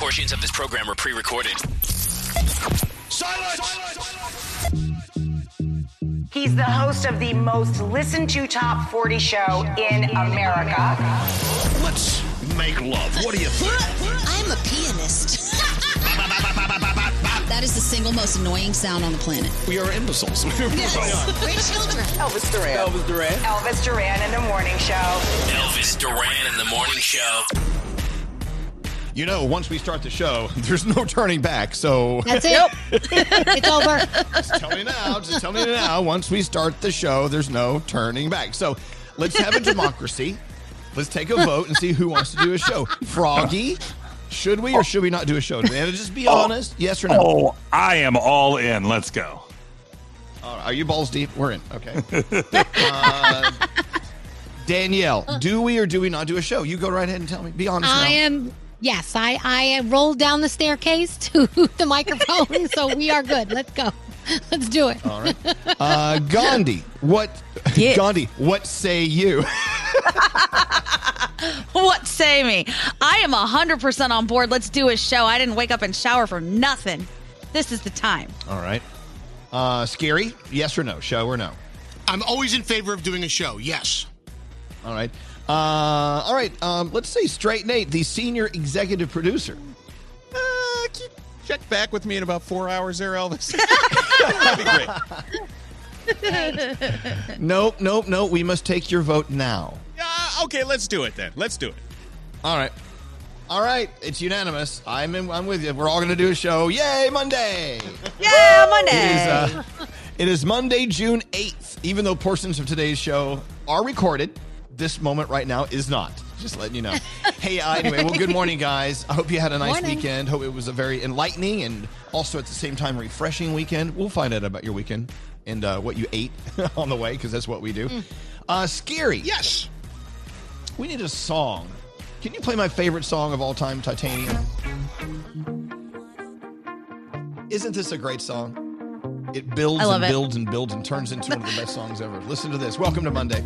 Portions of this program are pre-recorded. Silence! He's the host of the most listened to top 40 show in America. Let's make love. What do you think? I'm a pianist. that is the single most annoying sound on the planet. We are imbeciles. Yes. Great children. Elvis Duran. Elvis Duran. Elvis Duran in the morning show. Elvis Duran in the morning show. You know, once we start the show, there's no turning back. So That's it. it's over. just tell me now. Just tell me now. Once we start the show, there's no turning back. So let's have a democracy. Let's take a vote and see who wants to do a show. Froggy, should we or should we not do a show today? And just be honest, yes or no. Oh, I am all in. Let's go. All right, are you balls deep? We're in. Okay. Uh, Danielle, do we or do we not do a show? You go right ahead and tell me. Be honest. I now. am. Yes, I I rolled down the staircase to the microphone, so we are good. Let's go. Let's do it. All right. Uh, Gandhi, what? Yes. Gandhi, what say you? What say me? I am 100% on board. Let's do a show. I didn't wake up and shower for nothing. This is the time. All right. Uh, Skeery, yes or no? Show or no? I'm always in favor of doing a show. Yes. All right. Uh, all right. Um, let's say Straight Nate, the senior executive producer. Uh, can you check back with me in about four hours there, Elvis? That'd be great. Nope, nope, nope. We must take your vote now. Uh, okay, let's do it then. Let's do it. All right. All right. It's unanimous. I'm in, I'm with you. We're all going to do a show. Yay, Monday! Yeah, Monday. is, uh, it is Monday, June 8th. Even though portions of today's show are recorded, this moment right now is not. Just letting you know. hey, uh, anyway, well, good morning, guys. I hope you had a nice Morning. weekend. Hope it was a very enlightening and also at the same time refreshing weekend. We'll find out about your weekend and uh, what you ate on the way because that's what we do. Uh, Skeery. Yes. We need a song. Can you play my favorite song of all time, Titanium? Isn't this a great song? It builds and it. builds and builds and turns into one of the best songs ever. Listen to this. Welcome to Monday.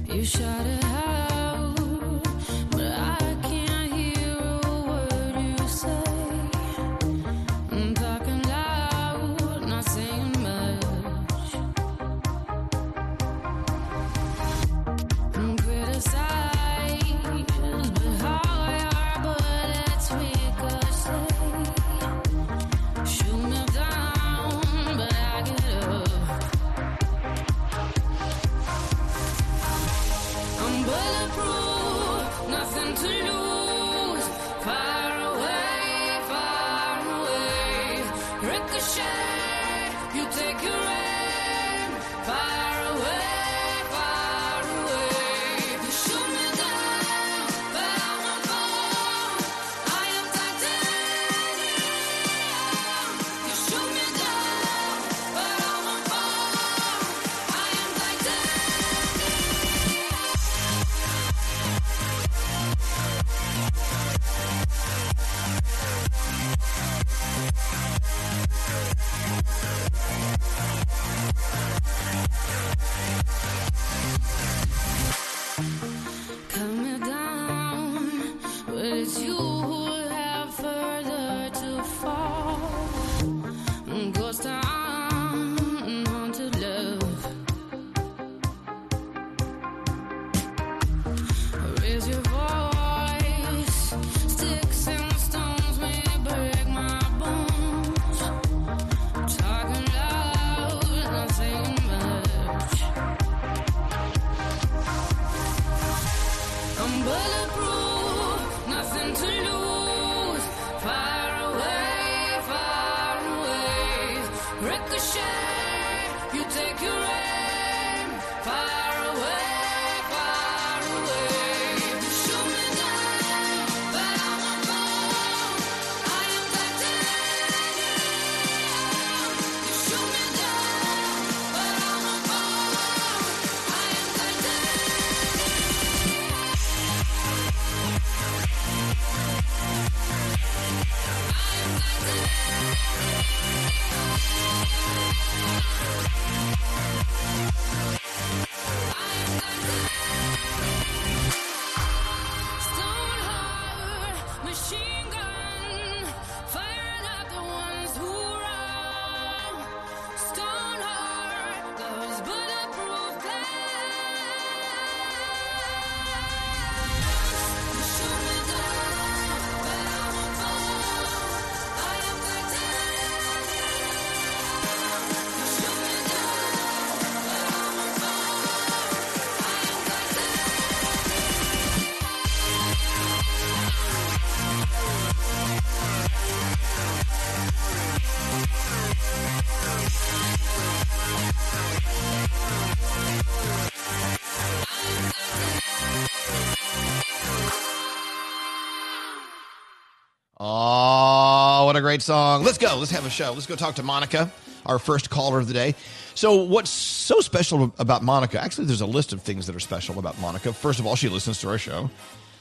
Great song. Let's go. Let's have a show. Let's go talk to Monica, our first caller of the day. So, what's so special about Monica? Actually, there's a list of things that are special about Monica. First of all, she listens to our show.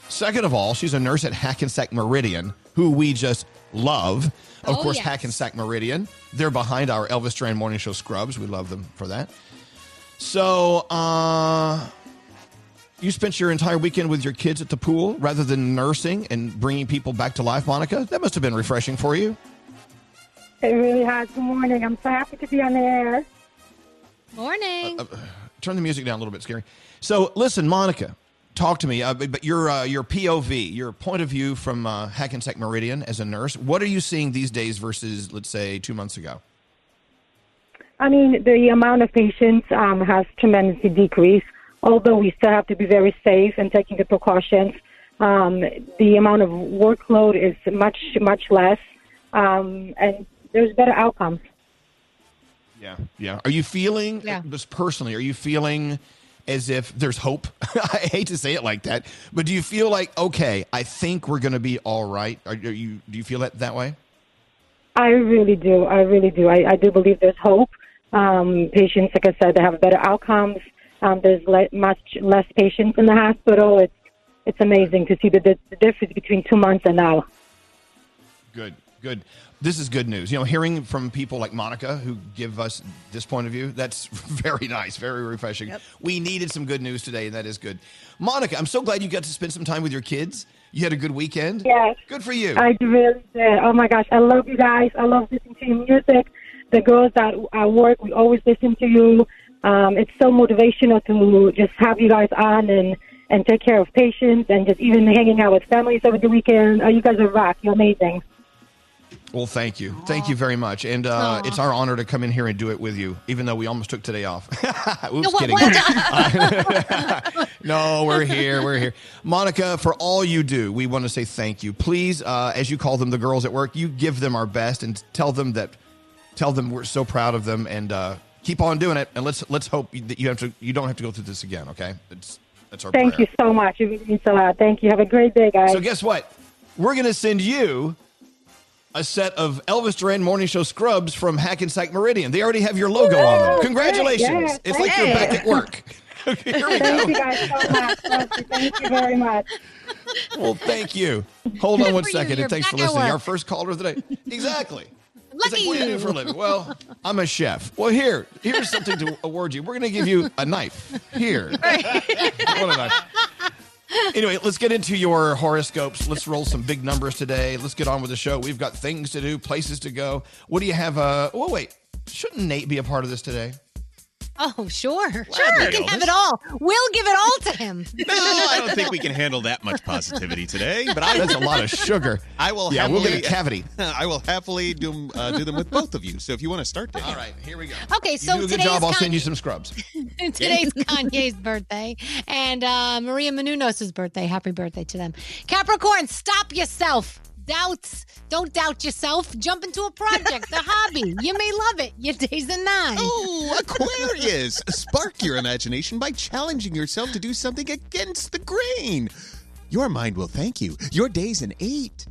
Second of all, she's a nurse at Hackensack Meridian, who we just love. Of Oh, course, yes. Hackensack Meridian. They're behind our Elvis Duran Morning Show Scrubs. We love them for that. So, uh, you spent your entire weekend with your kids at the pool rather than nursing and bringing people back to life, Monica? That must have been refreshing for you. It really has. Good morning. I'm so happy to be on the air. Morning. Uh, turn the music down a little bit, Skeery. So, listen, Monica, talk to me. Uh, but but your uh, your POV, your point of view from uh, Hackensack Meridian as a nurse. What are you seeing these days versus, let's say, two months ago? I mean, the amount of patients um, has tremendously decreased, although we still have to be very safe and taking the precautions. Um, the amount of workload is much, much less, um, and there's better outcomes. Yeah, yeah. Are you feeling, Yeah. just personally, are you feeling as if there's hope? I hate to say it like that, but do you feel like, okay, I think we're going to be all right? Are, are you? Do you feel that that way? I really do. I really do. I, I do believe there's hope. Um, patients, like I said, they have better outcomes. Um, there's le- much less patients in the hospital. It's it's amazing to see the, the, the difference between two months and now. Good, good. This is good news. You know, hearing from people like Monica who give us this point of view, that's very nice, very refreshing. We needed some good news today, and that is good. Monica, I'm so glad you got to spend some time with your kids. You had a good weekend. Yes. Good for you. I really did. Oh my gosh, I love you guys. I love listening to your music. The girls that I work, we always listen to you. Um, it's so motivational to just have you guys on and and take care of patients and just even hanging out with families over the weekend. Oh, you guys are rock. You're amazing. Well, thank you. Thank you very much. And uh, it's our honor to come in here and do it with you, even though we almost took today off. Oops, No, what- kidding. what? no, we're here. We're here. Monica, for all you do, we want to say thank you. Please, uh, as you call them, the girls at work, you give them our best and tell them that, tell them we're so proud of them and uh, keep on doing it. And let's let's hope that you have to, you don't have to go through this again. Okay, it's that's our Thank prayer. you so much. It really means a lot. Thank you. Have a great day, guys. So guess what? We're going to send you a set of Elvis Duran Morning Show scrubs from Hackensack Meridian. They already have your logo on them. Congratulations. Yes, it's like you're back at work. Here we Thank go. you guys so much. Thank you. Very much. Well, thank you. Hold on one for you. second, You're and thanks for listening. Our first caller of the day. Exactly. It's Lucky like, what do you do for a living? Well, I'm a chef. Well, here, here's something to award you. We're going to give you a knife. Here. what a knife. Anyway, let's get into your horoscopes. Let's roll some big numbers today. Let's get on with the show. We've got things to do, places to go. What do you have? Uh, oh, wait. Shouldn't Nate be a part of this today? Oh, sure. Sure. Sure, We can have it all. We'll give it all to him. No, I don't think we can handle that much positivity today. But I That's a lot of sugar. I will. Yeah, we'll happily, get a cavity. I will happily do 'em, uh, do them with both of you. So if you want to start, Dan. All right, here we go. Okay, so you do a good today's job. I'll send you some scrubs. Today's Kanye's birthday and uh, Maria Menounos' birthday. Happy birthday to them. Capricorn, stop yourself. Doubts. Don't doubt yourself. Jump into a project, a hobby. You may love it. Your day's a nine. Oh, Aquarius! Spark your imagination by challenging yourself to do something against the grain. Your mind will thank you. Your day's an eight.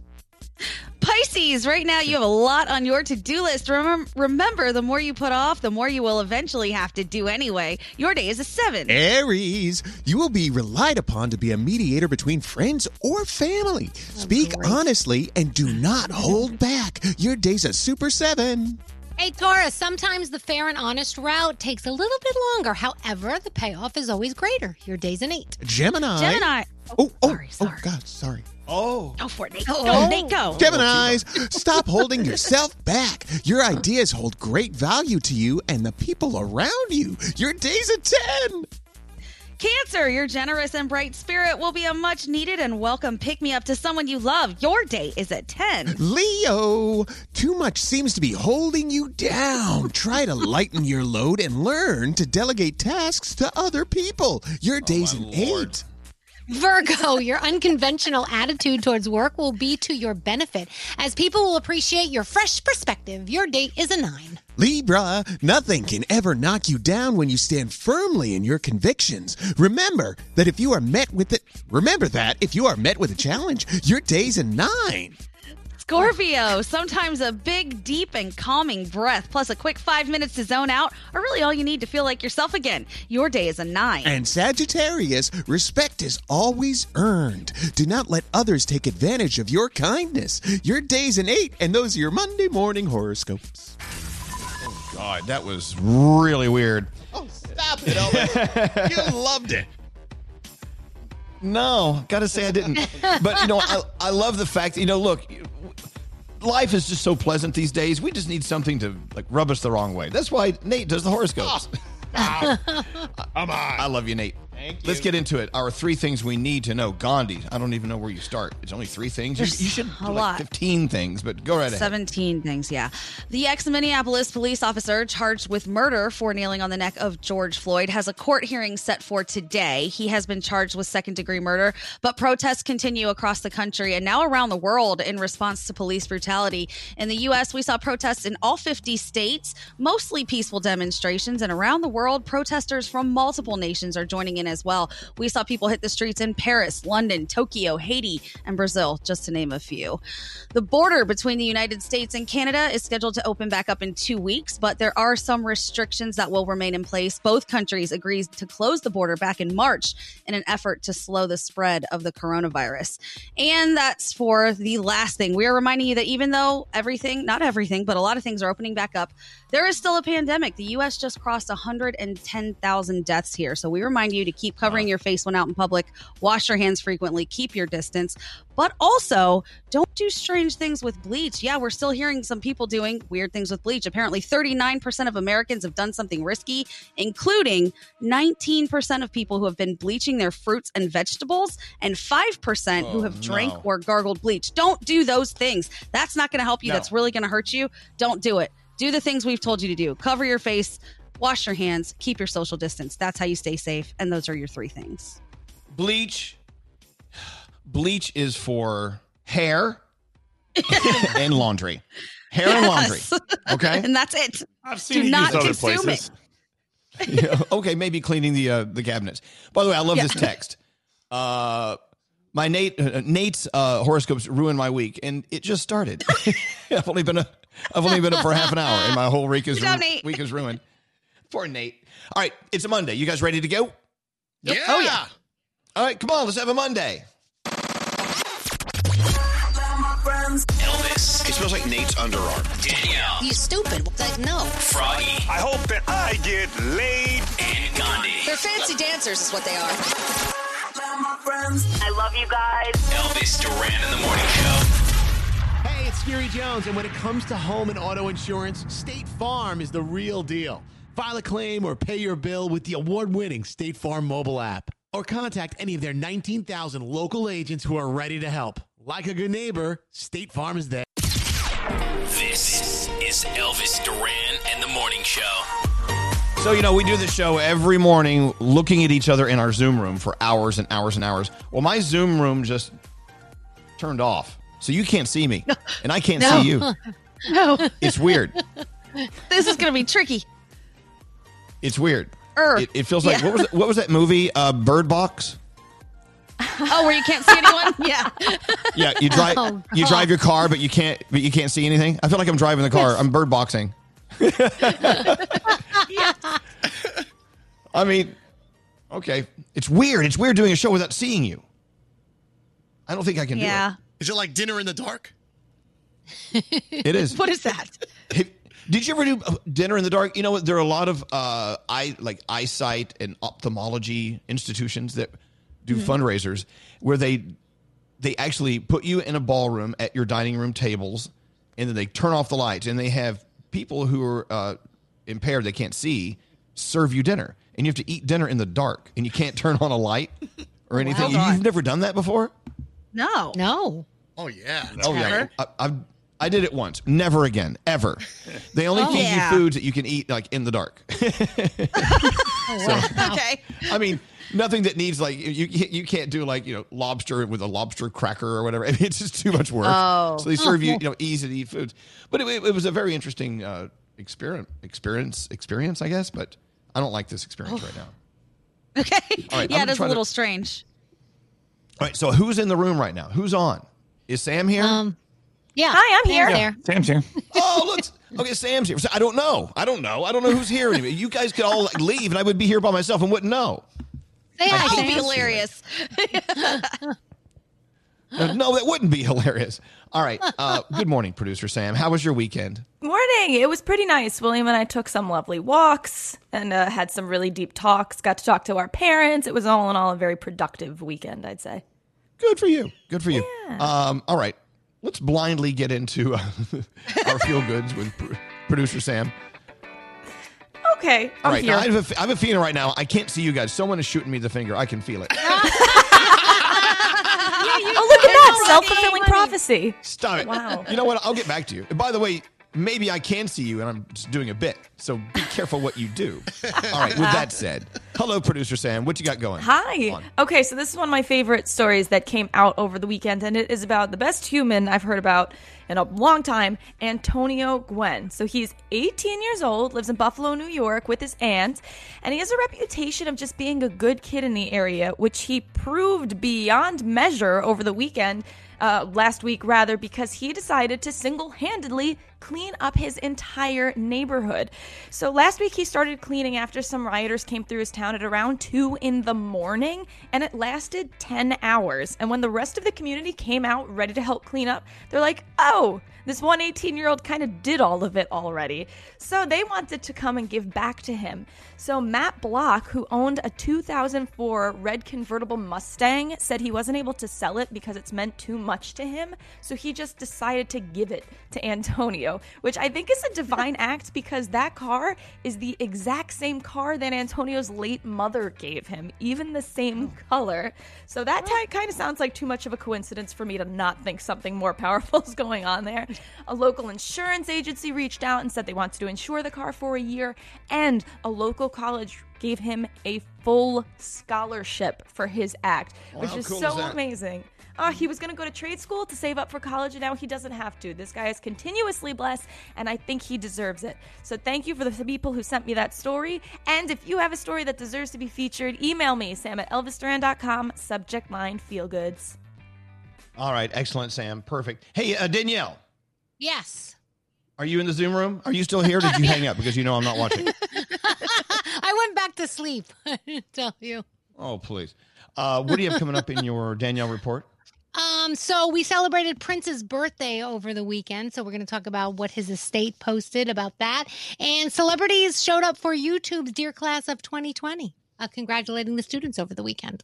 Pisces, right now you have a lot on your to do list. Remember, remember, the more you put off, the more you will eventually have to do anyway. Your day is a seven. Aries, you will be relied upon to be a mediator between friends or family. Oh, Speak honestly and do not hold back. Your day's a super seven. Hey, Taurus, sometimes the fair and honest route takes a little bit longer. However, the payoff is always greater. Your day's an eight. Gemini. Gemini. Oh, oh, oh, God, sorry. Oh. Go for it, Nate. Oh. Go, Nate, go. Gemini's, stop holding yourself back. Your ideas hold great value to you and the people around you. Your day's a 10. Cancer, your generous and bright spirit will be a much needed and welcome pick me up to someone you love. Your day is at 10. Leo, too much seems to be holding you down. Try to lighten your load and learn to delegate tasks to other people. Your oh, day's an 8. Virgo, your unconventional attitude towards work will be to your benefit as people will appreciate your fresh perspective. Your date is a nine. Libra, nothing can ever knock you down when you stand firmly in your convictions. Remember that if you are met with it, remember that if you are met with a challenge, your day's a 9. Scorpio, sometimes a big, deep, and calming breath, plus a quick five minutes to zone out, are really all you need to feel like yourself again. Your day is a nine. And Sagittarius, respect is always earned. Do not let others take advantage of your kindness. Your day's an eight, and those are your Monday morning horoscopes. Oh, God, that was really weird. Oh, stop it, Elvis. you loved it. No, gotta say I didn't. But you know, I, I love the fact that, you know, look, life is just so pleasant these days. We just need something to like rub us the wrong way. That's why Nate does the horoscopes. Ah. Ah. Come on. I love you, Nate. Thank Let's get into it. Our three things we need to know. Gandhi. I don't even know where you start. It's only three things. You, There's you should a do like lot. 15 things, but go right ahead. 17 things, yeah. The ex Minneapolis police officer charged with murder for kneeling on the neck of George Floyd has a court hearing set for today. He has been charged with second degree murder, but protests continue across the country and now around the world in response to police brutality. In the U.S., we saw protests in all 50 states, mostly peaceful demonstrations, and around the world, protesters from multiple nations are joining in as well. We saw people hit the streets in Paris, London, Tokyo, Haiti, and Brazil, just to name a few. The border between the United States and Canada is scheduled to open back up in two weeks, but there are some restrictions that will remain in place. Both countries agreed to close the border back in March in an effort to slow the spread of the coronavirus. And that's for the last thing. We are reminding you that even though everything, not everything, but a lot of things are opening back up, there is still a pandemic. The U.S. just crossed 110,000 deaths here. So we remind you to keep covering your face when out in public, wash your hands frequently, keep your distance, but also don't do strange things with bleach. Yeah, we're still hearing some people doing weird things with bleach. Apparently, 39% of Americans have done something risky, including 19% of people who have been bleaching their fruits and vegetables, and 5% who Oh, have drank no. or gargled bleach. Don't do those things. That's not going to help you. No. That's really going to hurt you. Don't do it. Do the things we've told you to do. Cover your face, wash your hands, keep your social distance. That's how you stay safe. And those are your three things. Bleach. Bleach is for hair and laundry. Hair and laundry. Okay. and that's it. I've Do seen it not used other places. it. Yeah, okay, maybe cleaning the uh, the cabinets. By the way, I love Yeah. this text. Uh, my Nate uh, Nate's uh, horoscopes ruined my week, and it just started. I've only been a, I've only been up for half an hour, and my whole week is Good job, Nate. week is ruined. Poor Nate. All right, it's a Monday. You guys ready to go? Yeah. Oh, yeah. All right, come on, let's have a Monday. Elvis, It smells like Nate's underarm. Danielle, You stupid. Like, no. Froggy, I hope that I get laid. and Gandhi. They're fancy dancers, is what they are. I love you guys. Elvis Duran in the morning show. Hey, it's Skeery Jones, and when it comes to home and auto insurance, State Farm is the real deal. File a claim or pay your bill with the award winning State Farm mobile app. Or contact any of their 19,000 local agents who are ready to help. Like a good neighbor, State Farm is there. This is Elvis Duran and the morning show. So, you know, we do this show every morning looking at each other in our Zoom room for hours and hours and hours. Well, my Zoom room just turned off. So you can't see me, and I can't No. see you. No, It's weird. this is going to be tricky. It's weird. Er, It, it feels like yeah. what was what was that movie? Uh, Bird Box. Oh, where you can't see anyone? yeah. Yeah, you drive Oh, you drive your car, but you can't but you can't see anything. I feel like I'm driving the car. I'm bird boxing. yeah. I mean, okay, it's weird. It's weird doing a show without seeing you. I don't think I can Yeah. Is it like dinner in the dark? it. It is. What is that? Hey, Did you ever do uh, dinner in the dark? You know what? There are a lot of uh, eye like eyesight and ophthalmology institutions that do fundraisers where they they actually put you in a ballroom at your dining room tables, and then they turn off the lights, and they have people who are uh, impaired they can't see serve you dinner, and you have to eat dinner in the dark, and you can't turn on a light or anything. God. You've never done that before? No. No. Oh, yeah. Oh yeah, I, I've I did it once. Never again, ever. They only Oh. feed Yeah. you foods that you can eat like in the dark. Okay. I mean, nothing that needs like you you can't do like you know lobster with a lobster cracker or whatever. I mean, it's just too much work. Oh. So they serve you you know easy to eat foods. But it, it was a very interesting uh, experience experience experience I guess. But I don't like this experience right now. Okay. Right, yeah, is a try to- little strange. All right, so who's in the room right now? Who's on? Is Sam here? Um, Yeah. Hi, I'm here. There. Sam's here. Oh, look. Okay, Sam's here. So I don't know. I don't know. I don't know who's here. Anyway. You guys could all like, leave, and I would be here by myself and wouldn't know. Say hi, That would be hilarious. No, no, that wouldn't be hilarious. All right. Uh, good morning, producer Sam. How was your weekend? Morning. It was pretty nice. William and I took some lovely walks and uh, had some really deep talks. Got to talk to our parents. It was all in all a very productive weekend, I'd say. Good for you. Good for you. Um, all right. Let's blindly get into uh, our feel goods with pr- producer Sam. Okay, All I'm right. here. Now, I, have a, I have a feeling right now. I can't see you guys. Someone is shooting me the finger. I can feel it. oh, look at that self fulfilling prophecy. Stop it. Wow. You know what? I'll get back to you. By the way, maybe I can see you and I'm just doing a bit. So be careful what you do. All right. With that said, hello, producer Sam. What you got going? Hi. on? Okay, so this is one of my favorite stories that came out over the weekend, and it is about the best human I've heard about in a long time, Antonio Gwynn. So he's 18 years old, lives in Buffalo, New York, with his aunt, and he has a reputation of just being a good kid in the area, which he proved beyond measure over the weekend. Uh, last week, rather, because he decided to single handedly clean up his entire neighborhood. So last week, he started cleaning after some rioters came through his town at around 2 in the morning, and it lasted 10 hours. And when the rest of the community came out ready to help clean up, they're like, oh, this one 18 year old kind of did all of it already. So they wanted to come and give back to him. So Matt Block, who owned a 2004 red convertible Mustang, said he wasn't able to sell it because it's meant too much to him. So he just decided to give it to Antonio, which I think is a divine act because that car is the exact same car that Antonio's late mother gave him, even the same oh. color. So that kind of sounds like too much of a coincidence for me to not think something more powerful is going on there. A local insurance agency reached out and said they wanted to insure the car for a year, and a local college gave him a full scholarship for his act, which is cool so is amazing. Uh, he was going to go to trade school to save up for college, and now he doesn't have to. This guy is continuously blessed, and I think he deserves it. So thank you for the people who sent me that story. And if you have a story that deserves to be featured, email me, sam at elvisduran.com, subject line feel goods. All right. Excellent, Sam. Perfect. Hey, uh, Danielle, Yes. are you in the Zoom room? Are you still here? Did you hang up because you know I'm not watching? I went back to sleep. I didn't tell you. Oh, please. Uh, what do you have coming up in your Danielle report? Um, so we celebrated Prince's birthday over the weekend. So we're going to talk about what his estate posted about that. And celebrities showed up for YouTube's Dear Class of 2020, uh, congratulating the students over the weekend.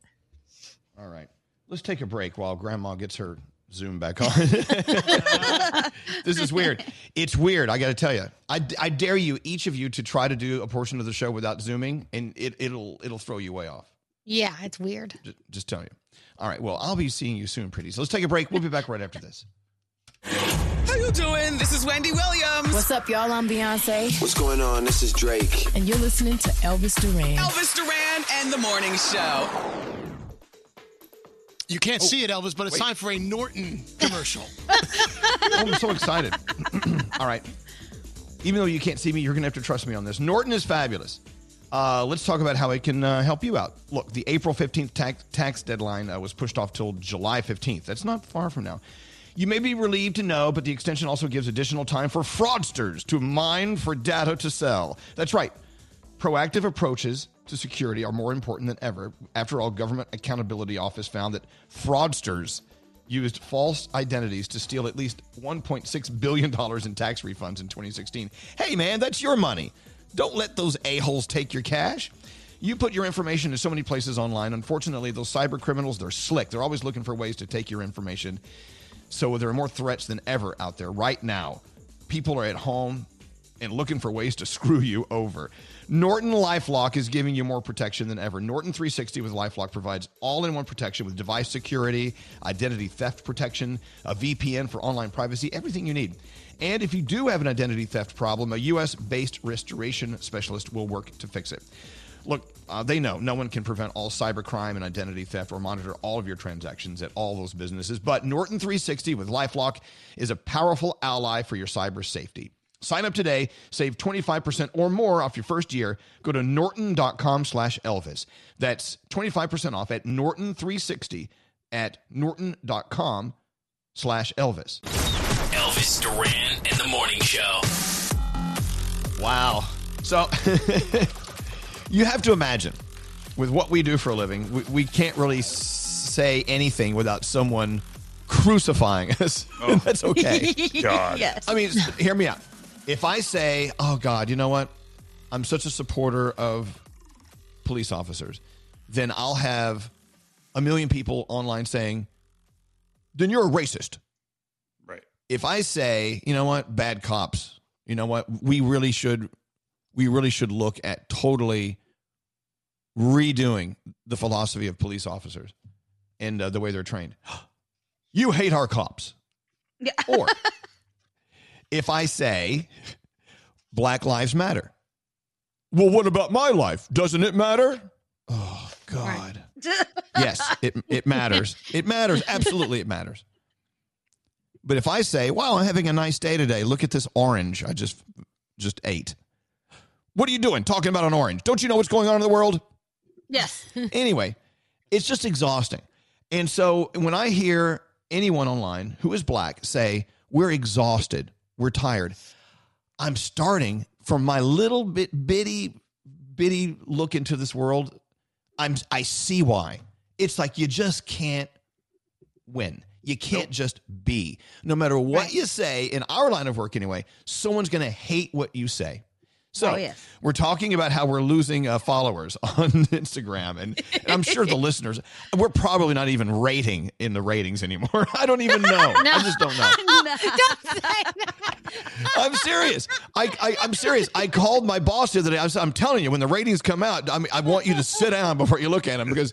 All right. Let's take a break while Grandma gets her Zoom back on. this is weird. It's weird. I got to tell you. I, I dare you, each of you, to try to do a portion of the show without zooming, and it, it'll it'll throw you way off. Yeah, it's weird. Just, just tell you. All right. Well, I'll be seeing you soon, pretty. So let's take a break. We'll be back right after this. How you doing? This is Wendy Williams. What's up, y'all? I'm Beyonce. What's going on? This is Drake. And you're listening to Elvis Duran. Elvis Duran and the Morning Show. You can't see it, Elvis, but it's time for a Norton commercial. Oh, I'm so excited. All right. Even though you can't see me, you're going to have to trust me on this. Norton is fabulous. Uh, let's talk about how it can uh, help you out. Look, the April 15th tax, tax deadline uh, was pushed off till July 15th. That's not far from now. You may be relieved to know, but the extension also gives additional time for fraudsters to mine for data to sell. That's right. Proactive approaches to security are more important than ever. After all, Government Accountability Office found that fraudsters used false identities to steal at least $1.6 billion in tax refunds in 2016. Hey, man, that's your money. Don't let those a-holes take your cash. You put your information in so many places online. Unfortunately, those cyber criminals, they're slick. They're always looking for ways to take your information. So there are more threats than ever out there right now. People are at home and looking for ways to screw you over. Norton Lifelock is giving you more protection than ever. Norton 360 with Lifelock provides all-in-one protection with device security, identity theft protection, a VPN for online privacy, everything you need. And if you do have an identity theft problem, a US-based restoration specialist will work to fix it. Look, uh, they know no one can prevent all cybercrime and identity theft or monitor all of your transactions at all those businesses, but Norton 360 with Lifelock is a powerful ally for your cyber safety. Sign up today, save 25% or more off your first year. Go to norton.com slash Elvis. That's 25% off at Norton360 at norton.com slash Elvis. Elvis Duran and the Morning Show. Wow. So you have to imagine with what we do for a living, we, we can't really say anything without someone crucifying us. Oh. And that's okay. God. Yes. I mean, hear me out. If I say, oh, God, you know what? I'm such a supporter of police officers, then I'll have a million people online saying, then you're a racist. Right. If I say, you know what, bad cops, you know what, we really should, we really should look at totally redoing the philosophy of police officers and uh, the way they're trained. You hate our cops. Yeah. Or if I say Black Lives Matter, well, what about my life? Doesn't it matter? Oh God. Yes, it it matters. It matters. Absolutely, it matters. But if I say, "Wow, I'm having a nice day today. Look at this orange I just just ate." What are you doing talking about an orange? Don't you know what's going on in the world? Yes. anyway, it's just exhausting. And so when I hear anyone online who is black say, We're exhausted, we're tired, I'm starting from my little bit bitty, bitty look into this world. I'm I see why. It's like you just can't win. You can't just be. No matter what you say, in our line of work anyway, someone's going to hate what you say. So Oh, yes. we're talking about how we're losing uh, followers on Instagram, and, and I'm sure the listeners, we're probably not even rating in the ratings anymore. I don't even know. I just don't know. Don't say that. I'm serious. I, I I'm serious. I called my boss the other day. I was, I'm telling you, when the ratings come out, I mean, I want you to sit down before you look at them because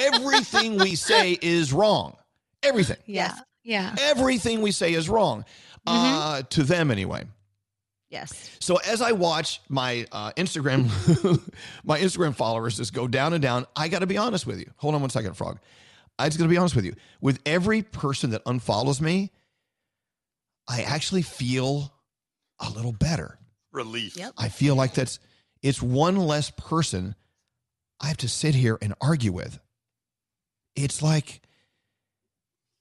everything we say is wrong. Everything. Yeah. Yeah. Everything we say is wrong. Uh, to them anyway. Yes. So as I watch my uh, Instagram, my Instagram followers just go down and down, I got to be honest with you. Hold on one second, Frog. I just got to be honest with you. With every person that unfollows me, I actually feel a little better. Relief. Yep. I feel like that's it's one less person I have to sit here and argue with. It's like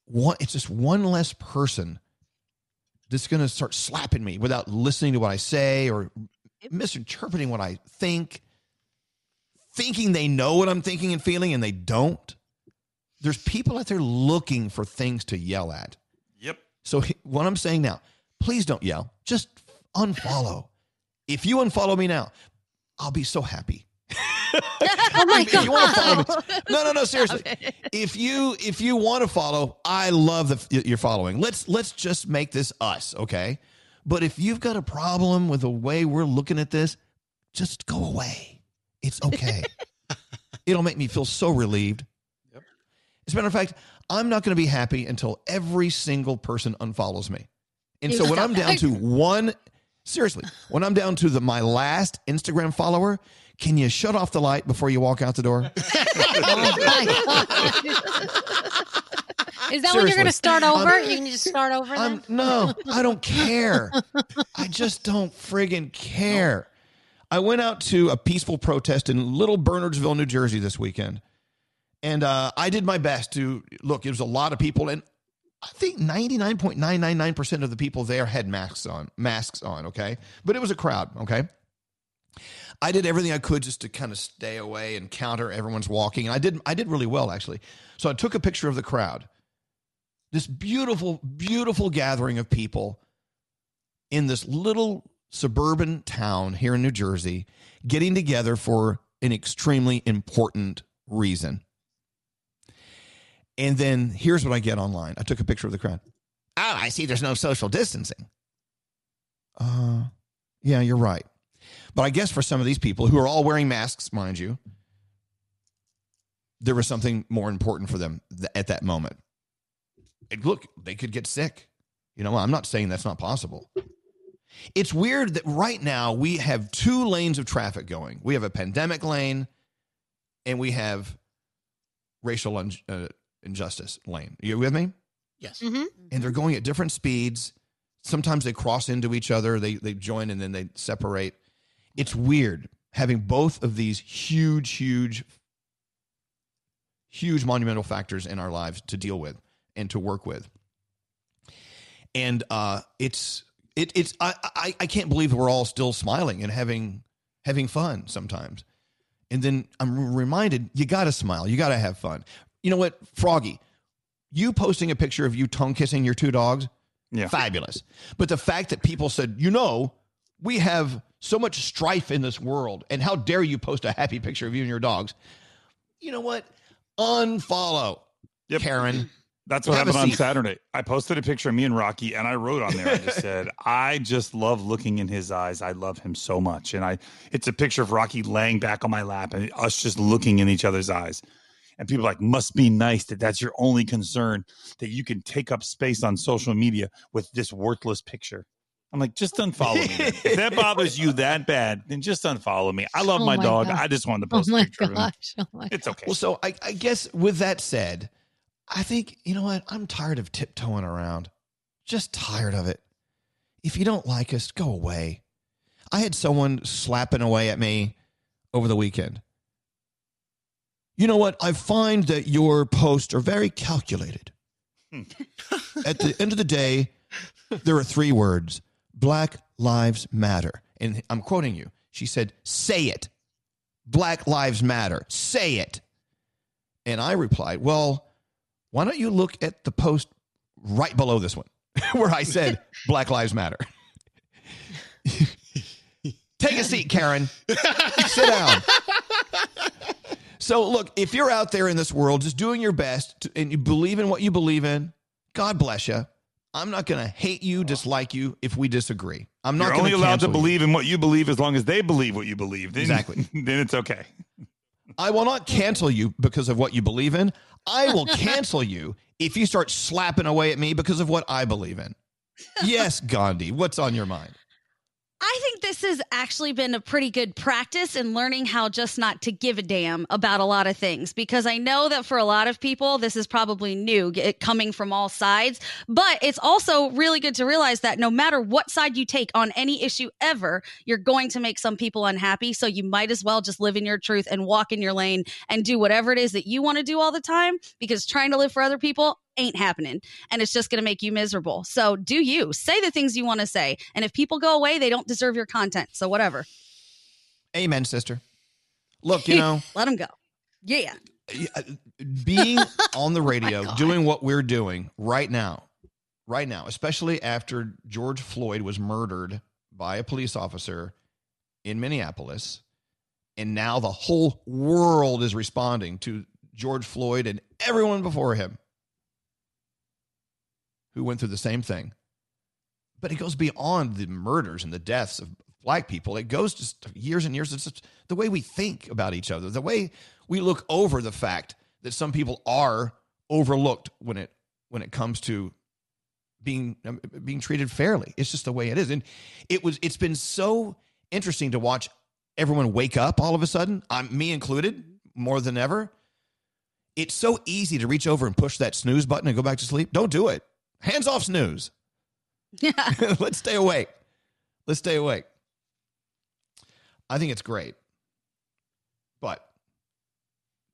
one it's just one less person that's going to start slapping me without listening to what I say or misinterpreting what I think, thinking they know what I'm thinking and feeling and they don't. There's people out there looking for things to yell at. Yep. So what I'm saying now, please don't yell. Just unfollow. If you unfollow me now, I'll be so happy. Oh my if, if you want to follow god. no, no, no, seriously. If you if you want to follow, I love that you're following. Let's let's just make this us, okay? But if you've got a problem with the way we're looking at this, just go away. It's okay. It'll make me feel so relieved. As a matter of fact, I'm not going to be happy until every single person unfollows me. And so when I'm down to one, seriously, when I'm down to the my last Instagram follower, can you shut off the light before you walk out the door? Is that when you're going to start over? I'm- you can just start over I'm no, I don't care. I just don't friggin' care. I went out to a peaceful protest in Little Bernardsville, New Jersey this weekend. And uh, I did my best to look, it was a lot of people, and I think 99.999% of the people there had masks on, masks on, okay? But it was a crowd, okay? I did everything I could just to kind of stay away and counter everyone's walking. And I did I did really well actually. So I took a picture of the crowd. This beautiful, beautiful gathering of people in this little suburban town here in New Jersey getting together for an extremely important reason. And then here's what I get online. I took a picture of the crowd. Oh, I see there's no social distancing. Uh, yeah, you're right. But I guess for some of these people who are all wearing masks, mind you, there was something more important for them th- at that moment. And look, they could get sick. You know, I'm not saying that's not possible. It's weird that right now we have two lanes of traffic going. We have a pandemic lane and we have racial un- uh, injustice lane. You with me? Yes. Mhm. And they're going at different speeds. Sometimes they cross into each other, they they join and then they separate. It's weird having both of these huge huge huge monumental factors in our lives to deal with and to work with. and uh, it's it, it's I, I I can't believe we're all still smiling and having having fun sometimes. And then I'm reminded you got to smile, you got to have fun. You know what, Froggy? You posting a picture of you tongue kissing your two dogs, Yeah. fabulous. But the fact that people said, you know, we have so much strife in this world, and how dare you post a happy picture of you and your dogs? You know what? Unfollow, Karen. That's what Have happened on. Saturday. I posted a picture of me and Rocky, and I wrote on there. I just said, "I just love looking in his eyes. I love him so much." And I, it's a picture of Rocky laying back on my lap, and us just looking in each other's eyes. And people are like, "Must be nice that that's your only concern that you can take up space on social media with this worthless picture." I'm like, just unfollow me. if that bothers you that bad, then just unfollow me. I love Oh my, my dog. God. I just wanted to Oh post a my picture of him. gosh. Oh my It's okay. Well, so I, I guess with that said, I think, you know what? I'm tired of tiptoeing around. Just tired of it. If you don't like us, go away. I had someone slapping away at me over the weekend. You know what? I find that your posts are very calculated. Hmm. at the end of the day, there are three words Black Lives Matter. And I'm quoting you. She said, Say it. Black Lives Matter. Say it. And I replied, Well, why don't you look at the post right below this one where I said Black Lives Matter? Take a seat, Karen. Sit down. So, look, if you're out there in this world just doing your best to, and you believe in what you believe in, God bless you. I'm not going to hate you, dislike you if we disagree. I'm not You're only allowed to cancel you. believe in what you believe as long as they believe what you believe. Then, Exactly. Then it's okay. I will not cancel you because of what you believe in. I will cancel you if you start slapping away at me because of what I believe in. Yes, Gandhi, what's on your mind? I think this has actually been a pretty good practice in learning how just not to give a damn about a lot of things because I know that for a lot of people, this is probably new coming from all sides. But it's also really good to realize that no matter what side you take on any issue ever, you're going to make some people unhappy. So you might as well just live in your truth and walk in your lane and do whatever it is that you want to do all the time because trying to live for other people ain't happening and it's just going to make you miserable. So do you say the things you want to say. And if people go away, they don't deserve your content. So whatever. Amen, sister. Look, you know, let them go. Yeah. Uh, being on the oh radio, doing what we're doing right now, right now, especially after George Floyd was murdered by a police officer in Minneapolis, and now the whole world is responding to George Floyd and everyone before him who went through the same thing. But it goes beyond the murders and the deaths of black people. It goes just years and years. Just the way we think about each other, the way we look over the fact that some people are overlooked when it when it comes to being um, being treated fairly. It's just the way it is, and it was. It's been so interesting to watch everyone wake up all of a sudden. I'm me included, more than ever. It's so easy to reach over and push that snooze button and go back to sleep. Don't do it. Hands off snooze. Yeah. Let's stay awake. Let's stay awake. I think it's great. But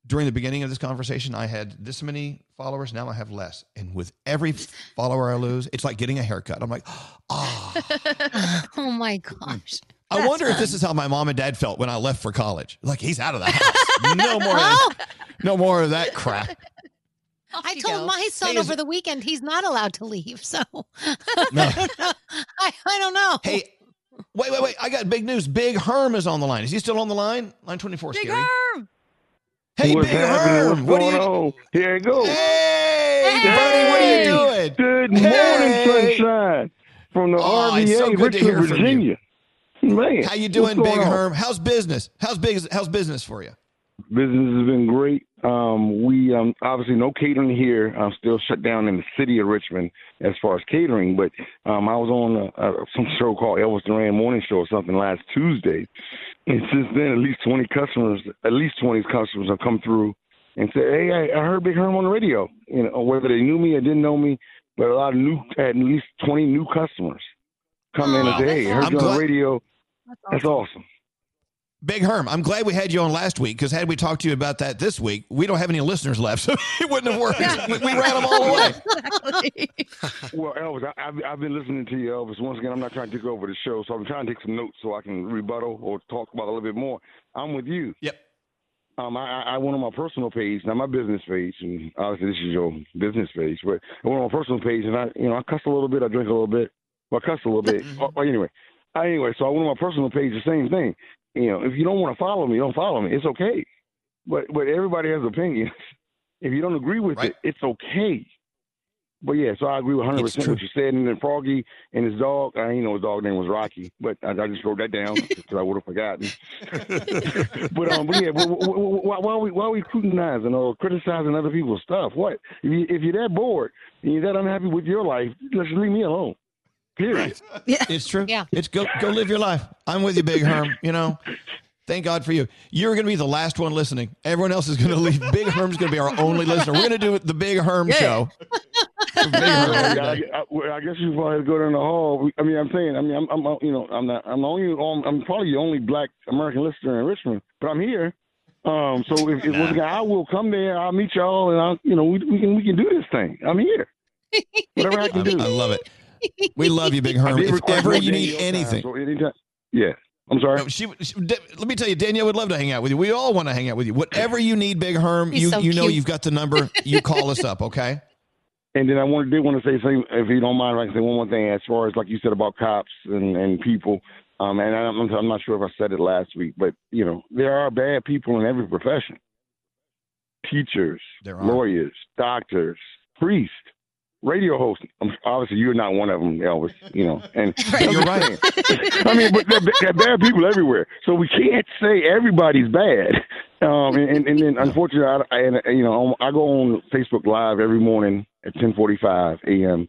during the beginning of this conversation, I had this many followers. Now I have less. And with every follower I lose, it's like getting a haircut. I'm like, ah. oh my gosh. I wonder if this is how my mom and dad felt when I left for college. Like he's out of the house. No more, of, no more of that crap. I told my son Hey, is over the weekend he's not allowed to leave. So No. I, I don't know. Hey, wait, wait, wait! I got big news. Big Herm is on the line. Is he still on the line? Line twenty four. Big Scary. Herm. Hey, What's Big happening? Herm. What's What going are you? on? Here it goes. Hey, buddy, what are you doing? Good Hey. morning, sunshine, from the Oh, RVA, so good to Richmond, hear from you. Virginia. Man, How you doing, Big on? Herm? How's business? How's big? How's business for you? Business has been great. Um, we um, obviously no catering here. I'm still shut down in the city of Richmond as far as catering. But um, I was on a, a, some show called Elvis Duran Morning Show or something last Tuesday, and since then, at least 20 customers, at least 20 customers have come through and said, "Hey, I, I heard Big Herm on the radio." You know, whether they knew me or didn't know me, but a lot of new, at least 20 new customers come in and say, "Hey, I heard you on the radio." That's awesome. Big Herm, I'm glad we had you on last week because had we talked to you about that this week, we don't have any listeners left, so it wouldn't have worked. We, we ran them all away. Exactly. Well, Elvis, I, I've, I've been listening to you, Elvis. Once again, I'm not trying to take over the show, so I'm trying to take some notes so I can rebuttal or talk about a little bit more. I'm with you. Yep. Um, I, I I went on my personal page, not my business page, and obviously this is your business page, but I went on my personal page and I, you know, I cuss a little bit, I drink a little bit, well, I cuss a little bit. well, well, anyway, I, anyway, so I went on my personal page, the same thing. You know, if you don't want to follow me, don't follow me. It's okay. But but everybody has opinions. If you don't agree with it, it's okay. But yeah, so I agree with 100 percent what you said. And then Froggy and his dog, I didn't know his dog name was Rocky, but I, I just wrote that down because I would have forgotten. but um, but yeah, wh- why, why are we why are we scrutinizing or criticizing other people's stuff? What if you if you're that bored and you're that unhappy with your life, just leave me alone. Period. It's true. Yeah. It's go go live your life. I'm with you, Big Herm. You know, thank God for you. You're going to be the last one listening. Everyone else is going to leave. Big Herm's going to be our only listener. We're going to do the Big Herm Yeah. show. Big Herm I. I, I guess you probably have to go down the hall. I mean, I'm saying, I mean, I'm, I'm you know, I'm not, I'm the only, um, I'm probably the only black American listener in Richmond, but I'm here. Um, so if, if once again, I will come there. I'll meet y'all, and I'll, you know, we, we can we can do this thing. I'm here. Whatever I can I, do. I love it. We love you, Big Herm. I If request ever you need your time, anything, so anytime, yeah. I'm sorry. No, she, she- let me tell you, Danielle would love to hang out with you. We all want to hang out with you. Whatever you need, Big Herm, He's you so you know cute. you've got the number. You call us up, okay? And then I wanted, did want to say something, if you don't mind, I can say one more thing as far as like you said about cops and, and people. Um, and I'm, I'm not sure if I said it last week, but you know there are bad people in every profession. Teachers, lawyers, doctors, priests, radio hosts. Um, obviously, you're not one of them, Elvis. You know, and You're right. I mean, but there, there are bad people everywhere, so we can't say everybody's bad. Um, and, and, and then, unfortunately, I, I, and, you know, I go on Facebook Live every morning at 10:45 a.m.,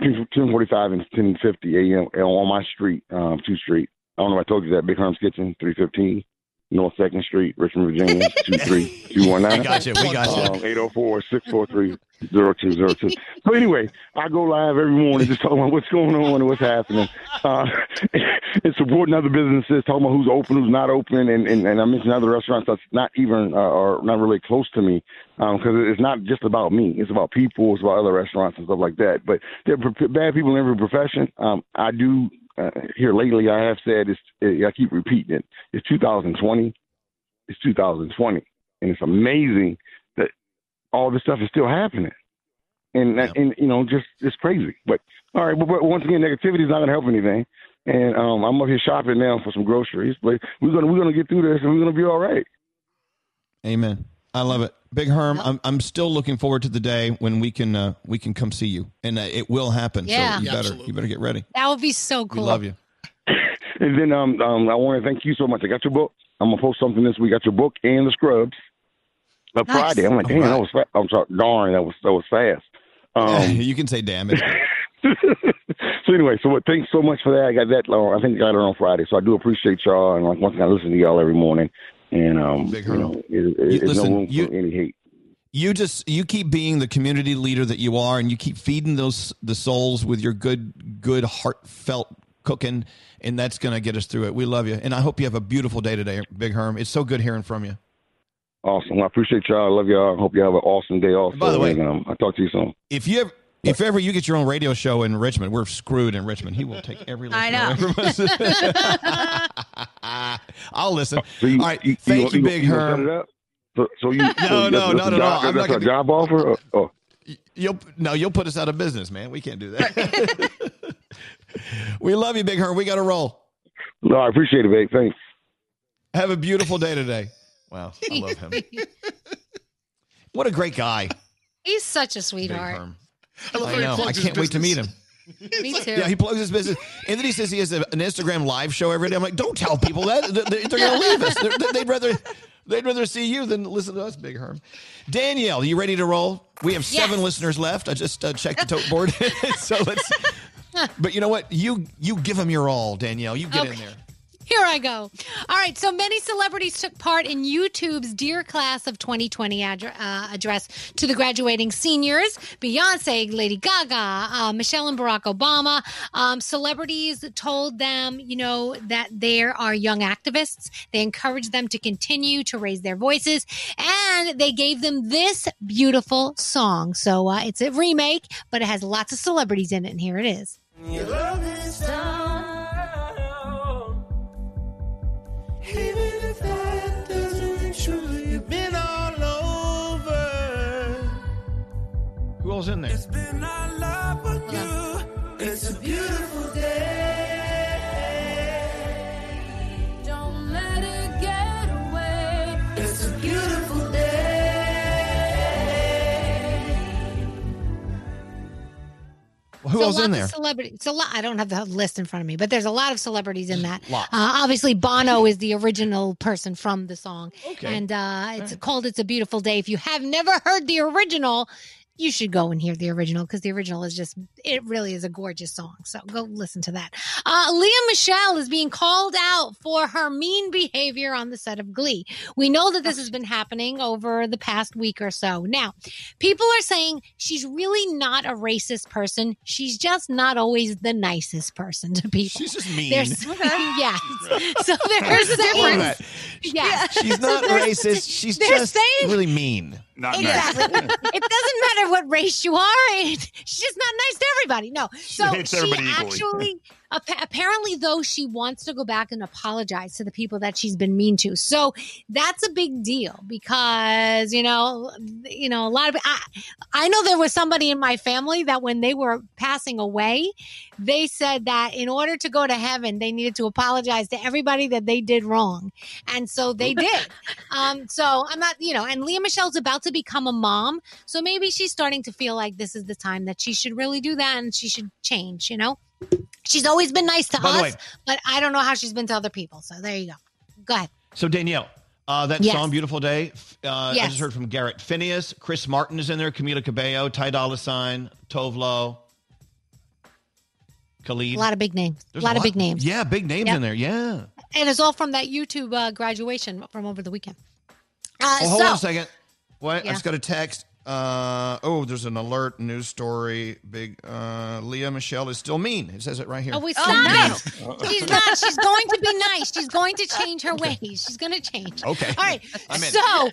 10:45 and 10:50 a.m. on my street, um, two Street. I don't know if I told you that. Big Herm's Kitchen, 315 North Second Street, Richmond, Virginia, 23219. We got you. We got you. Um, 804 643 0202. So, anyway, I go live every morning just talking about what's going on and what's happening. Uh, and supporting other businesses, talking about who's open, who's not open. And, and, and I mentioned other restaurants that's not even uh, or not really close to me because it's not just about me. It's about people, it's about other restaurants and stuff like that. But there are bad people in every profession. Um, I do. Uh, here lately, I have said it's. I keep repeating it. It's 2020. It's 2020, and it's amazing that all this stuff is still happening. And that and you know, just it's crazy. But all right, but, but once again, negativity is not going to help anything. And um, I'm up here shopping now for some groceries. But we're gonna we're gonna get through this, and we're gonna be all right. Amen. I love it, Big Herm. I'm I'm still looking forward to the day when we can uh, we can come see you, and uh, it will happen. Yeah. So you Yeah, better you better get ready. That would be so cool. We love you. And then um, um I want to thank you so much. I got your book. I'm gonna post something this week. Got your book and the scrubs. But Nice. Friday, I'm like, damn, that was fa- I'm sorry, darn, that was that was fast. Um, you can say damn it. so anyway, so what, thanks so much for that. I got that. Uh, I think I got it on Friday, so I do appreciate y'all. And like once again, I listen to y'all every morning, and um, Big you know, it, it, You- listen, no room you- for any hate. You just you keep being the community leader that you are, and you keep feeding those the souls with your good good heartfelt cooking, and that's going to get us through it. We love you, and I hope you have a beautiful day today, Big Herm. It's so good hearing from you. Awesome. I appreciate y'all. I love y'all. I hope you have an awesome day. Also, By the way- and, um, I'll talk to you soon. If you ever if ever you get your own radio show in Richmond, we're screwed in Richmond. He will take every I listener know. away from us. I'll listen. So you, All right, you, thank you, you, Big you gonna Herm. So, so you No, so no, not at all. I'm not That's a gonna- job offer. Or, oh. You'll no, you'll put us out of business, man. We can't do that. we love you, Big Herm. We got to roll. No, I appreciate it, babe. Thanks. Have a beautiful day today. Wow, I love him. What a great guy. He's such a sweetheart. I, know. I can't wait to meet him. Me too. Yeah, he plugs his business, and then he says he has a, an Instagram live show every day. I'm like, don't tell people that They- they- they're going to leave us. They're- they'd rather they'd rather see you than listen to us, Big Herm. Danielle, you ready to roll? We have seven Yes. listeners left. I just uh, checked the tote board, so let's. But you know what? You you give them your all, Danielle. You get in there. Here I go. All right. So many celebrities took part in YouTube's Dear Class of 2020 addre- uh, address to the graduating seniors Beyonce, Lady Gaga, uh, Michelle and Barack Obama. Um, celebrities told them, you know, that there are young activists. They encouraged them to continue to raise their voices. And they gave them this beautiful song. So uh, it's a remake, but it has lots of celebrities in it. And here it is. Even if that doesn't ring true, you've been all over. Who else in there? It's been our love for you. It's a beautiful Who So else in there? Of celebrities. So I don't have the list in front of me, but there's a lot of celebrities in that. Uh, obviously, Bono is the original person from the song, Okay. and uh, it's called "It's a Beautiful Day." If you have never heard the original, you should go and hear the original because the original is just it really is a gorgeous song. So go listen to that. Uh, Lea Michele is being called out for her mean behavior on the set of Glee. We know that this has been happening over the past week or so. Now, people are saying she's really not a racist person. She's just not always the nicest person to people. She's just mean. There's, yeah. So There's a difference. yeah. She's not So racist. She's they're just saying- really mean. Not exactly. it doesn't matter what race you are. It, she's just not nice to everybody. No. So she everybody equally. actually, appa- apparently, though, she wants to go back and apologize to the people that she's been mean to. So that's a big deal because you know, you know, a lot of I, I know there was somebody in my family that when they were passing away, they said that in order to go to heaven, they needed to apologize to everybody that they did wrong, and so they did. um, so I'm not, you know, and Lea Michele's about to become a mom, so maybe she's starting to feel like this is the time that she should really do that and she should change. You know, she's always been nice to By us, way- but I don't know how she's been to other people. So there you go. Go ahead. So Danielle, uh, that Yes. song "Beautiful Day." Uh, I just heard from Garrett Finneas, Chris Martin is in there, Camila Cabello, Ty Dolla Sign, Tove Lo, Khalid. A lot of big names. There's a lot of big names. Yeah, big names Yep. in there. Yeah. And it's all from that YouTube uh, graduation from over the weekend. Uh, oh, hold so, on a second. What? I just got a text. Uh, oh, there's an alert news story. Big uh, Lea Michele is still mean. It says it right here. Oh, we stop it. She's not. She's going to be nice. She's going to change her ways. She's going to change. Okay. All right. I'm in. So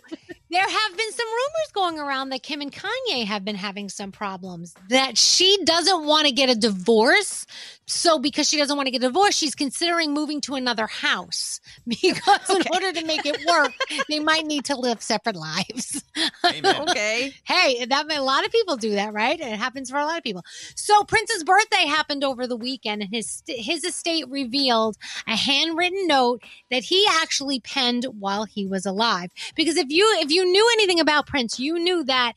there have been some rumors going around that Kim and Kanye have been having some problems. That she doesn't want to get a divorce. So because she doesn't want to get a divorce, she's considering moving to another house. Because in order to make it work, they might need to live separate lives. Okay. Hey, that a lot of people do that, right? It happens for a lot of people. So Prince's birthday happened over the weekend, and his his estate revealed a handwritten note that he actually penned while he was alive. Because if you if you knew anything about Prince, you knew that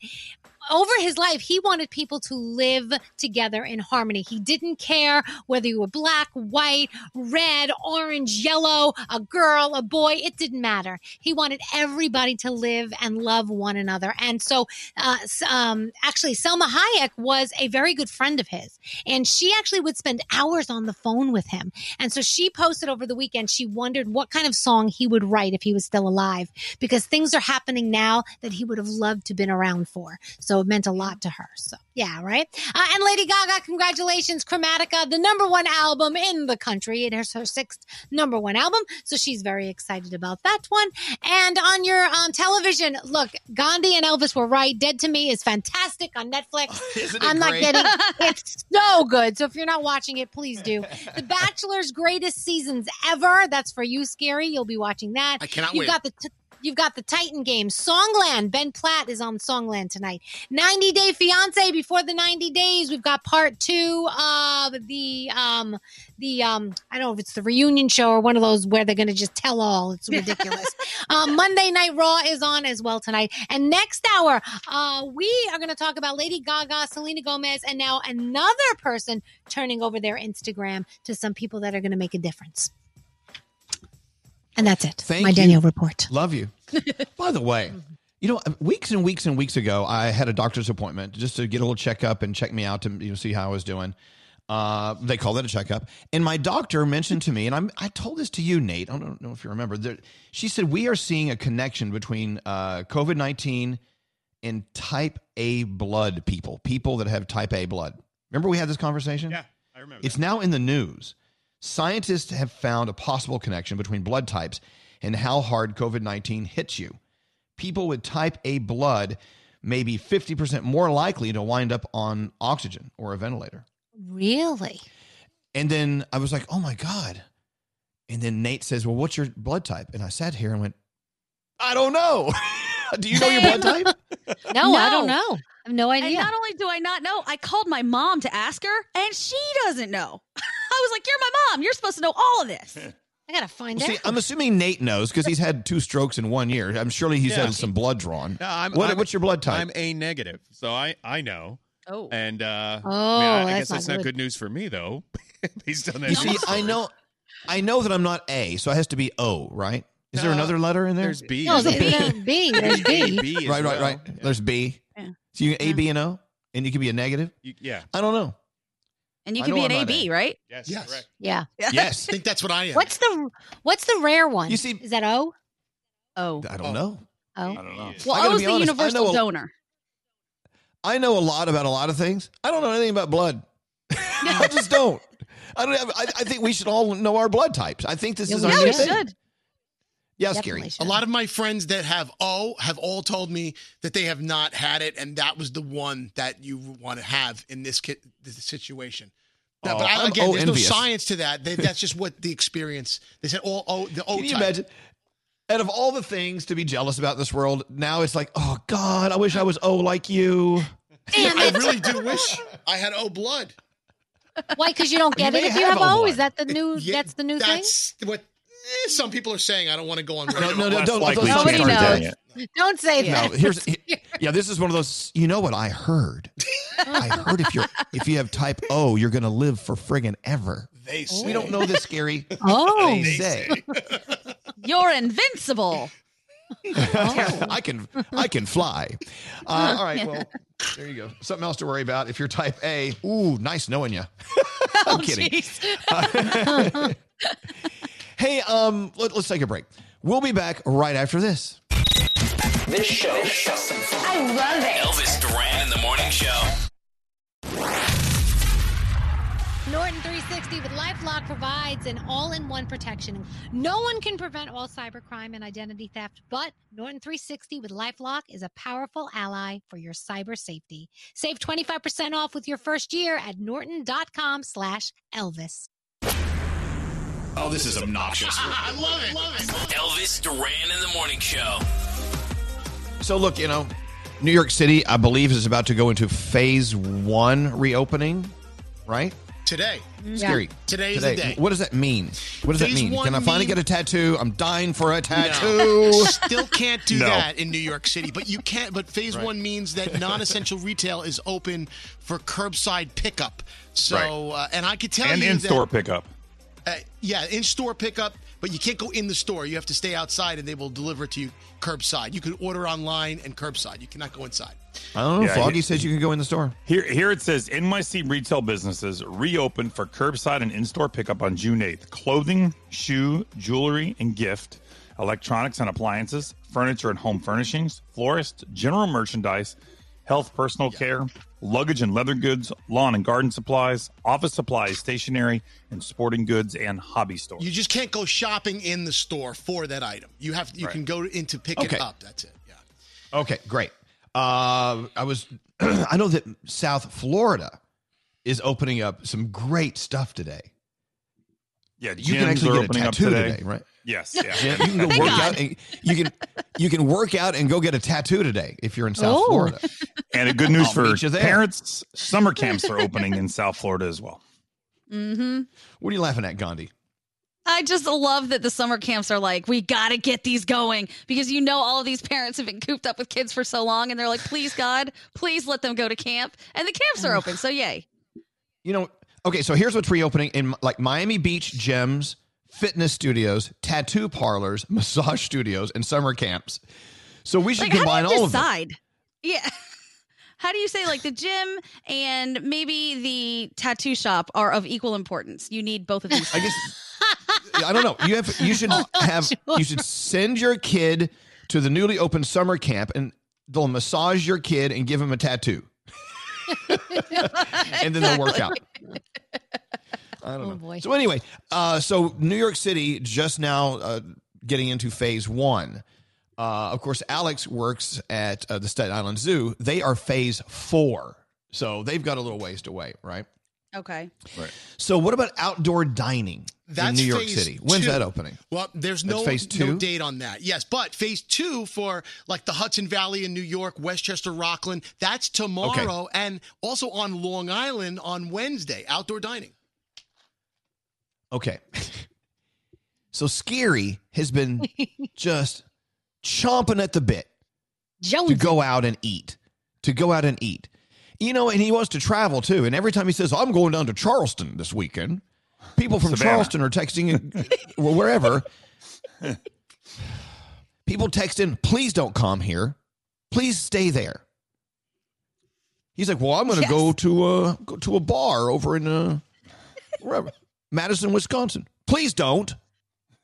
over his life, he wanted people to live together in harmony. He didn't care whether you were black, white, red, orange, yellow, a girl, a boy. It didn't matter. He wanted everybody to live and love one another. And so, uh, um, actually, Salma Hayek was a very good friend of his. And she actually would spend hours on the phone with him. And so she posted over the weekend, she wondered what kind of song he would write if he was still alive because things are happening now that he would have loved to been around for. So it meant a lot to her. So yeah, right. Uh, and Lady Gaga, congratulations, Chromatica, the number one album in the country. It is her sixth number one album, so she's very excited about that one. And on your um, television, look, Gandhi and Elvis were right. Dead to Me is fantastic on Netflix. I'm not getting. It's so good. So if you're not watching it, please do. The Bachelor's greatest seasons ever. That's for you, Skeery. You'll be watching that. I cannot You've wait. got the t- You've got the Titan game, Songland. Ben Platt is on Songland tonight. 90 Day Fiance before the 90 days. We've got part two of the um the um I don't know if it's the reunion show or one of those where they're gonna just tell all. It's ridiculous. um, Monday Night Raw is on as well tonight. And next hour, uh, we are gonna talk about Lady Gaga, Selena Gomez, and now another person turning over their Instagram to some people that are gonna make a difference. And that's it. Thank My you. Danielle report. Love you. By the way, you know, weeks and weeks and weeks ago, I had a doctor's appointment just to get a little checkup and check me out to you know see how I was doing. Uh, they call that a checkup. And my doctor mentioned to me, and I'm, I told this to you, Nate. I don't know if you remember. That she said we are seeing a connection between uh, COVID 19 and type A blood people, people that have type A blood. Remember we had this conversation? Yeah, I remember. It's now in the news. Scientists have found a possible connection between blood types and how hard COVID 19 hits you. People with type A blood may be 50% more likely to wind up on oxygen or a ventilator. Really? And then I was like, oh my God. And then Nate says, well, what's your blood type? And I sat here and went, I don't know. Do you know your blood type? No, I don't know. I have no And idea. not only do I not know, I called my mom to ask her, and she doesn't know. I was like, "You're my mom. You're supposed to know all of this." I gotta find Well, out. see, I'm assuming Nate knows because he's had two strokes in one year. I'm surely he's Yeah. had some blood drawn. No, I'm, What- I'm- what's your blood type? I'm A negative, so I I know. Oh, and uh, Oh, I, mean, I, I that's guess that's not not good. good news for me though. Based on that, You see, I know, I know that I'm not A, so it has to be O, right? Is there No, another letter in there? There's B. no, there's well. B. B. There's B. B as right, right, well. right. There's B. Yeah. So you A, B, and O, and you can be a negative. You- yeah. I don't know. And you I can be an I'm AB, A. right? Yes. Yes. Correct. Yeah. Yes. I think that's what I am. What's the What's the rare one? You see- is that O? Oh, I don't know. Oh, I don't know. I well, gotta O's be the honest, I universal know a- donor. I know a lot about a lot of things. I don't know anything about blood. I just don't. I don't have. I, I think we should all know our blood types. I think this Yeah, is we our Yeah, new we thing. should. Yeah, definitely scary. should. A lot of my friends that have O have all told me that they have not had it, and that was the one that you want to have in this, ki- this situation. No, Oh, but I, again, O there's envious. no science to that. They, that's just what the experience. They said all O the O Can you type. imagine? Out of all the things to be jealous about in this world, now it's like, oh God, I wish I was O like you. damn I really do wish I had O blood. Why? Because you don't get You it may if you have have O O. blood. Is that the new? Yeah, that's the new thing. What eh, some people are saying. I don't want to go on. No, no, no, don't. likely Nobody knows. that. Don't say No, that. here's yeah. This is one of those. You know what I heard? I heard if you're if you have type O, you're gonna live for friggin' ever. They say. We don't know this, Skeery. Oh, They say. You're invincible. I can I can fly. Uh, all right, well, there you go. Something else to worry about if you're type A. Ooh, nice knowing you. I'm kidding. Jeez. Hey, um, let, us take a break. We'll be back right after this. This show. I love it. Elvis Duran in the morning show. Norton 360 with LifeLock provides an all-in-one protection. No one can prevent all cybercrime and identity theft, but Norton 360 with LifeLock is a powerful ally for your cyber safety. Save 25% off with your first year at norton.com slash Elvis. Oh, this is obnoxious. I love it. Love it. Elvis Duran in the morning show. So, look, you know, New York City, I believe, is about to go into phase one reopening, right? Today. Skeery. Today is the day. What does that mean? What does Phase that mean? Can I finally mean- get a tattoo? I'm dying for a tattoo. No. Still can't do No. that in New York City, but you can't. But phase one means that non-essential retail is open for curbside pickup. So, uh, and I could tell And you And in store pickup. Uh, yeah, in store pickup, but you can't go in the store. You have to stay outside, and they will deliver it to you curbside. You can order online and curbside. You cannot go inside. I don't know. Yeah, Froggy he- says you can go in the store. Here, here it says NYC retail businesses reopen for curbside and in-store pickup on June 8th. Clothing, shoe, jewelry, and gift, electronics and appliances, furniture and home furnishings, florist, general merchandise, health, personal care, luggage and leather goods, lawn and garden supplies, office supplies, stationery, and sporting goods and hobby stores. You just can't go shopping in the store for that item. You have you Right. can go in to pick Okay. it up. That's it. Yeah. Okay, great. Uh, I was, I know that South Florida is opening up some great stuff today. yeah, You can actually are get a opening tattoo today. today, right? Yes, yeah. Jim, you can go work God. out. And you can you can work out and go get a tattoo today if you're in South Oh. Florida. And a good news I'll for you parents: summer camps are opening in South Florida as well. Mm-hmm. What are you laughing at, Gandhi? I just love that the summer camps are like, we got to get these going because you know all of these parents have been cooped up with kids for so long and they're like, please, God, please let them go to camp. And the camps are open. So, yay. You know, okay, so here's what's reopening in like Miami Beach gyms, fitness studios, tattoo parlors, massage studios, and summer camps. So we should Like, combine all of them. decide? Yeah. how do you say like the gym and maybe the tattoo shop are of equal importance? You need both of these. I guess I don't know. You have you should oh, have you should send your kid to the newly opened summer camp and they'll massage your kid and give him a tattoo. and then they'll work out. I don't Oh, know. boy. So anyway, uh, so New York City just now uh, getting into phase one. Uh, of course, Alex works at uh, the Staten Island Zoo. They are phase four, so they've got a little ways to wait, right? Okay. Right. So what about outdoor dining That's in New York City? When's two. that opening? Well, there's no, phase no date on that. Yes, but phase two for like the Hudson Valley in New York, Westchester, Rockland, that's tomorrow, and also on Long Island on Wednesday, outdoor dining. Okay. so Skeery has been just chomping at the bit to go out and eat. To go out and eat. You know, and he wants to travel too. And every time he says, I'm going down to Charleston this weekend, people from Savannah. Charleston are texting or wherever. People text in, please don't come here. Please stay there. He's like, well, I'm going to go to a go to a bar over in uh, wherever, Madison, Wisconsin. Please don't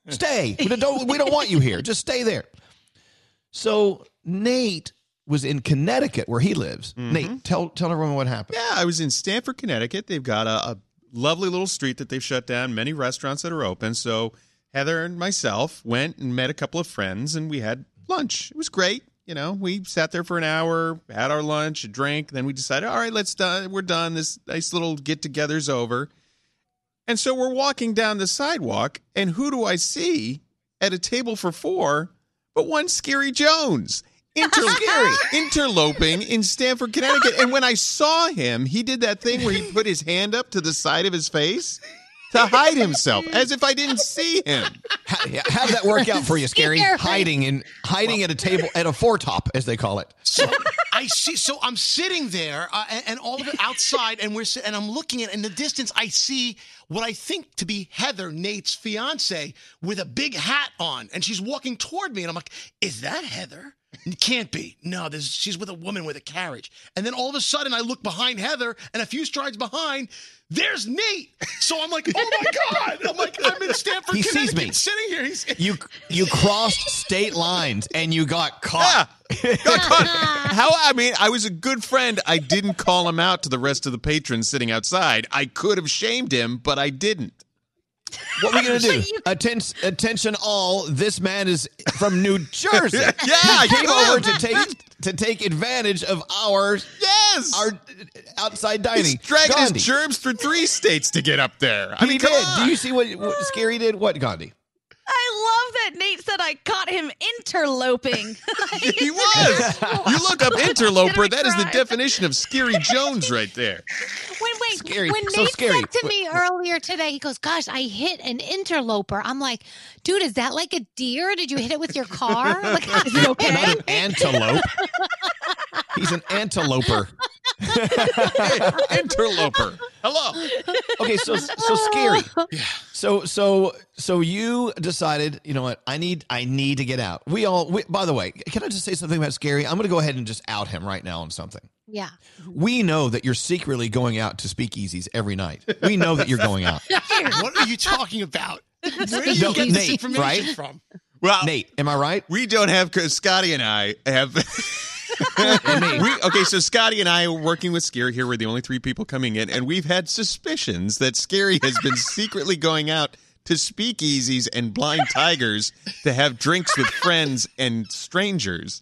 stay. We don't we don't want you here. Just stay there. So Nate was in Connecticut where he lives. Mm-hmm. Nate, tell tell everyone what happened. Yeah, I was in Stamford, Connecticut. They've got a, a lovely little street that they've shut down, many restaurants that are open. So Heather and myself went and met a couple of friends and we had lunch. It was great. You know, we sat there for an hour, had our lunch, a drink, then we decided, all right, let's done. We're done. This nice little get together's over. And so we're walking down the sidewalk, and who do I see at a table for four but one Skeery Jones? Inter- interloping in Stamford, Connecticut. And when I saw him, he did that thing where he put his hand up to the side of his face to hide himself, as if I didn't see him. How, yeah, how did that work out for you, Skeery? Skeery. Hiding in hiding at a table at a foretop, as they call it. So I see. So I'm sitting there, uh, and, and all of it outside, and we're and I'm looking at in the distance. I see what I think to be Heather, Nate's fiance, with a big hat on, and she's walking toward me, and I'm like, "Is that Heather?" Can't be. No, she's with a woman with a carriage. And then all of a sudden, I look behind Heather, and a few strides behind, there's Nate. So I'm like, "Oh my god!" I'm like, "I'm in Stamford, He sees me. sitting here." He's You you crossed state lines and you got caught. How I mean, I was a good friend. I didn't call him out to the rest of the patrons sitting outside. I could have shamed him, but I didn't. What are we gonna do? Attention, attention, all! This man is from New Jersey. Yeah, he came yeah. over to take to take advantage of our yes our outside dining. He's dragging Gandhi. his germs through three states to get up there. I he mean, did. come on. Do you see what, what Scary did? What Gandhi? I love that Nate said I caught him interloping. he was. You look up interloper. That is the definition of Skeery Jones right there. Wait, wait. Skeery. When So Nate Skeery. said to me earlier today, he goes, "Gosh, I hit an interloper." I'm like, "Dude, is that like a deer? Did you hit it with your car? Like, is it okay?" Not an antelope. He's an anteloper. Interloper. Hello. Okay, so so Skeery. Yeah. So so so you decided, you know what? I need I need to get out. We all. We, by the way, can I just say something about Skeery? I'm going to go ahead and just out him right now on something. Yeah. We know that you're secretly going out to speakeasies every night. We know that you're going out. what are you talking about? Where are you No, get this Nate, information right? from? Well, Nate, am I right? We don't have because Scotty and I have. we, okay, so Scotty and I are working with Skeery here. We're the only three people coming in, and we've had suspicions that Skeery has been secretly going out to speakeasies and blind tigers to have drinks with friends and strangers,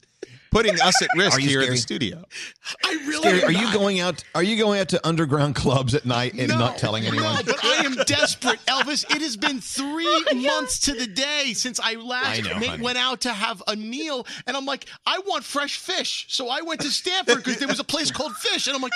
putting us at risk Are you here in the studio. I really Skeery, am are you going out? Are you going out to underground clubs at night and No, not telling anyone? No, but I am desperate, Elvis. It has been three months to the day since I last I know, ma- went out to have a meal, and I'm like, I want fresh fish. So I went to Stamford because there was a place called Fish, and I'm like,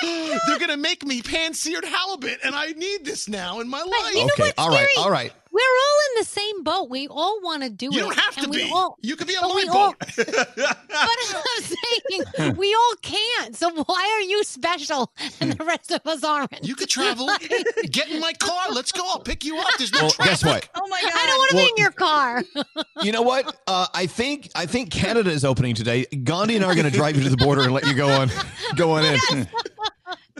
they're gonna make me pan-seared halibut, and I need this now in my life. you know Okay, what's all right, Skeery? all right. We're all in the same boat. We all want to do it. You don't have to be. All, You could be on but my we all- but I'm saying we all can't. So why are you special and the rest of us aren't? You could travel. Get in my car. Let's go. I'll pick you up. There's no Well, traffic. guess what? Oh my god! I don't want to Well- in your car. You know what? Uh, I think I think Canada is opening today. Gandhi and I are going to drive you to the border and let you go on go on in.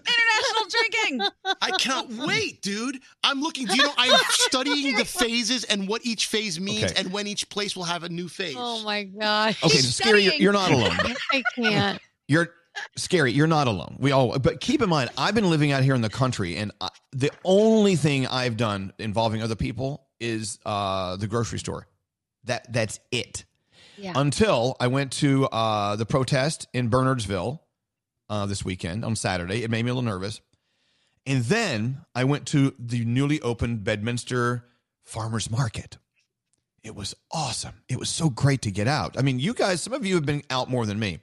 International drinking. I can't wait, dude. I'm looking. Do you know? I'm studying the phases and what each phase means, Okay. and when each place will have a new phase. Oh my gosh. Okay, Skeery. You're, you're not alone. I can't. You're scary. You're not alone. We all. But keep in mind, I've been living out here in the country, and I, the only thing I've done involving other people is uh, the grocery store. That that's it. Yeah. Until I went to uh, the protest in Bernardsville uh, this weekend on Saturday. It made me a little nervous. And then I went to the newly opened Bedminster Farmers Market. It was awesome. It was so great to get out. I mean, you guys, some of you have been out more than me.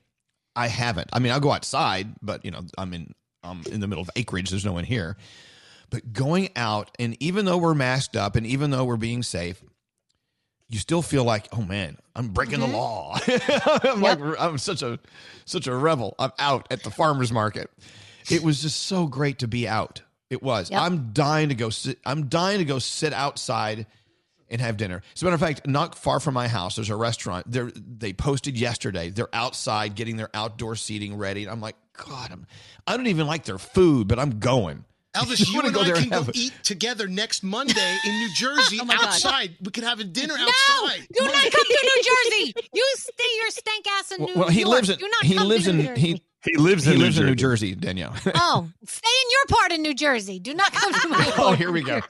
I haven't. I mean, I'll go outside, but you know, I'm in I'm in the middle of acreage. There's no one here. But going out, and even though we're masked up, and even though we're being safe, you still feel like, oh man, I'm breaking the mm-hmm. law. I'm like, I'm such a such a rebel. I'm out at the farmers market. It was just so great to be out. It was. I'm dying to go sit. I'm dying to go sit outside and have dinner. As a matter of fact, not far from my house, there's a restaurant. They they posted yesterday. They're outside getting their outdoor seating ready. And I'm like, God, I'm, I don't even like their food, but I'm going. Elvis, I'm you and go I there can and go a- eat together next Monday in New Jersey Oh my God. outside. We could have a dinner No, outside. do not come to New Jersey. You stay your stank ass in New Jersey. Well, he York. lives in Do not he lives in New Jersey. he He lives he in New in New Jersey. Jersey, Danielle. Oh, stay in your part of New Jersey. Do not come to my oh, here we go.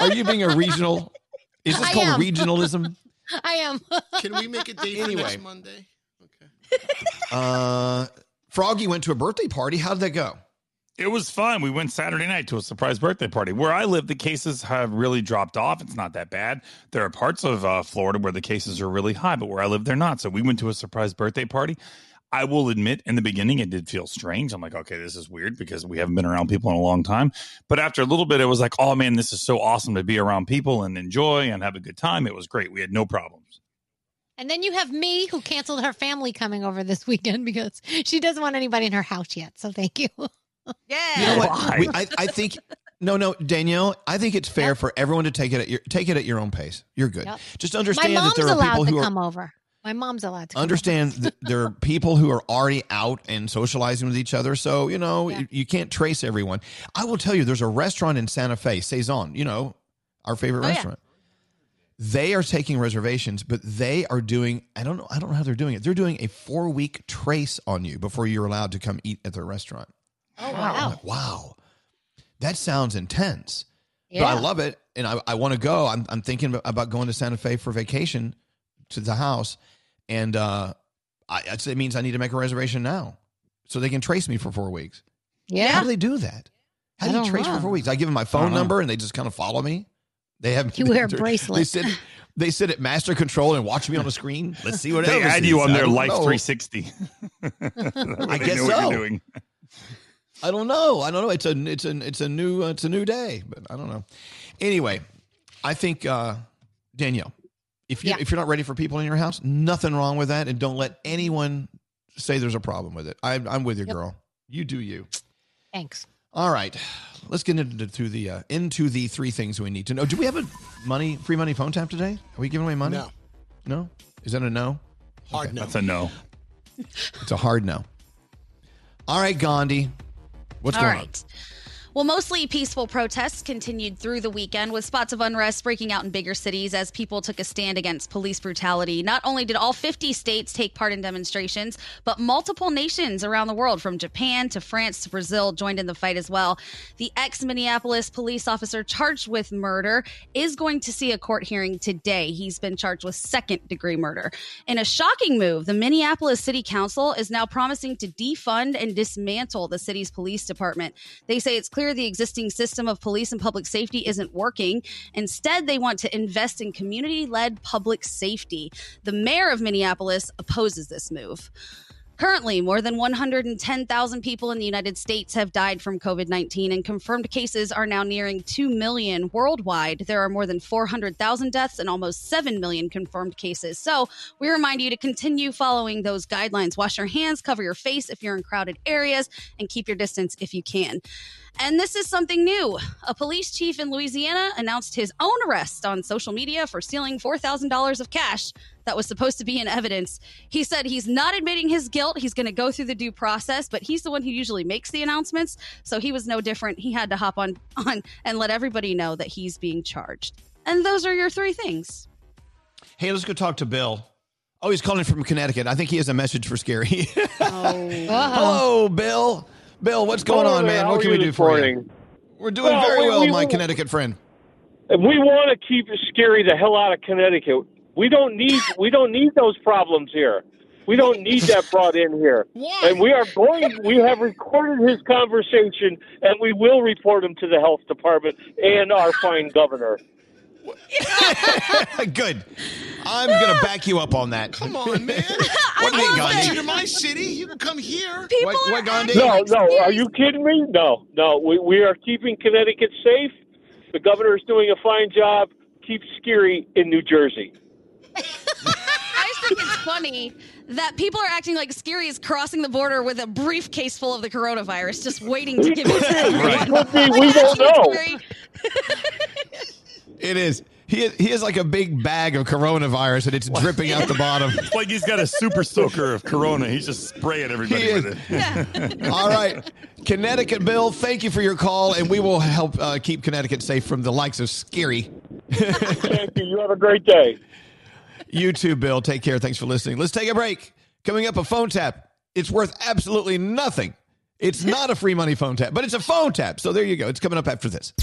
Are you being a regional? Is this I called am. regionalism? I am. Can we make a date Anyway. next Monday? Uh, Froggy went to a birthday party. How did that go? It was fun. We went Saturday night to a surprise birthday party. Where I live, the cases have really dropped off. It's not that bad. There are parts of uh, Florida where the cases are really high, but where I live, they're not. So we went to a surprise birthday party. I will admit, in the beginning, it did feel strange. I'm like, okay, this is weird because we haven't been around people in a long time. But after a little bit, it was like, oh man, this is so awesome to be around people and enjoy and have a good time. It was great. We had no problems. And then you have me who canceled her family coming over this weekend because she doesn't want anybody in her house yet. So thank you. Yeah. You know what? We, I, I think no, no, Danielle. I think it's fair for everyone to take it at your take it at your own pace. You're good. Yep. Just understand My that there are allowed people to who are come over. My mom's allowed to come understand that there are people who are already out and socializing with each other. So, you know, you, you can't trace everyone. I will tell you, there's a restaurant in Santa Fe, Sazón, you know, our favorite Oh, yeah. restaurant. They are taking reservations, but they are doing, I don't know, I don't know how they're doing it. They're doing a four week trace on you before you're allowed to come eat at their restaurant. Oh, I'm wow. like, wow. That sounds intense. But Yeah. I love it. And I, I want to go. I'm, I'm thinking about going to Santa Fe for vacation to the house. And uh, I, it means I need to make a reservation now so they can trace me for four weeks. Yeah. How do they do that? How do you trace know. for four weeks? I give them my phone I know. number and they just kind of follow me. They have You wear a bracelet. They sit, they sit at master control and watch me on the screen. Let's see what They Elvis add you is. on their Life know. 360. I They guess know what so. You're doing. I don't know. I don't know. It's a it's a it's a new uh, it's a new day, but I don't know. Anyway, I think uh, Danielle, if you Yeah. if you're not ready for people in your house, nothing wrong with that, and don't let anyone say there's a problem with it. I'm I'm with you, Yep. girl. You do you. Thanks. All right, let's get into through the uh, into the three things we need to know. Do we have a money free money phone tap today? Are we giving away money? No. No. Is that a no? Hard no. That's a no. It's a hard no. All right, Gandhi. What's All going right. Well, mostly peaceful protests continued through the weekend with spots of unrest breaking out in bigger cities as people took a stand against police brutality. Not only did all 50 states take part in demonstrations, but multiple nations around the world, from Japan to France to Brazil, joined in the fight as well. The ex Minneapolis police officer charged with murder is going to see a court hearing today. He's been charged with second degree murder. In a shocking move, the Minneapolis City Council is now promising to defund and dismantle the city's police department. They say it's clear the existing system of police and public safety isn't working. Instead, they want to invest in community led public safety. The mayor of Minneapolis opposes this move. Currently, more than 110,000 people in the United States have died from COVID 19, and confirmed cases are now nearing 2 million worldwide. There are more than 400,000 deaths and almost 7 million confirmed cases. So, we remind you to continue following those guidelines. Wash your hands, cover your face if you're in crowded areas, and keep your distance if you can. And this is something new. A police chief in Louisiana announced his own arrest on social media for stealing $4,000 of cash that was supposed to be in evidence. He said he's not admitting his guilt. He's going to go through the due process, but he's the one who usually makes the announcements. So he was no different. He had to hop on, on and let everybody know that he's being charged. And those are your three things. Hey, let's go talk to Bill. Oh, he's calling from Connecticut. I think he has a message for Skeery. Oh. Hello, uh-huh. Bill. Bill, what's going Hello on, there. man? How What can we do for morning? you? We're doing Well, very well, we- my Connecticut friend. And we want to keep Skeery the hell out of Connecticut. We don't need we don't need those problems here. We don't need that brought in here. And we are going. We have recorded his conversation, and we will report him to the health department and our fine governor. Good. I'm going to back you up on that. Come on, man. What do you mean, I Gandhi? you to my city. You can come here. People What- what, Gandhi? No, no. Are you kidding me? No, no. We we are keeping Connecticut safe. The governor is doing a fine job. Keep Skeery in New Jersey. I just think it's funny that people are acting like Skeery is crossing the border with a briefcase full of the coronavirus, just waiting to give it to everyone. Could. We don't know. It is. He is, he is like a big bag of coronavirus and it's dripping out the bottom. It's like he's got a super soaker of Corona. He's just spraying everybody He with it. All right. Connecticut Bill, thank you for your call, and we will help uh, keep Connecticut safe from the likes of Skeery. Thank you. You have a great day. You too, Bill. Take care. Thanks for listening. Let's take a break. Coming up, a phone tap. It's worth absolutely nothing. It's not a free money phone tap, but it's a phone tap. So there you go. It's coming up after this.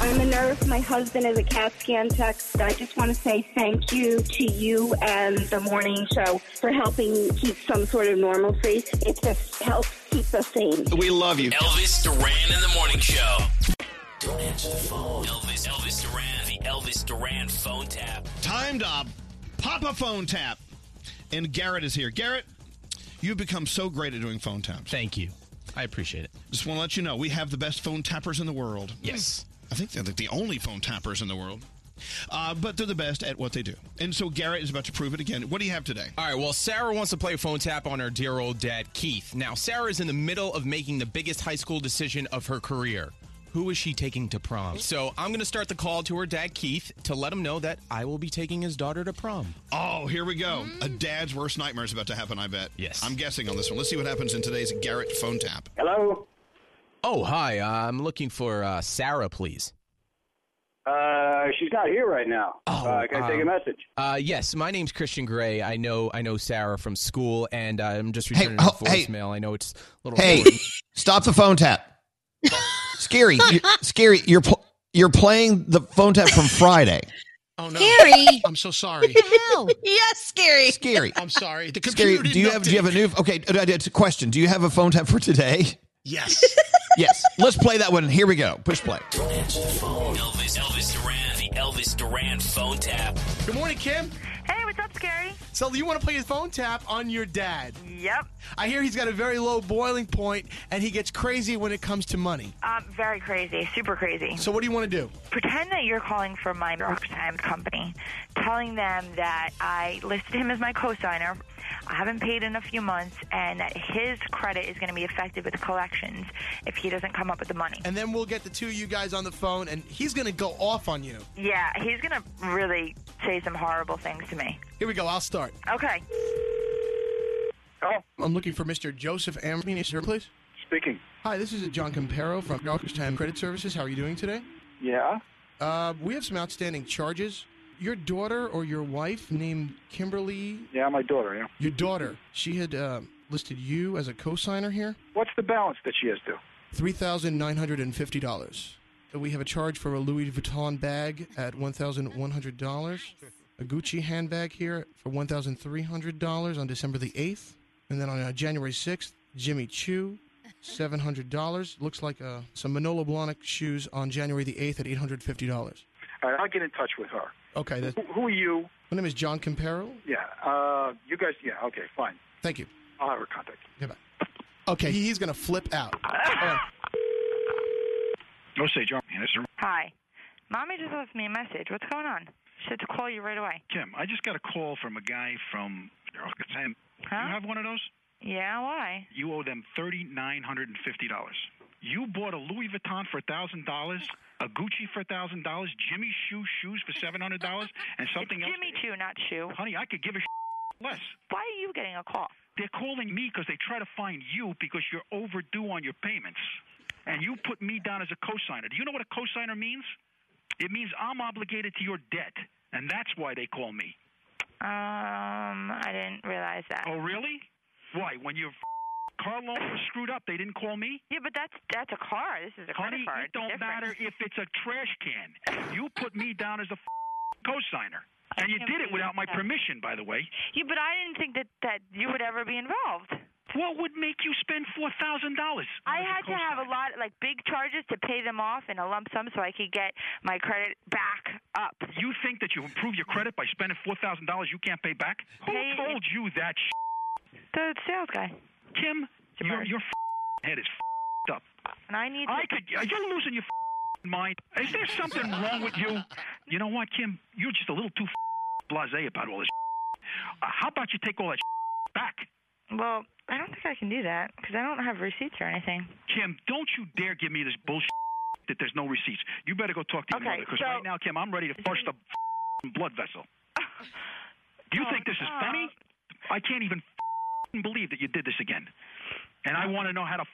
I'm a nurse. My husband is a CAT scan tech. I just want to say thank you to you and the morning show for helping keep some sort of normalcy. It just helps keep us sane. We love you. Elvis Duran in the morning show. Don't answer the phone. Elvis, Elvis Duran, the Elvis Duran phone tap. Time to pop a phone tap. And Garrett is here. Garrett, you've become so great at doing phone taps. Thank you. I appreciate it. Just want to let you know we have the best phone tappers in the world. Yes. I think they're the only phone tappers in the world. Uh, but they're the best at what they do. And so Garrett is about to prove it again. What do you have today? All right, well, Sarah wants to play a phone tap on her dear old dad, Keith. Now, Sarah is in the middle of making the biggest high school decision of her career. Who is she taking to prom? So I'm going to start the call to her dad, Keith, to let him know that I will be taking his daughter to prom. Oh, here we go. A dad's worst nightmare is about to happen, I bet. Yes. I'm guessing on this one. Let's see what happens in today's Garrett phone tap. Hello. Oh, hi. Uh, I'm looking for uh, Sarah, please. Uh, she's not here right now. uh, can I take a um, message? Uh, yes, my name's Christian Gray. I know I know Sarah from school, and uh, I'm just returning her oh, hey. voicemail. I know it's a little. Hey, important. stop the phone tap. Skeery. you scary. You're pl- you're playing the phone tap from Friday. Oh no, Skeery. I'm so sorry. Hell. yes, Skeery. Skeery. I'm sorry. The Skeery. computer Do you didn't have do you have a new Okay, uh, it's a question. Do you have a phone tap for today? Yes. yes. Let's play that one. Here we go. Push play. Don't answer the phone. Elvis, Elvis Duran, the Elvis Duran phone tap. Good morning, Kim. Hey, what's up, Skeery? So you want to play his phone tap on your dad? Yep. I hear he's got a very low boiling point, and he gets crazy when it comes to money. Um, very crazy, super crazy. So what do you want to do? Pretend that you're calling from my Times company, telling them that I listed him as my co-signer. I haven't paid in a few months, and that his credit is going to be affected with collections if he doesn't come up with the money. And then we'll get the two of you guys on the phone, and he's going to go off on you. Yeah, he's going to really say some horrible things to me. Here we go. I'll start. Okay. Oh, I'm looking for Mr. Joseph Amrini, sir, please. Speaking. Hi, this is John Campero from Yorktown Credit Services. How are you doing today? Yeah. Uh, we have some outstanding charges. Your daughter or your wife named Kimberly? Yeah, my daughter, yeah. Your daughter. She had uh, listed you as a co-signer here. What's the balance that she has due? $3,950. We have a charge for a Louis Vuitton bag at one thousand one hundred dollars. A Gucci handbag here for one thousand three hundred dollars on December the eighth, and then on uh, January sixth, Jimmy Choo, seven hundred dollars. Looks like uh, some Manolo Blahnik shoes on January the eighth at eight hundred fifty dollars. All right, I'll get in touch with her. Okay, Who, who are you? my name is John Campero. Yeah. Uh, you guys. Yeah. Okay. Fine. Thank you. I'll have her contact. Okay, he's going to flip out. All right. No, say, John. Yes. Hi. Mommy just left me a message. What's going on? She said to call you right away. Kim, I just got a call from a guy from. Sam, you have one of those? Yeah, why? You owe them thirty nine hundred and fifty dollars. You bought a Louis Vuitton for a thousand dollars, a Gucci for a thousand dollars, Jimmy Choo shoes for seven hundred dollars, and something else. Jimmy Choo, not Choo. Honey, I could give a less. Why are you getting a call? They're calling me because they try to find you because you're overdue on your payments, and you put me down as a cosigner. Do you know what a cosigner means? It means I'm obligated to your debt, and that's why they call me. Um, I didn't realize that. Oh, really? Why? When your car loan was screwed up, they didn't call me? Yeah, but that's that's a car. This is a Honey, credit card. it don't matter if it's a trash can. You put me down as a cosigner. And you did it without my that. permission, by the way. Yeah, but I didn't think that that you would ever be involved. What would make you spend four thousand dollars? I had to have a lot, like big charges, to pay them off in a lump sum so I could get my credit back up. You think that you improve your credit by spending four thousand dollars you can't pay back? Who Pay- told you that? The sales guy. Kim, your your head is up. And I need. I could. You're losing your mind. Is there something wrong with you? You know what, Kim? You're just a little too blasé about all this. Uh, how about you take all that back? Well, I don't think I can do that because I don't have receipts or anything. Kim, don't you dare give me this bullshit that there's no receipts. You better go talk to your Okay, mother because so- right now, Kim, I'm ready to burst the blood vessel. Do you Oh, think this is uh, funny? I can't even believe that you did this again. And I want to know how to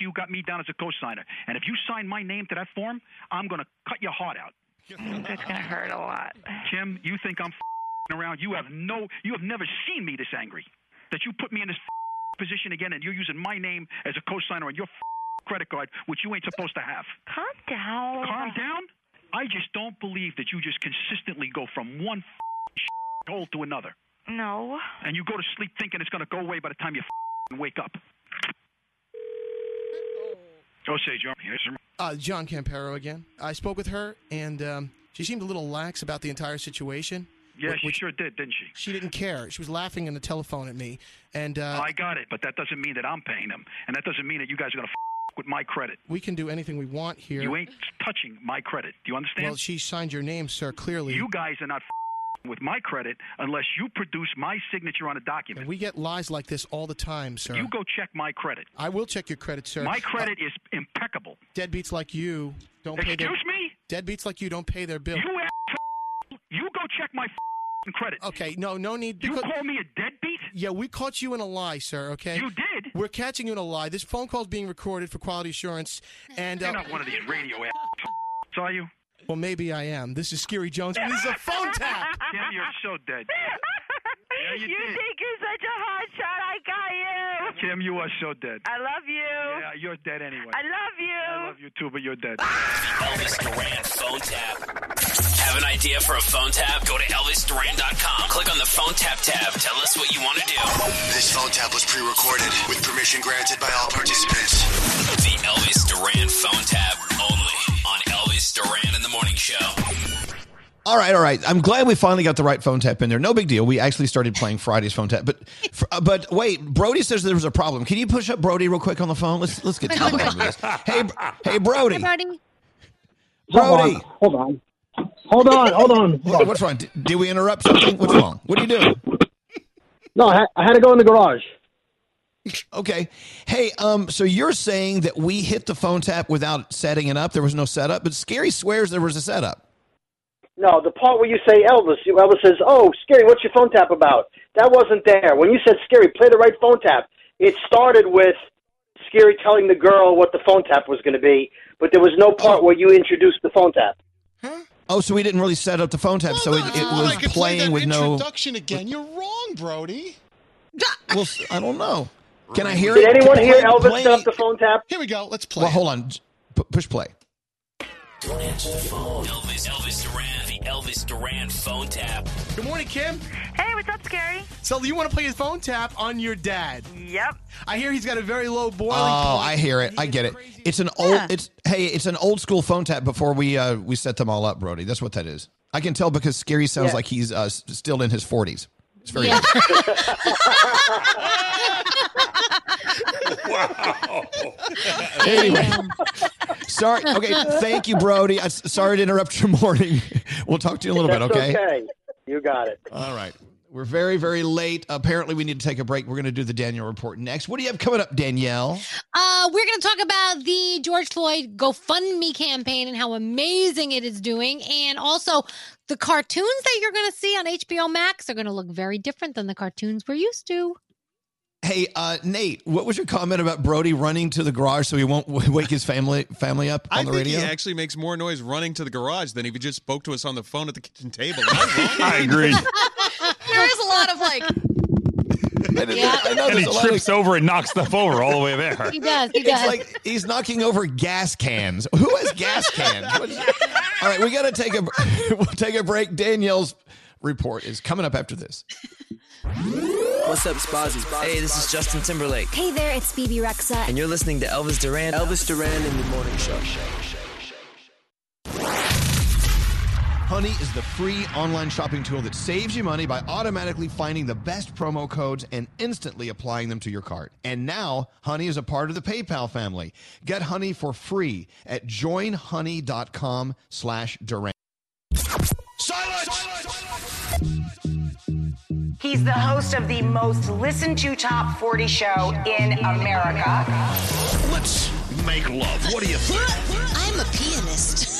you got me down as a co-signer. And if you sign my name to that form, I'm going to cut your heart out. That's gonna hurt a lot. Kim, you think I'm around? You have no, you have never seen me this angry. That you put me in this position again, and you're using my name as a co-signer on your credit card, which you ain't supposed to have. Calm down. Calm down. I just don't believe that you just consistently go from one hole to another, No. and you go to sleep thinking it's going to go away by the time you wake up. Go say, John. Yes, sir. Uh, John Campero again. I spoke with her, and um, she seemed a little lax about the entire situation. Yeah, wh- she sure did, didn't she? She didn't care. She was laughing in the telephone at me, and uh, I got it, but that doesn't mean that I'm paying them, and that doesn't mean that you guys are going to with my credit. we can do anything we want here. You ain't touching my credit. Do you understand? Well, she signed your name, sir. Clearly, You guys are not with my credit unless you produce my signature on a document. and we get lies like this all the time, sir. You go check my credit. I will check your credit, sir. My credit is impeccable. Deadbeats like you don't pay their. Excuse me? Deadbeats like you don't pay their bill. You ass- you go check my credit. Okay, no, no need. You because- call me a deadbeat? Yeah, we caught you in a lie, sir. Okay. You did? We're catching you in a lie. This phone call is being recorded for quality assurance, and You're uh, not one of these radio ass. Are you? well, maybe I am. This is Skeery Jones, and this is a phone tap. Yeah, you're so dead. Yeah, you, you did. think you're such a hot shot? I got you. Kim, you are so dead. I love you. Yeah, you're dead anyway. I love you. I love you too, but you're dead. Elvis Duran phone tap. Have an idea for a phone tap? Go to ElvisDuran.com. Click on the phone tap tab. Tell us what you want to do. This phone tap was pre-recorded with permission granted by all participants. The Elvis Duran phone tap only on Elvis Duran in the Morning Show. All right, all right. I'm glad we finally got the right phone tap in there. No big deal. We actually started playing Friday's phone tap, but f- uh, but wait, Brody says there was a problem. Can you push up Brody real quick on the phone? Let's let's get to the bottom of this. Hey, hey, Brody, Hey, Brody. Brody. Hold on. Hold on. Hold on. Hold on. What's wrong? Did, did we interrupt something? What's wrong? What are you doing? No, I I had to go in the garage. Okay. Hey, um, so you're saying that we hit the phone tap without setting it up? There was no setup, but Skeery swears there was a setup. No, the part where you say Elvis, you- Elvis says, "Oh, Skeery, what's your phone tap about?" That wasn't there. When you said Skeery, play the right phone tap. It started with Skeery telling the girl what the phone tap was going to be, but there was no part where you introduced the phone tap. Oh, so we didn't really set up the phone tap, so it, it was I could play playing that with no. introduction again. You're wrong, Brody. Well, I don't know. Can I hear Did it? anyone Can- hear play- Elvis play- set up the phone tap? Here we go. Let's play. Well, hold on. P- push play. Don't answer the phone. Elvis, Elvis Duran, the Elvis Duran phone tap. Good morning, Kim. Hey, what's up, Skeery? So you want to play his phone tap on your dad? Yep. I hear he's got a very low boiling Oh, point. I hear it. I get it. It's an old. Yeah. It's hey, it's an old school phone tap. Before we uh we set them all up, Brody. That's what that is. I can tell because Skeery sounds Yeah. like he's uh, still in his forties. It's very wow. Anyway, sorry. Okay, thank you, Brody. I, sorry to interrupt your morning. We'll talk to you in a little That's bit, okay? okay. You got it. All right. We're very, very late. Apparently, we need to take a break. We're going to do the Danielle report next. What do you have coming up, Danielle? Uh, we're going to talk about the George Floyd GoFundMe campaign and how amazing it is doing. And also, the cartoons that you're going to see on HBO Max are going to look very different than the cartoons we're used to. Hey, uh, Nate, what was your comment about Brody running to the garage so he won't w- wake his family family up on I the think radio? he actually makes more noise running to the garage than if he just spoke to us on the phone at the kitchen table. I agree. There is a lot of like. I know and he there's a lot trips over and knocks stuff over all the way there. He does. He It's does. like he's knocking over gas cans. Who has gas cans? What is- All right, we got to take a we'll take a break. Danielle's report is coming up after this. What's up, Spazzy? Hey, this is Justin Timberlake. Hey there, it's Bebe Rexha. And you're listening to Elvis Duran. Elvis Duran in the Morning Show. Honey is the free online shopping tool that saves you money by automatically finding the best promo codes and instantly applying them to your cart. And now, Honey is a part of the PayPal family. Get Honey for free at joinhoney.com slash Duran. He's the host of the most listened to top 40 show in America. Let's make love. What do you think? I'm a pianist.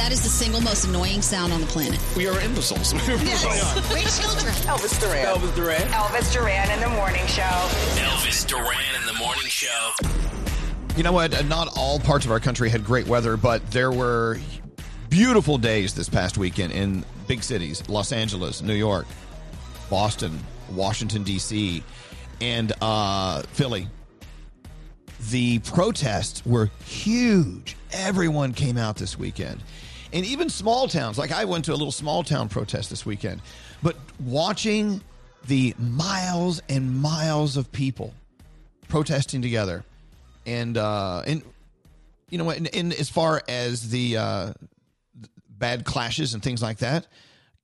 that is the single most annoying sound on the planet. We are imbeciles. Yes. We're children. Elvis Duran. Elvis Duran. Elvis Duran in the morning show. Elvis Duran in the morning show. You know what? Not all parts of our country had great weather, but there were beautiful days this past weekend in big cities Los Angeles, New York, Boston, Washington, D.C., and uh, Philly. The protests were huge. Everyone came out this weekend. And even small towns, like I went to a little small town protest this weekend, but watching the miles and miles of people protesting together and uh and you know and, and as far as the uh bad clashes and things like that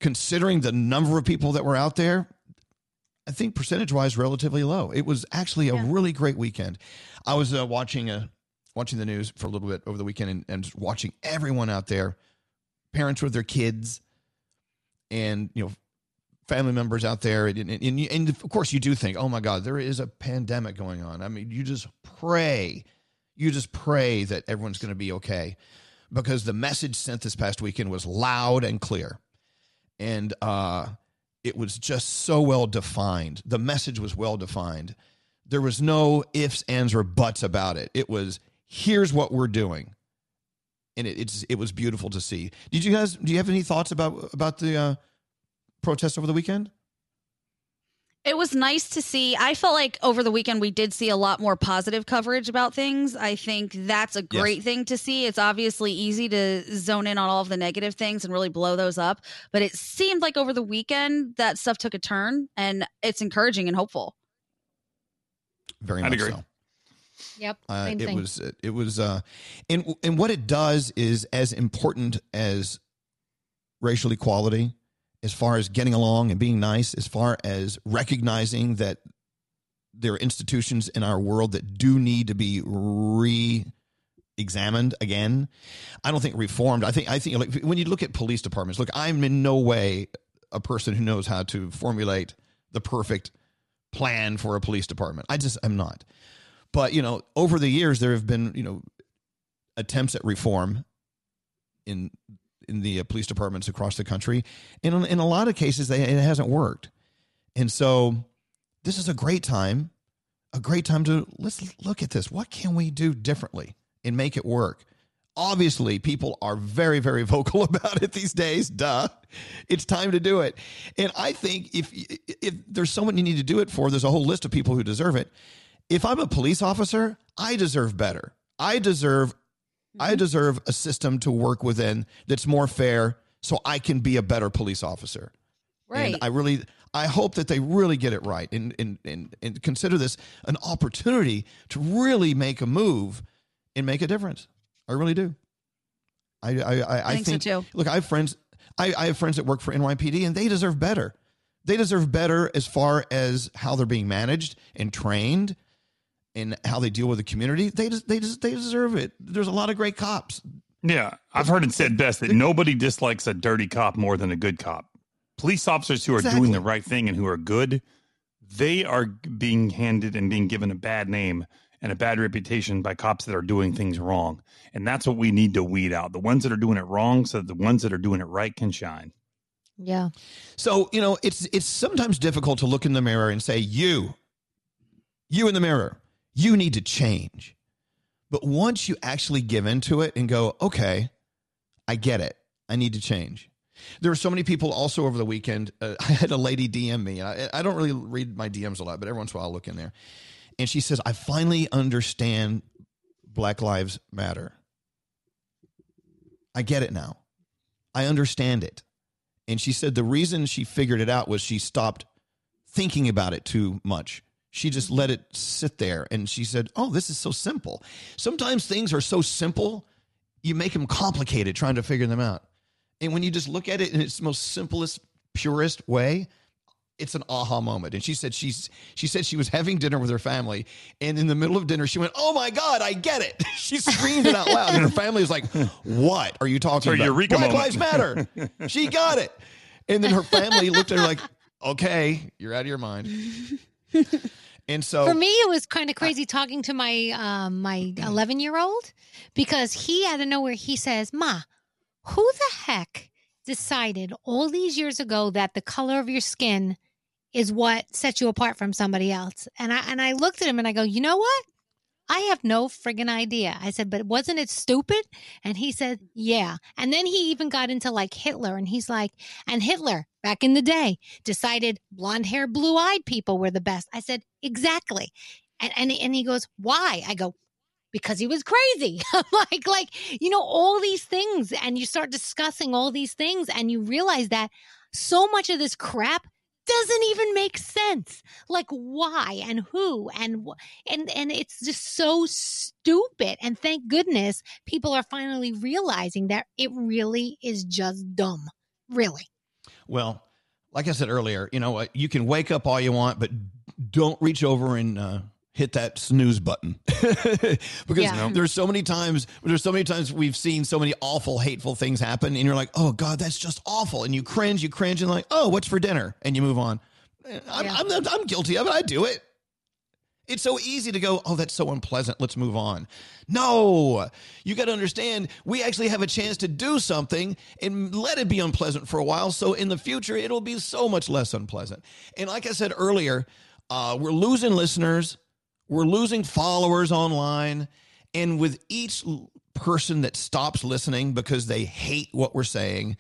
considering the number of people that were out there i think percentage wise relatively low. It was actually a really great weekend. I was uh, watching uh watching the news for a little bit over the weekend and, and watching everyone out there parents with their kids and you know family members out there. And, and, and, and of course you do think oh my god there is a pandemic going on. I mean you just pray you just pray that everyone's going to be okay because the message sent this past weekend was loud and clear. And uh it was just so well defined. The message was well defined. There was no ifs ands or buts about it. It was here's what we're doing and it, it's it was beautiful to see did you guys do you have any thoughts about about the uh protest over the weekend It was nice to see. I felt like over the weekend we did see a lot more positive coverage about things. I think that's a Yes. great thing to see. It's obviously easy to zone in on all of the negative things and really blow those up, but it seemed like over the weekend that stuff took a turn and it's encouraging and hopeful. very I'd much agree. so Yep. Uh, it thing. was it was uh and and what it does is as important as racial equality as far as getting along and being nice as far as recognizing that there are institutions in our world that do need to be re examined again i don't think reformed i think i think like when you look at police departments look i'm in no way a person who knows how to formulate the perfect plan for a police department i just i'm not but you know, over the years there have been you know attempts at reform in in the uh, police departments across the country, and in, a lot of cases they, it hasn't worked. And so this is a great time, a great time to let's look at this. What can we do differently and make it work? Obviously, people are very, very vocal about it these days. Duh, it's time to do it. And I think if if there's someone you need to do it for, there's a whole list of people who deserve it. If I'm a police officer, I deserve better. I deserve I mm-hmm. deserve a system to work within that's more fair so I can be a better police officer. Right. And I really I hope that they really get it right and and and, and consider this an opportunity to really make a move and make a difference. I really do. I I I, I I think so too. Look, I have friends I, I have friends that work for NYPD and they deserve better. They deserve better as far as how they're being managed and trained and how they deal with the community. They des- they des- they deserve it. There's a lot of great cops. Yeah, I've heard it said best that nobody dislikes a dirty cop more than a good cop. Police officers who are Exactly. doing the right thing and who are good, they are being handed and being given a bad name and a bad reputation by cops that are doing things wrong. And that's what we need to weed out. The ones that are doing it wrong so that the ones that are doing it right can shine. Yeah. So, you know, it's it's sometimes difficult to look in the mirror and say, "You, you in the mirror, you need to change." But once you actually give into it and go, "Okay, I get it. I need to change." There were so many people also over the weekend. Uh, I had a lady DM me. I, I don't really read my DMs a lot, but every once in a while I'll look in there. And she says, I finally understand Black Lives Matter. I get it now. I understand it. And she said the reason she figured it out was she stopped thinking about it too much. She just let it sit there. And she said, Oh, this is so simple. Sometimes things are so simple, you make them complicated trying to figure them out. And when you just look at it in its most simplest, purest way, it's an aha moment. And she said she's she said she was having dinner with her family, and in the middle of dinner, she went, "Oh my God, I get it!" She screamed it out loud, and her family was like, "What are you talking about? eureka Black moment. Lives Matter." she got it, and then her family looked at her like, "Okay, you're out of your mind." And so For me, it was kind of crazy talking to my um, my 11 year old because he out of nowhere he says, "Ma, who the heck decided all these years ago that the color of your skin is what sets you apart from somebody else?" And I and I looked at him and I go, "You know what? I have no friggin' idea." I said, "But wasn't it stupid?" And he said, "Yeah." And then he even got into like Hitler, and he's like, "And Hitler back in the day decided blonde hair, blue eyed people were the best." I said, "Exactly." And and and he goes, "Why?" I go, because he was crazy. like, like, you know, all these things. And you start discussing all these things and you realize that so much of this crap doesn't even make sense. Like why and who and and and it's just so stupid. And thank goodness people are finally realizing that it really is just dumb. Really. Well, like I said earlier, you know? You can wake up all you want, but don't reach over and uh, hit that snooze button because Yeah. there's so many times there's so many times we've seen so many awful, hateful things happen, and you're like, oh god, that's just awful, and you cringe, you cringe, and like, oh, what's for dinner, and you move on. I'm, I'm, I'm guilty of it. I do it. It's so easy to go, oh, that's so unpleasant. Let's move on. No, you got to understand, we actually have a chance to do something and let it be unpleasant for a while. So in the future, it'll be so much less unpleasant. And like I said earlier, uh, we're losing listeners, we're losing followers online. And with each person that stops listening because they hate what we're saying,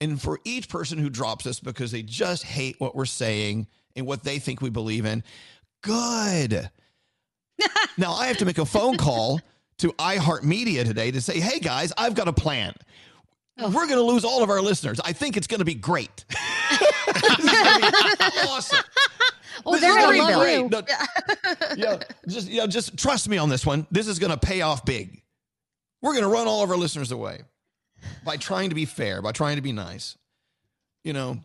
and for each person who drops us because they just hate what we're saying and what they think we believe in, good. now I have to make a phone call to iHeartMedia today to say, hey guys, I've got a plan. We're going to lose all of our listeners. I think it's going to be great. awesome. Oh, This they're is gonna gonna be love great. you. No, yeah, just yeah, just trust me on this one. This is going to pay off big. We're going to run all of our listeners away by trying to be fair, by trying to be nice. You know,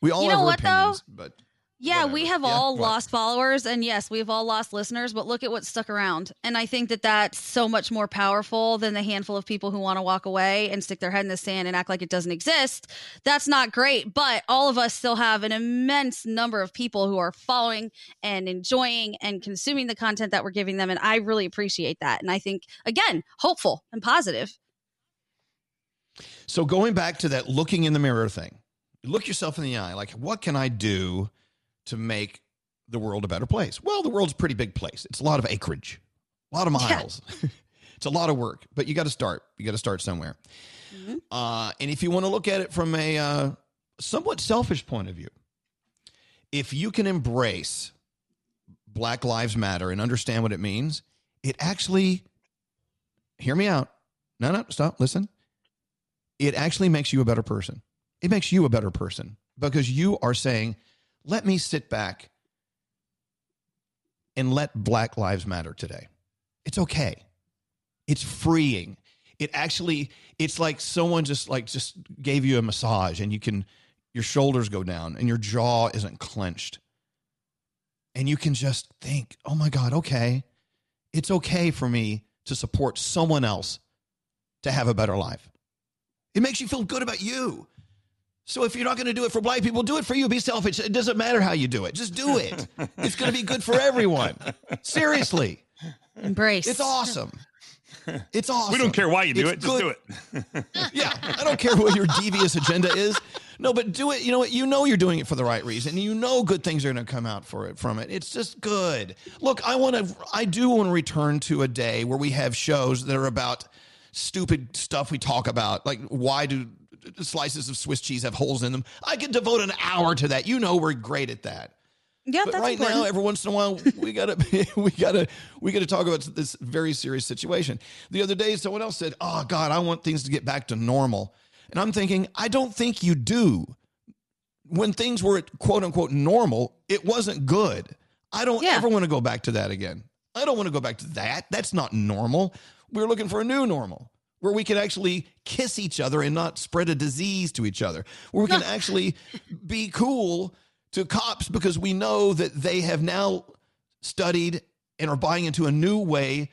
we all You have know our what, though? opinions, but Yeah, we have Yeah, all what? lost followers, and yes, we've all lost listeners. But look at what stuck around, and I think that that's so much more powerful than the handful of people who want to walk away and stick their head in the sand and act like it doesn't exist. That's not great, but all of us still have an immense number of people who are following and enjoying and consuming the content that we're giving them, and I really appreciate that. And I think again, hopeful and positive. So going back to that looking in the mirror thing, look yourself in the eye. Like, what can I do to make the world a better place? Well, the world's a pretty big place. It's a lot of acreage, a lot of miles. it's a lot of work, but you got to start. You got to start somewhere. Uh, and if you want to look at it from a uh, somewhat selfish point of view, if you can embrace Black Lives Matter and understand what it means, it actually, hear me out. No, no, stop, listen. It actually makes you a better person. It makes you a better person because you are saying, let me sit back and let Black Lives Matter today. It's okay. It's freeing. it actually it's like someone just like just gave you a massage and you can your shoulders go down and your jaw isn't clenched. And you can just think, "Oh my god, okay. It's okay for me to support someone else to have a better life." It makes you feel good about you. So if you're not going to do it for black people, do it for you. Be selfish. It doesn't matter how you do it. Just do it. it's going to be good for everyone. Seriously. Embrace. It's awesome. It's awesome. We don't care why you do It's it. Just do it. yeah, I don't care what your devious agenda is. No, but do it. You know what? You know you're doing it for the right reason. You know good things are going to come out for it from it. It's just good. Look, I want to. I do want to return to a day where we have shows that are about stupid stuff we talk about, like why do slices of Swiss cheese have holes in them? I could devote an hour to that. You know we're great at that. Yeah, but that's right important. now, every once in a while, we gotta we gotta we gotta talk about this very serious situation. The other day, someone else said, "Oh God, I want things to get back to normal," and I'm thinking, I don't think you do. When things were quote unquote normal, it wasn't good. I don't ever want to go back to that again. I don't want to go back to that. That's not normal. We're looking for a new normal where we can actually kiss each other and not spread a disease to each other, where we can actually be cool to cops because we know that they have now studied and are buying into a new way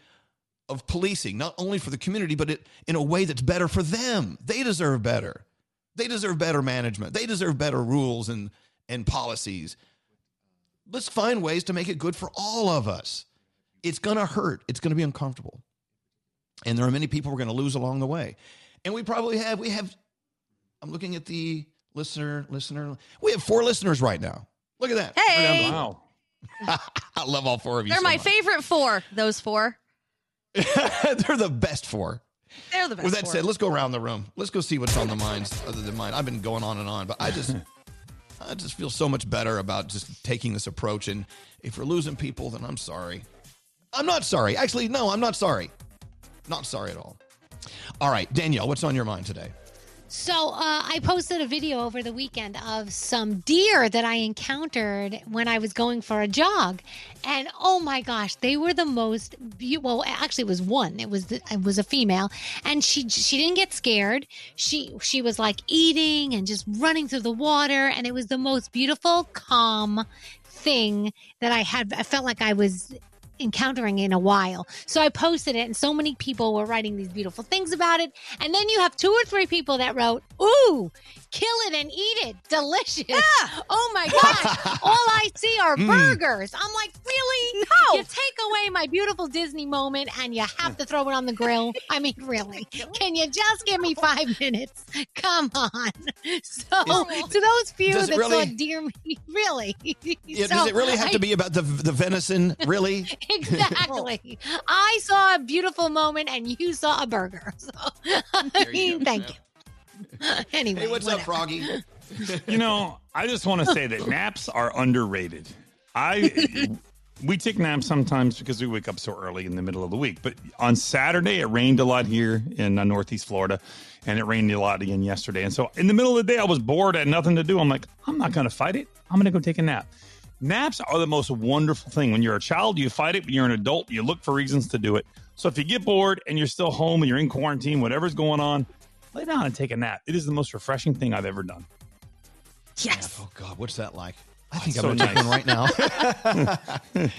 of policing, not only for the community, but it, in a way that's better for them. They deserve better. They deserve better management. They deserve better rules and, and policies. Let's find ways to make it good for all of us. It's going to hurt. It's going to be uncomfortable. And there are many people we're going to lose along the way. And we probably have, we have, I'm looking at the listener, listener. We have four listeners right now. Look at that. Hey. Wow. I love all four of you. They're so my much. favorite four. Those four. They're the best four. They're the best. With that four. said, let's go around the room. Let's go see what's on the minds other than mine. I've been going on and on, but I just I just feel so much better about just taking this approach. And if we're losing people, then I'm sorry. I'm not sorry. Actually, no, I'm not sorry. Not sorry at all. All right, Danielle, what's on your mind today? So uh, I posted a video over the weekend of some deer that I encountered when I was going for a jog, and oh my gosh, they were the most beautiful. Well, actually, it was one. It was the, it was a female, and she she didn't get scared. She she was like eating and just running through the water, and it was the most beautiful, calm thing that I had. I felt like I was encountering in a while. So I posted it and so many people were writing these beautiful things about it. And then you have two or three people that wrote, Ooh, kill it and eat it. Delicious. Oh my gosh. All I see are Mm. burgers. I'm like, really? No. You take away my beautiful Disney moment and you have to throw it on the grill. I mean, really? Can you just give me five minutes? Come on. So to those few that really- saw deer meat, really? Yeah, So does it really have I- to be about the the venison? Really? Exactly. I saw a beautiful moment and you saw a burger. So, I mean, thank you. Anyway, Hey, what's up. Froggy? you know, I just want to say that naps are underrated. I we take naps sometimes because we wake up so early in the middle of the week. But on Saturday, it rained a lot here in uh, Northeast Florida, and it rained a lot again yesterday. And so in the middle of the day, I was bored, I had nothing to do. I'm like, I'm not going to fight it. I'm going to go take a nap. Naps are the most wonderful thing. When you're a child, you fight it. When you're an adult, you look for reasons to do it. So if you get bored and you're still home and you're in quarantine, whatever's going on, lay down and take a nap. It is the most refreshing thing I've ever done. Yes. Oh God, what's that like? I think so I'm gonna take nice. one right now.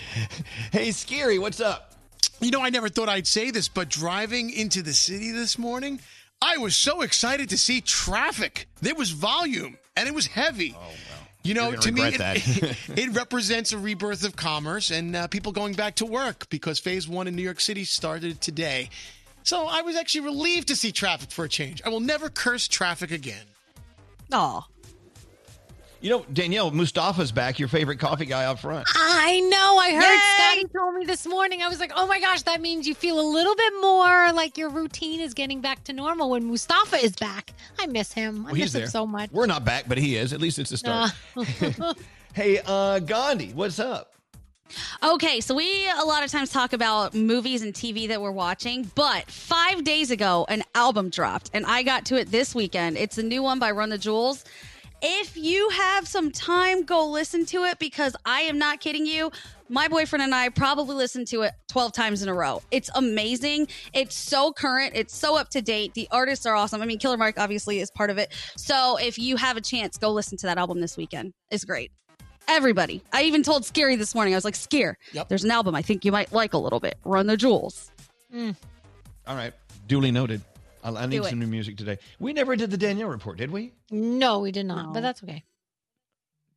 hey, Skeery, what's up? You know, I never thought I'd say this, but driving into the city this morning, I was so excited to see traffic. There was volume, and it was heavy. Oh, wow. You know, to me, regret it, that. it represents a rebirth of commerce and uh, people going back to work because phase one in New York City started today. So I was actually relieved to see traffic for a change. I will never curse traffic again. Oh. You know, Danielle, Mustafa's back, your favorite coffee guy up front. I know. I heard Yay! Scotty told me this morning. I was like, oh my gosh, that means you feel a little bit more like your routine is getting back to normal when Mustafa is back. I miss him. I Well, he's miss him there. so much. We're not back, but he is. At least it's a start. Uh, Hey, uh, Gandhi, what's up? Okay, so we a lot of times talk about movies and TV that we're watching, but five days ago, an album dropped, and I got to it this weekend. It's a new one by Run the Jewels. If you have some time, go listen to it because I am not kidding you. My boyfriend and I probably listened to it 12 times in a row. It's amazing. It's so current. It's so up to date. The artists are awesome. I mean, Killer Mike obviously is part of it. So if you have a chance, go listen to that album this weekend. It's great. Everybody. I even told Skeery this morning. I was like, Scare, yep. there's an album I think you might like a little bit. Run the Jewels. Mm. All right. Duly noted. I, I need Do it. some new music today. We never did the Danielle report, did we? No, we did not, but that's okay.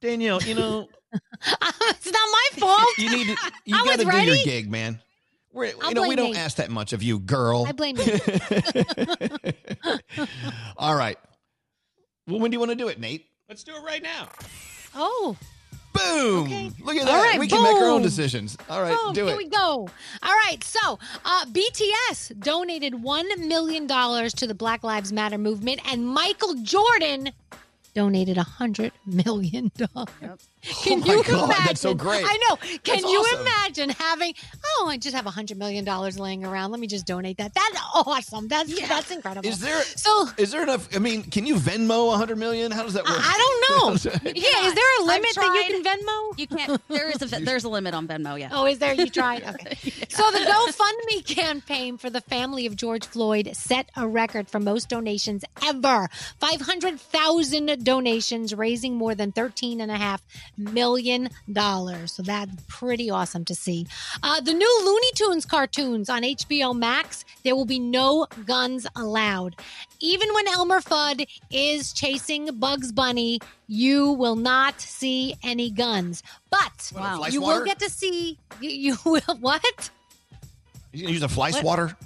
Danielle, you know, it's not my fault. you need to, you got to do your gig, man. We're, I'll you know, we don't Nate. ask that much of you, girl. I blame you. All right. Well, when do you want to do it, Nate? Let's do it right now. Oh. Boom! Look at that. right, we can make our own decisions. All right, Boom, do here it. Here we go. All right, so uh, BTS donated $1 million to the Black Lives Matter movement, and Michael Jordan donated $100 million. Oh can Oh my you God, imagine? that's so great. I know. Can That's you awesome. imagine having, oh, I just have a $100 million laying around. Let me just donate that. That's awesome. That's, that's incredible. Is there so? Is there enough? I mean, can you Venmo a hundred million? How does that work? I don't know. yeah, is there a I've limit that you can Venmo? You can't. There is a there's a limit on Venmo. Yeah. Oh, is there? You tried? Okay. So the GoFundMe campaign for the family of George Floyd set a record for most donations ever. 500,000 donations, raising more than $13.5 million. dollars, So that's pretty awesome to see. Uh, the new Looney Tunes cartoons on HBO Max, there will be no guns allowed. Even when Elmer Fudd is chasing Bugs Bunny, you will not see any guns. But fly you will get to see. You, you will what? You use a fly What? swatter?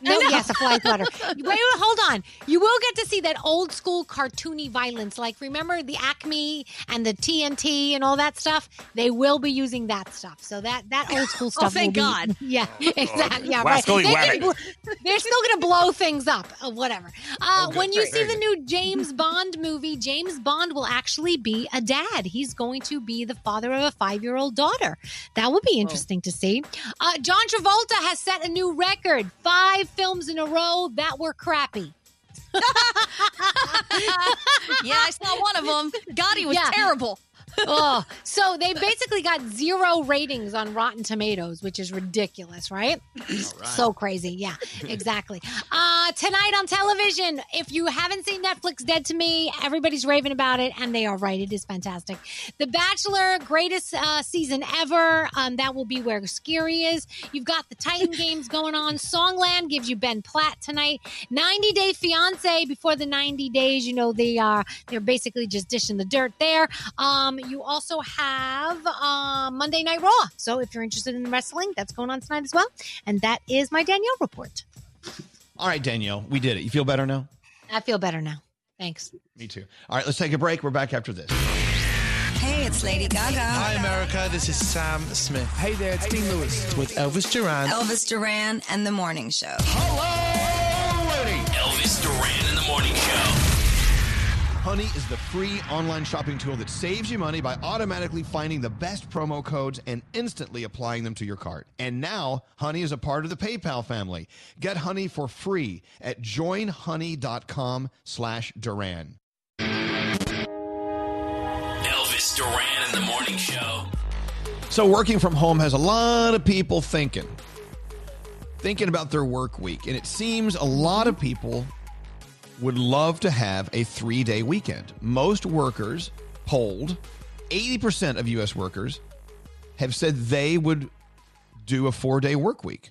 No, yes, a fly swatter. wait, wait, hold on. You will get to see that old school cartoony violence. Like, remember the Acme and the TNT and all that stuff? They will be using that stuff. So that that old school stuff. thank will be- God. Yeah, exactly. Yeah, right. They can, they're still going to blow things up. Uh, whatever. Uh, good. when you Great. see Very the new James Bond movie, James Bond will actually be a dad. He's going to be the father of a five year old daughter. That would be interesting to see. Uh, John Travolta has set a new record five films in a row that were crappy. yeah, I saw one of them. He was Yeah. terrible. Oh, so they basically got zero ratings on Rotten Tomatoes, which is ridiculous, right? So crazy. Yeah, exactly. Uh, tonight on television, if you haven't seen Netflix Dead to Me, everybody's raving about it, and they are right. It is fantastic. The Bachelor, greatest uh, season ever. Um, that will be where Skeery is. You've got the Titan games going on. Songland gives you Ben Platt tonight. 90 Day Fiance before the 90 days. You know, they are, they're basically just dishing the dirt there. Um, you also have uh, Monday Night Raw. So if you're interested in wrestling, that's going on tonight as well. And that is my Danielle report. All right, Danielle, we did it. You feel better now? I feel better now. Thanks. Me too. All right, let's take a break. We're back after this. Hey, it's Lady Gaga. Hi, America. This is Sam Smith. Hey there, it's Dean Lewis with Elvis Duran. Elvis Duran and the Morning Show. Hello, Lady. Elvis Duran in the morning show. Honey is the free online shopping tool that saves you money by automatically finding the best promo codes and instantly applying them to your cart. And now, Honey is a part of the PayPal family. Get Honey for free at joinhoney.com slash Duran. Elvis Duran in the morning show. So working from home has a lot of people thinking. Thinking about their work week. And it seems a lot of people would love to have a three day weekend. Most workers polled, 80% of US workers have said they would do a four day work week.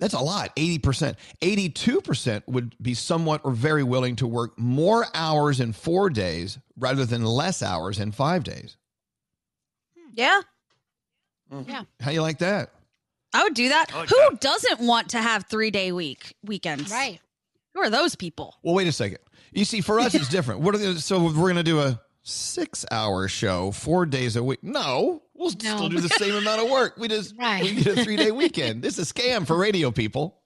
That's a lot, 80%. 82% would be somewhat or very willing to work more hours in four days rather than less hours in five days. Yeah. Mm. Yeah. How you like that? I would do that. Oh, Who doesn't want to have three day week weekends? Right. Who are those people? Well, wait a second. You see, for us, it's different. What are the, so we're going to do a six-hour show, four days a week? No, we'll still do the same amount of work. We just Right. we get a three-day weekend. This is a scam for radio people.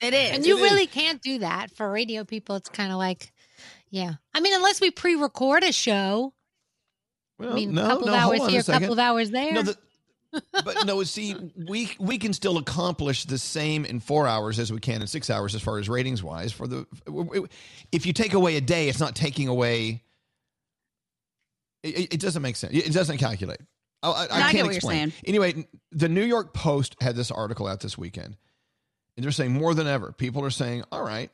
It is. And you It is. really can't do that for radio people. It's kind of like, yeah. I mean, unless we pre-record a show. Well, I mean, no, a couple no, of hours on a here, a couple of hours there. No, the, but no, see, we we can still accomplish the same in four hours as we can in six hours, as far as ratings wise. For the if you take away a day, it's not taking away. It, it doesn't make sense. It doesn't calculate. I, I No, I can't get what you're explain. saying. Anyway, the New York Post had this article out this weekend, and they're saying more than ever, people are saying, "All right,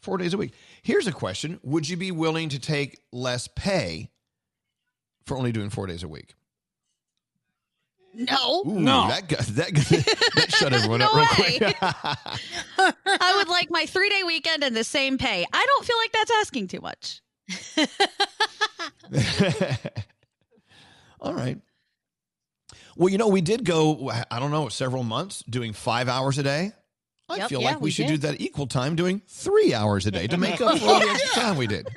four days a week." Here's a question: Would you be willing to take less pay for only doing four days a week? No. Ooh, that got, that that shut everyone up No real way. quick. I would like my three day weekend and the same pay. I don't feel like that's asking too much. All right. Well, you know, we did go, I don't know, several months doing five hours a day. I Yep, feel yeah, like we, we should did. do that equal time doing three hours a day to make up for all the extra time we did.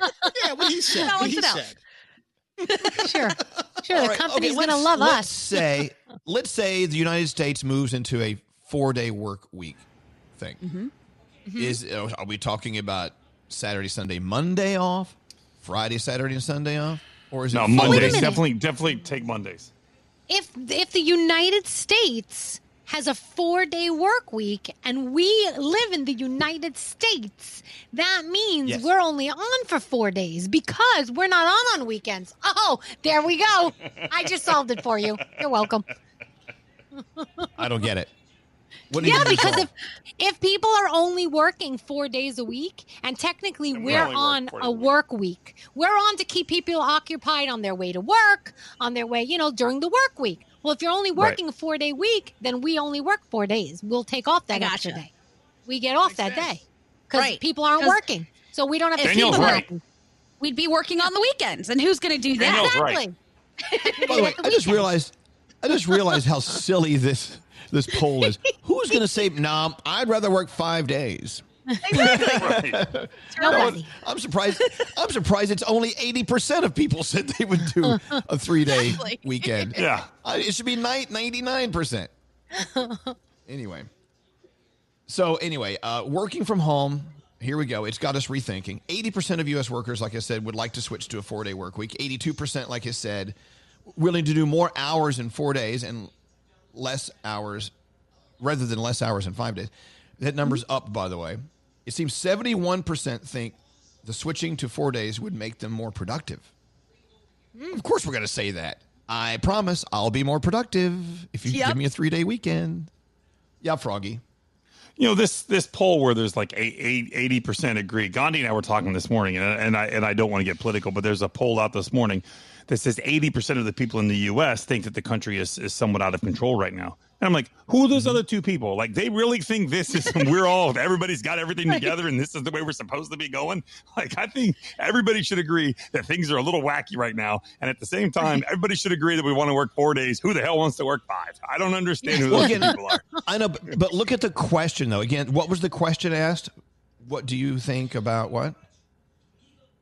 Yeah, what he said. What he Balance it out. said. Sure. Sure. All the right, company's okay, going to love let's us. say, let's say the United States moves into a four day work week thing. Mm-hmm. Is uh, are we talking about Saturday, Sunday, Monday off, Friday, Saturday, and Sunday off, or is it No, Mondays. Definitely, definitely take Mondays. if if the United States has a four day work week and we live in the United States, that means Yes. we're only on for four days because we're not on on weekends. Oh, there we go. I just solved it for you. You're welcome. I don't get it. What do you Yeah, because if if people are only working four days a week, and technically we we're work on a work week, we're on to keep people occupied on their way to work, on their way, you know, during the work week. Well, if you're only Right. working a four day week, then we only work four days. We'll take off that I extra day. We get off that day because Right. people aren't working, so we don't have to keep Danielle's right. working. We'd be working on the weekends, and who's going to do that? Danielle's right. Exactly. By the way, I just realized, I just realized how silly this this poll is. Who's going to say, "Nah, I'd rather work five days"? Right. Nobody. I'm surprised. I'm surprised it's only eighty percent of people said they would do a three day Exactly. weekend. Yeah. Uh, it should be ninety nine percent. Anyway, so anyway, uh, working from home. Here we go. It's got us rethinking. Eighty percent of U.S. workers, like I said, would like to switch to a four day work week. Eighty-two percent, like I said, willing to do more hours in four days and less hours, rather than less hours in five days. That number's up, by the way. It seems seventy-one percent think the switching to four days would make them more productive. Hmm. Of course, we're going to say that. I promise I'll be more productive if you Yep. give me a three-day weekend. Yeah, Froggy. You know this this poll where there's like eighty percent agree. Gandhi and I were talking this morning, and, and I and I don't want to get political, but there's a poll out this morning that says eighty percent of the people in the U.S. think that the country is, is somewhat out of control right now. And I'm like, who are those mm-hmm. other two people? Like, they really think this is we're all everybody's got everything together, and this is the way we're supposed to be going. Like, I think everybody should agree that things are a little wacky right now, and at the same time, everybody should agree that we want to work four days. Who the hell wants to work five? I don't understand who Well, those again, people are. I know, but, but look at the question though. Again, what was the question asked? What do you think about what?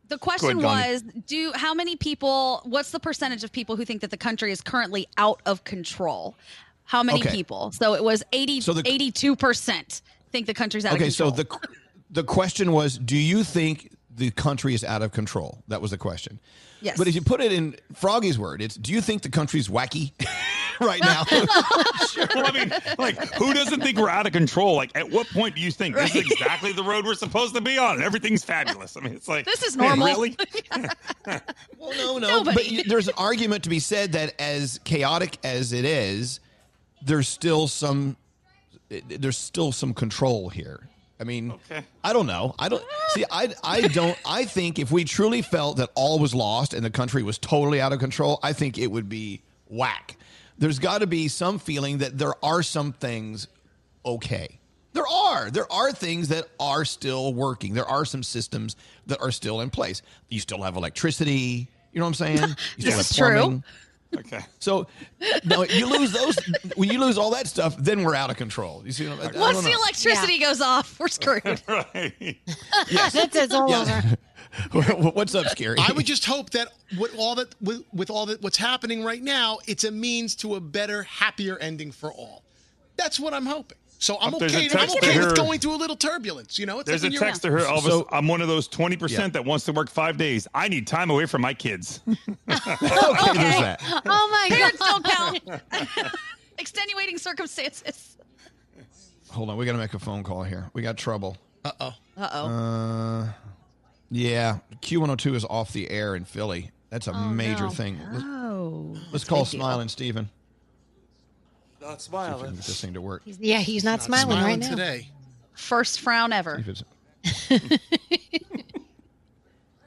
The question ahead, was do how many people what's the percentage of people who think that the country is currently out of control? How many Okay. people? So it was 80 So the- 82% think the country's out okay, of control. Okay, so the the question was, do you think the country is out of control? That was the question. Yes. But if you put it in Froggy's word, it's do you think the country's wacky right now? well, I mean, like, who doesn't think we're out of control? Like, at what point do you think this is exactly the road we're supposed to be on? Everything's fabulous. I mean, it's like This is man, normal. really? well, no, no. But you, there's an argument to be said that as chaotic as it is, there's still some there's still some control here. I mean, Okay. I don't know. I don't see. I I don't. I think if we truly felt that all was lost and the country was totally out of control, I think it would be whack. There's got to be some feeling that there are some things okay. There are. There are things that are still working. There are some systems that are still in place. You still have electricity. You know what I'm saying? You still This is have true. Plumbing. Okay. So, no, you lose those. when you lose all that stuff, then we're out of control. You see what I'm I Once the know. electricity goes off, we're screwed. right. That's it's all Yeah. over. What's up, Skeery? I would just hope that with all that with, with all that what's happening right now, it's a means to a better, happier ending for all. That's what I'm hoping. So I'm But there's a okay. I'm text okay to with her- going through a little turbulence. You know, it's There's like a when you're- text to her, Elvis. So- I'm one of those 20% Yeah. that wants to work five days. I need time away from my kids. okay, there's that. Oh my Parents god. don't count. Extenuating circumstances. Hold on, we got to make a phone call here. We got trouble. Uh oh. Uh-oh. Uh, yeah, Q102 is off the air in Philly. That's a major no. thing. Let's- oh. Oh. Let's call Thank you. Smiling Steven. Not See if we can smiling. get this thing to work. He's, yeah, he's not, smiling, right now. today. First frown ever. See if it's-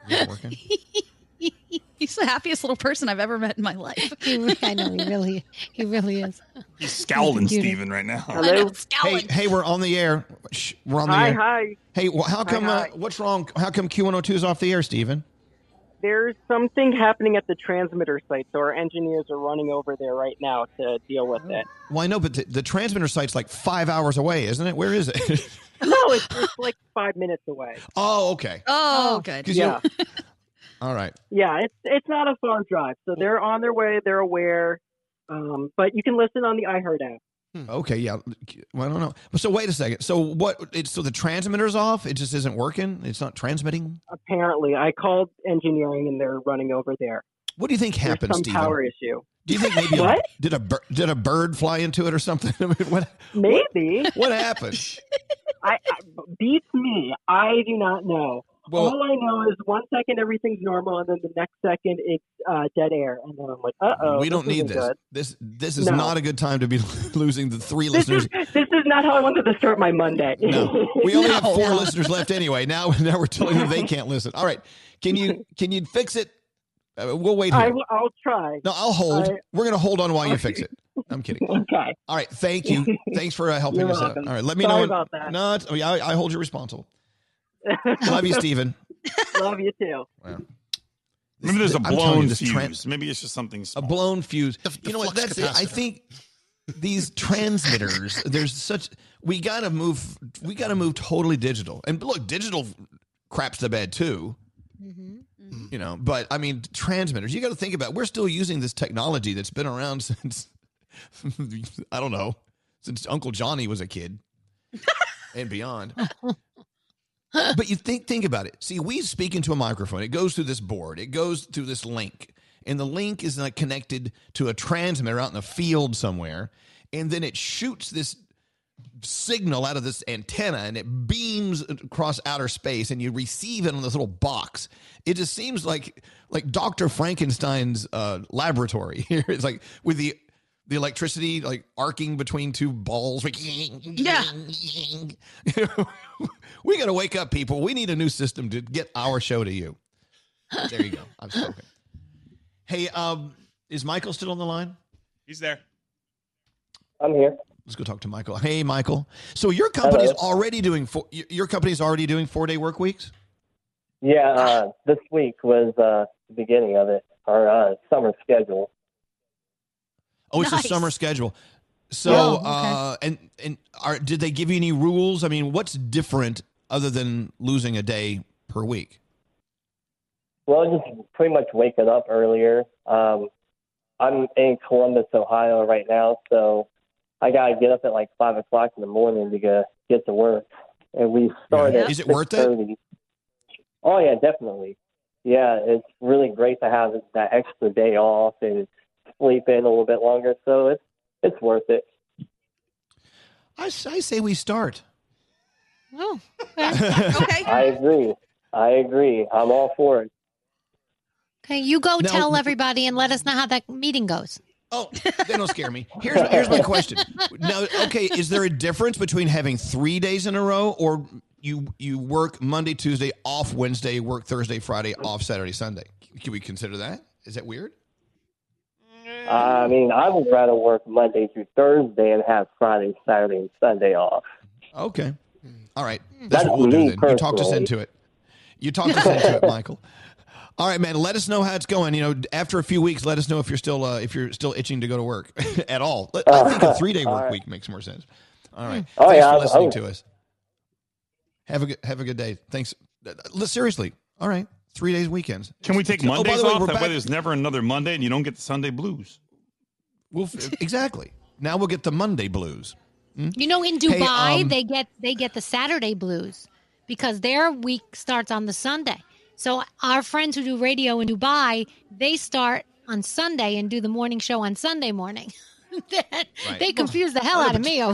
Is working? He's the happiest little person I've ever met in my life. I know he really, he really is. He's scowling, Cute. Steven, right now. Hello. Hey, hey, we're on the air. Shh, we're on the Hi, air. hi. Hey, well, how come? hi. Uh, what's wrong? How come Q102 is off the air, Steven? There's something happening at the transmitter site, so our engineers are running over there right now to deal with it. Well, I know, but the, the transmitter site's like five hours away, isn't it? Where is it? No, it's, it's like five minutes away. oh, okay. Oh, good. 'Cause you- Yeah, All right. yeah, it's it's not a far drive, so they're on their way. They're aware, um, but you can listen on the iHeart app. Hmm. Okay, yeah. Well, I don't know. So wait a second. So what? It's so the transmitter's off. It just isn't working. It's not transmitting. Apparently, I called engineering and they're running over there. What do you think There's happened, some power issue. Do you think maybe What? A, did a bir- did a bird fly into it or something? I mean, what Maybe. what happened? I, I beats me. I do not know. Well- All I know is one second everything's normal, and then the next second it's uh, dead air, and then I'm like, uh oh. we don't need this. Good. This this is No. not a good time to be losing the three This listeners. is this is not how I wanted to start my Monday. No, we only have four listeners left anyway. Now, now we're telling them they can't listen. All right, can you can you fix it? Uh, we'll wait I here. will, I'll try. No, I'll hold. I- We're gonna hold on while you fix it. I'm kidding. Okay. All right, thank you. Thanks for uh, helping You're us welcome. out. All right, let me Sorry know. when- about that. No, I, mean, I, I hold you responsible. Love you, Steven. Love you too. Maybe there's a I'm telling blown you, fuse. tran- Maybe it's just something A blown fuse. The- the you know what? flux That's it. I think these transmitters. There's such. We got to move. We got to move totally digital. And look, digital craps the bed too. Mm-hmm. Mm-hmm. You know, but I mean, transmitters. You got to think about. We're still using this technology that's been around since I don't know since Uncle Johnny was a kid and beyond. but you think think about it. See, we speak into a microphone. It goes through this board. It goes through this link, and the link is like connected to a transmitter out in the field somewhere, and then it shoots this signal out of this antenna and it beams across outer space and you receive it on this little box it just seems like like dr frankenstein's uh laboratory here it's like with the the electricity like arcing between two balls like Yeah. we got to wake up people we need a new system to get our show to you there you go i've spoken hey um is michael still on the line He's there. I'm here. Let's go talk to Michael. Hey, Michael. So your company's Hello. already doing four, your your company's already doing four day work weeks. Yeah, uh, this week was uh, the beginning of it, our uh, summer schedule. Oh, it's Nice. a summer schedule. So, Oh, okay. uh, and and are did they give you any rules? I mean, what's different other than losing a day per week? Well, just pretty much waking up earlier. Um, I'm in Columbus, Ohio right now, so I gotta get up at like five o'clock in the morning to go get to work, and we start Yeah. at Is it worth it? Oh yeah, definitely. Yeah, it's really great to have that extra day off and sleep in a little bit longer, so it's it's worth it. I, I say we start. Oh, okay. I agree. I agree. I'm all for it. Okay, you go Now- tell everybody and let us know how that meeting goes. Oh, they don't scare me. Here's here's my question. Now, okay, is there a difference between having three days in a row, or you you work Monday, Tuesday, off Wednesday, work Thursday, Friday, off Saturday, Sunday? Can we consider that? Is that weird? I mean, I would rather work Monday through Thursday and have Friday, Saturday, and Sunday off. Okay. All right. That's, That's what we'll do then. You talked us into it. You talked us into it, Michael. All right, man. Let us know how it's going. You know, after a few weeks, let us know if you're still uh, if you're still itching to go to work at all. I think a three day work right. week makes more sense. All right. Oh, Thanks yeah, for listening I- to us. Have a good have a good day. Thanks. Uh, uh, Seriously. All right. Three days weekends. Can we take Oh, by Mondays the way, off? we're That way there's never another Monday and you don't get the Sunday blues. We'll exactly. Now we'll get the Monday blues. Hmm? You know, in Hey, Dubai, um, they get they get the Saturday blues because their week starts on the Sunday. So our friends who do radio in Dubai, they start on Sunday and do the morning show on Sunday morning. They confuse the hell out of me.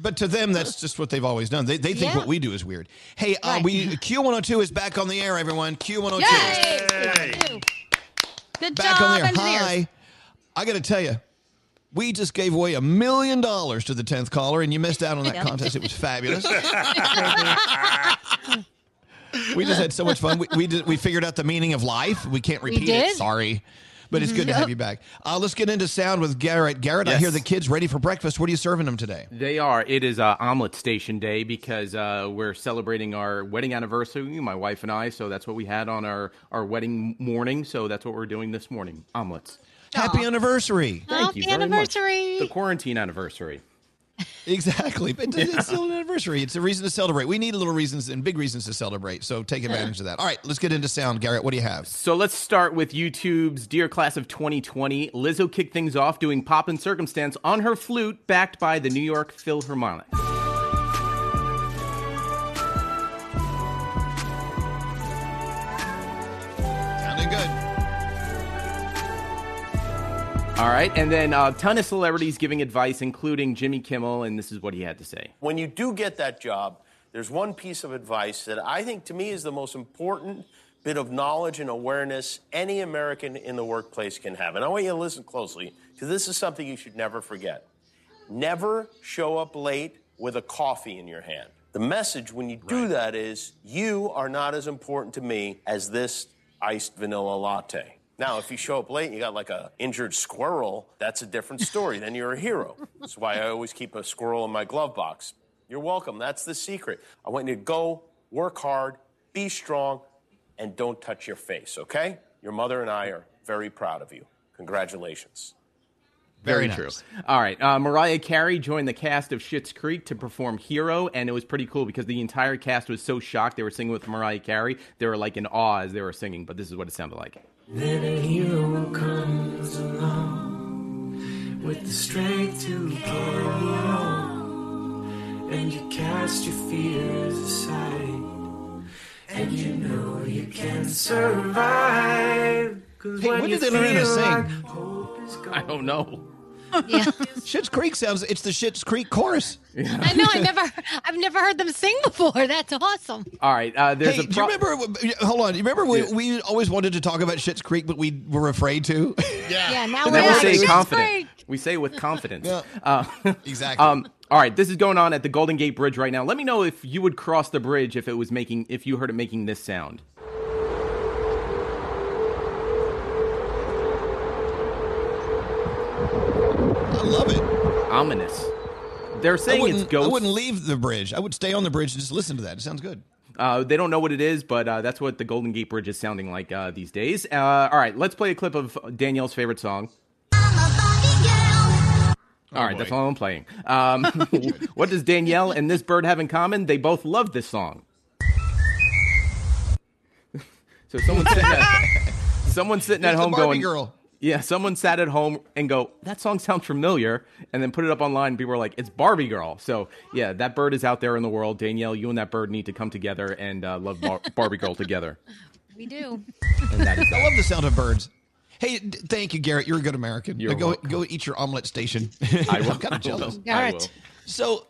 But to them, that's just what they've always done. They, they think Yeah. what we do is weird. Hey, uh, Right. we Q102 is back on the air, everyone. Q102. Yay! Good Back job, on there. engineers. Hi. I got to tell you, we just gave away a million dollars to the 10th caller, and you missed out on that Yeah. contest. It was fabulous. we just had so much fun. We, we, did, we figured out the meaning of life. We can't We repeat did? it. Sorry. But it's good to have you back. Uh, let's get into sound with Garrett. Garrett, I hear the kids ready for breakfast. What are you serving them today? They are. It is uh, omelet station day because uh, we're celebrating our wedding anniversary, my wife and I. So that's what we had on our, our wedding morning. So that's what we're doing this morning. Omelets. Happy anniversary. Thank Happy you very anniversary. much. The quarantine anniversary. Exactly. But it's still an anniversary. It's a reason to celebrate. We need little reasons and big reasons to celebrate. So take advantage of that. All right, let's get into sound. Garrett, what do you have? So let's start with YouTube's Dear Class of 2020. Lizzo kicked things off doing Pomp and Circumstance on her flute, backed by the New York Philharmonic. All right, and then a ton of celebrities giving advice, including Jimmy Kimmel, and this is what he had to say. When you do get that job, there's one piece of advice that I think to me is the most important bit of knowledge and awareness any American in the workplace can have. And I want you to listen closely because this is something you should never forget. Never show up late with a coffee in your hand. The message when you do that is you are not as important to me as this iced vanilla latte. Now, if you show up late and you got like a injured squirrel, that's a different story. then you're a hero. That's why I always keep a squirrel in my glove box. You're welcome. That's the secret. I want you to go, work hard, be strong, and don't touch your face, okay? Your mother and I are very proud of you. Congratulations. Very, true. All right. Uh, Mariah Carey joined the cast of Schitt's Creek to perform Hero, and it was pretty cool because the entire cast was so shocked they were singing with Mariah Carey. They were like in awe as they were singing, but this is what it sounded like. Then a hero comes along with the strength to carry on, and you cast your fears aside, and you know you can survive. Hey, when when you did they learn how to sing? like hope is gone. I don't know. Yeah. Schitt's Creek sounds. It's the Schitt's Creek chorus. I know. I never. I've never heard them sing before. That's awesome. All right. Uh, there's hey, a do you remember? Hold on. You remember we, we always wanted to talk about Schitt's Creek, but we were afraid to. Yeah. Yeah. now we're we like, say "Schitt's confident. Creek." We say with confidence. Yeah. Uh, Exactly. Um, all right, this is going on at the Golden Gate Bridge right now. Let me know if you would cross the bridge if it was making if you heard it making this sound. I love it. Ominous. They're saying it's ghosts. I wouldn't leave the bridge. I would stay on the bridge and just listen to that. It sounds good. Uh, they don't know what it is, but uh, that's what the Golden Gate Bridge is sounding like uh, these days. Uh, all right, let's play a clip of Danielle's favorite song. All right, that's all I'm playing. Um, what does Danielle and this bird have in common? They both love this song. so someone sitting at, someone sitting at home going, girl. Yeah, someone sat at home and go, that song sounds familiar, and then put it up online. And people were like, it's Barbie Girl. So yeah, that bird is out there in the world. Danielle, you and that bird need to come together and uh, love Bar- Barbie Girl together. We do. And that is I love the sound of birds. Hey, d- thank you, Garrett. You're a good American. You're go welcome. go eat your omelet station. I will. I'm kind of jealous. I will. I will. So,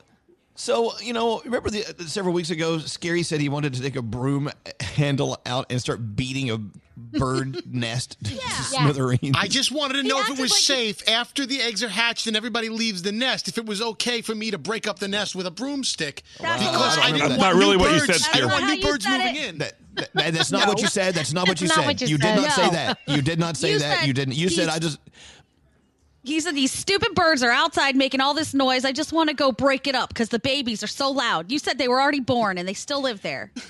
so you know, remember the uh, several weeks ago, Skeery said he wanted to take a broom handle out and start beating a bird nest to smithereens. I just wanted to know if it was safe after the eggs are hatched and everybody leaves the nest. If it was okay for me to break up the nest with a broomstick That's because not- I didn't want not new really what you birds. said, I don't Skeery. want new you birds said moving it. in. That- that- that's not what you said. That's not what you not said. what you you said. did not say that. You did not say You that. said You didn't. You said I just. He said these stupid birds are outside making all this noise. I just want to go break it up because the babies are so loud. You said they were already born and they still live there.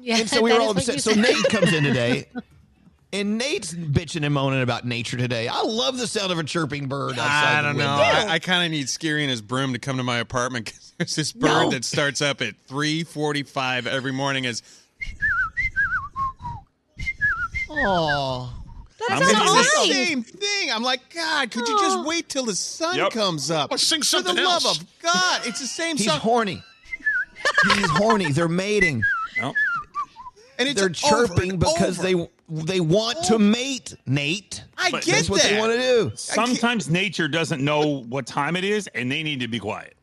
Yeah, And so we that were all upset. So. Nate comes in today, and Nate's bitching and moaning about nature today. I love the sound of a chirping bird outside. I don't know. I, I kind of need Skeery and his broom to come to my apartment because there's this bird No. that starts up at 3:45 every morning. Is Oh, I'm sounds it's the same thing. I'm like, God, could you just wait till the sun Yep. comes up? Or sing For something the else. love of God, it's the same he's song. horny. He's horny. They're mating. No. and it's They're over chirping and because over. they they want to mate. Nate. I But get That's what that. they want to do. Sometimes nature doesn't know what time it is, and they need to be quiet.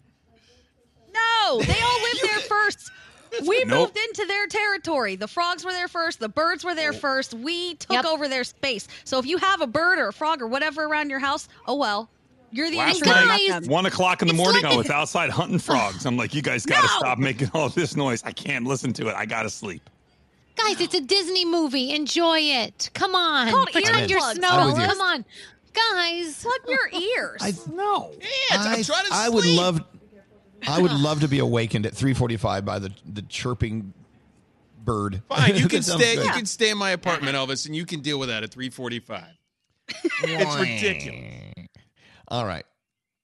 No, they all live there first. We Nope. moved into their territory. The frogs were there first. The birds were there oh. first. We took over their space. So if you have a bird or a frog or whatever around your house, oh well. You're the Last intruder, night, not them. one o'clock in the morning, like- I was outside hunting frogs. I'm like, you guys got to No. stop making all this noise. I can't listen to it. I got to sleep. Guys, it's a Disney movie. Enjoy it. Come on. Called Pretend you're earplugs, snow. You. Come on. Guys. Plug your ears. I, no. I, I would love, I would love to be awakened at 3:45 by the the chirping bird. Fine, you can stay. good. You can stay in my apartment, Elvis, and you can deal with that at three forty-five. it's ridiculous. All right,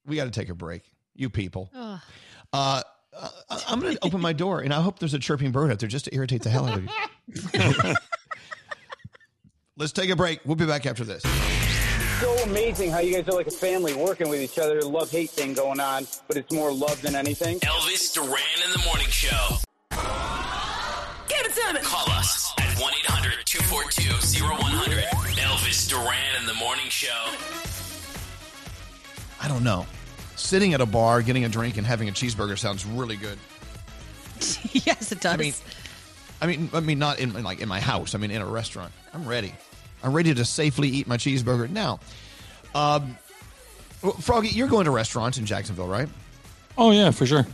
we got to take a break. You people. Ugh. Uh, uh, I'm going to open my door, and I hope there's a chirping bird out there just to irritate the hell out of you. Let's take a break. We'll be back after this. So amazing how you guys are like a family working with each other. Love hate thing going on, but it's more love than anything. Elvis Duran in the morning show. Give it to me. Call us at 1 800 242 0100. Elvis Duran in the morning show. I don't know. Sitting at a bar, getting a drink, and having a cheeseburger sounds really good. yes, it does. I mean, I mean, I mean, not in like in my house. I mean, in a restaurant. I'm ready. I'm ready to safely eat my cheeseburger now. Um, Froggy, you're going to restaurants in Jacksonville, right? Oh yeah, for sure.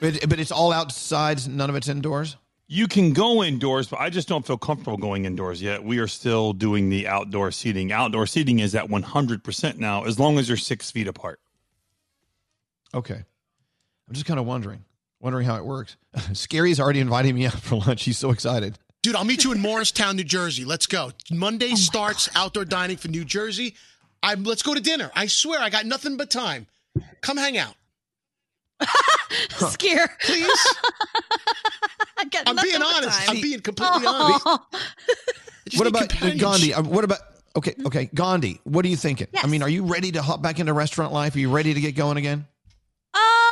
But but it's all outside. None of it's indoors. You can go indoors, but I just don't feel comfortable going indoors yet. We are still doing the outdoor seating. Outdoor seating is at 100% now, as long as you're six feet apart. Okay. I'm just kind of wondering, wondering how it works. Skeery's already inviting me out for lunch. He's so excited. Dude, I'll meet you in Morristown, New Jersey. Let's go. Monday starts outdoor dining for New Jersey. I'm, let's go to dinner. I swear, I got nothing but time. Come hang out. Scare. Please. Got I'm being honest. time. I'm being completely Oh. honest. What about. Gandhi? Uh, What about okay, okay, Gandhi? What are you thinking? I mean, are you ready to hop back into restaurant life? Are you ready to get going again? I'm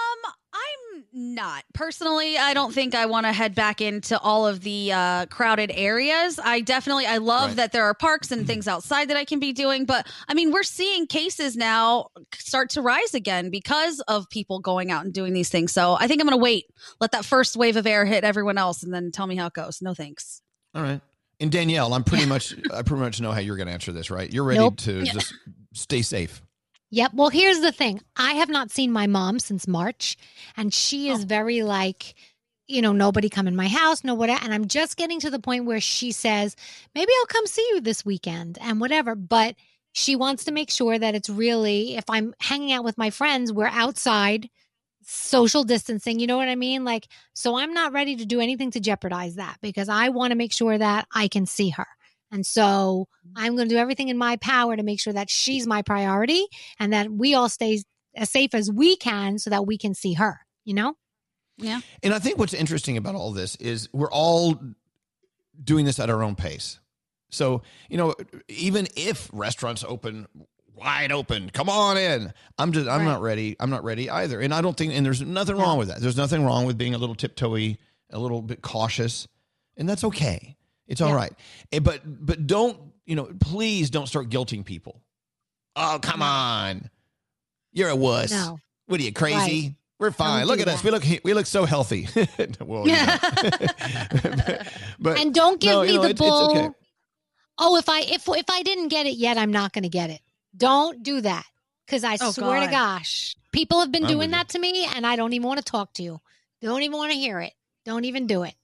not personally. I don't think I want to head back into all of the uh, crowded areas. I definitely, I love Right. that there are parks and things outside that I can be doing. But I mean, we're seeing cases now start to rise again because of people going out and doing these things. So I think I'm going to wait, let that first wave of air hit everyone else, and then tell me how it goes. No thanks. All right. And Danielle, I'm pretty much I pretty much know how you're going to answer this, right? You're ready Nope. to Yeah. just stay safe. Yep. Well, here's the thing. I have not seen my mom since March, and she Oh. is very like, you know, nobody come in my house, no whatever. And I'm just getting to the point where she says, maybe I'll come see you this weekend and whatever. But she wants to make sure that it's really, if I'm hanging out with my friends, we're outside, social distancing. You know what I mean? Like, so I'm not ready to do anything to jeopardize that because I want to make sure that I can see her. And so mm-hmm. I'm going to do everything in my power to make sure that she's my priority and that we all stay as safe as we can so that we can see her, you know? Yeah. And I think what's interesting about all this is we're all doing this at our own pace. So, you know, even if restaurants open wide open, come on in. I'm just I'm not ready. I'm not ready either. And I don't think and there's nothing wrong with that. There's nothing wrong with being a little tiptoey, a little bit cautious, and that's okay. It's all right. Eh, But but don't, you know, please don't start guilting people. Oh, come on. You're a wuss. No. What are you crazy? Right. We're fine. Don't look do at us. We look we look so healthy. well, you know. but and don't give no, me you know, the it's- it's bull. okay. Oh, if I if if I didn't get it yet, I'm not going to get it. Don't do that because I Oh, swear to gosh, people have been I'm doing with you. that to me, and I don't even want to talk to you. Don't even want to hear it. Don't even do it.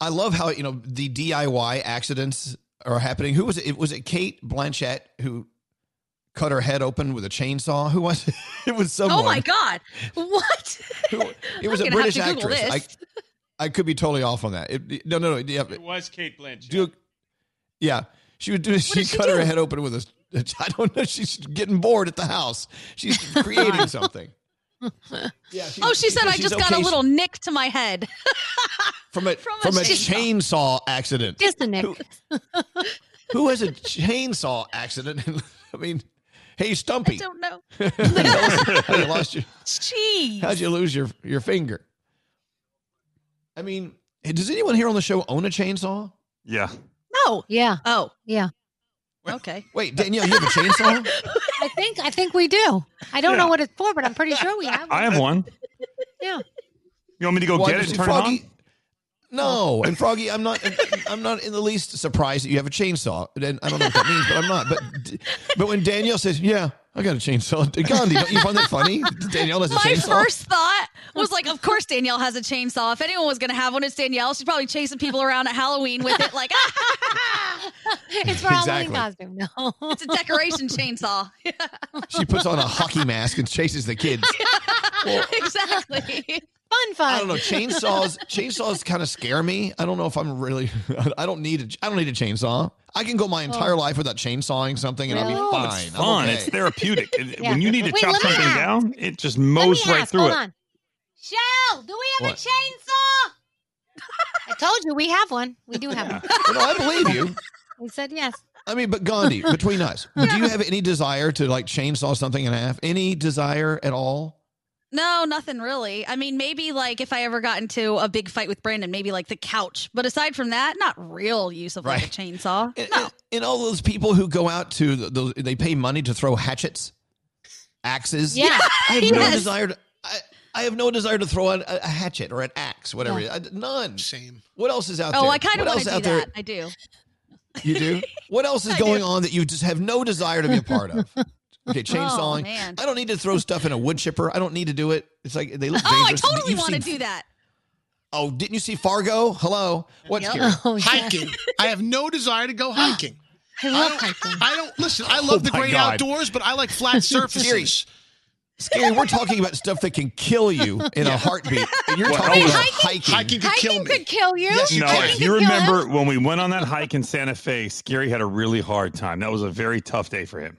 I love how you know the DIY accidents are happening. Who was it? Was it Cate Blanchett who cut her head open with a chainsaw? Who was it? It was someone. Oh my God. What? It was I'm a gonna have British to actress. I, this. I could be totally off on that. It- no, no, no. Yeah, It was Cate Blanchett. do, yeah. She would do. She did she cut her head open with a. I don't know. She's getting bored at the house. She's creating something. Yeah. She, Oh, she said I she's just got a little nick to my head. from a from a from a chainsaw. chainsaw accident. Just a nick. Who has a chainsaw accident? I mean, hey, Stumpy. I don't know. how you lost your, Jeez. how'd you lose your your finger? I mean, does anyone here on the show own a chainsaw? Yeah. No. Yeah. Oh. Yeah. Okay. Wait, Danielle, you have a chainsaw? I think I think we do. I don't Yeah. know what it's for, but I'm pretty sure we have. I have one. Yeah. You want me to go Well, get it and turn Froggy, it on? No, and Froggy, I'm not. I'm not in the least surprised that you have a chainsaw. And I don't know what that means, but I'm not. But but when Danielle says, "Yeah, I got a chainsaw," Gandhi, don't you find that funny? Danielle has a chainsaw. My first thought was like, of course Danielle has a chainsaw. If anyone was going to have one, it's Danielle. She's probably chasing people around at Halloween with it. Like, it's for Halloween Exactly. costume. No, it's a decoration chainsaw. She puts on a hockey mask and chases the kids. exactly. Fun, fun. I don't know. Chainsaws, chainsaws kind of scare me. I don't know if I'm really. I don't need a. I don't need a chainsaw. I can go my oh. entire Oh. life without chainsawing something and I'll be fine. Oh, it's fun. okay. It's therapeutic. Yeah. When you need to Wait, chop something ask. down, it just mows right ask, through hold it. on. Shell, do we have What? a chainsaw? I told you we have one. We do have one. You know, I believe you. We said yes. I mean, but Gandhi, between us, do you have any desire to like chainsaw something in half? Any desire at all? No, nothing really. I mean, maybe like if I ever got into a big fight with Brandon, maybe like the couch. But aside from that, not real use of like a chainsaw. And, and- and all those people who go out to those, they pay money to throw hatchets, axes. Yeah. I have no desire to. I, I have no desire to throw a, a hatchet or an axe, whatever. Yeah. I, none. Same. What else is out Oh, there? Oh, I kind of want to do out that. I do. You do. What else is I going do. on that you just have no desire to be a part of? Okay, chainsawing. Oh. I don't need to throw stuff in a wood chipper. I don't need to do it. It's like they look dangerous. Oh, I totally You've want to do that. Oh, didn't you see Fargo? Hello. What's Yep. scary? Oh, yeah. Hiking. I have no desire to go hiking. I love don't- hiking. I don't listen. I love oh the Oh my great God. outdoors, but I like flat surfaces. Skeery. We're talking about stuff that can kill you in a heartbeat. And you're Well, talking wait, about hiking- hiking. hiking could kill Hiking me. could kill you. Yes, you No, can. if you remember when we went on that hike in Santa Fe, Skeery had a really hard time. That was a very tough day for him.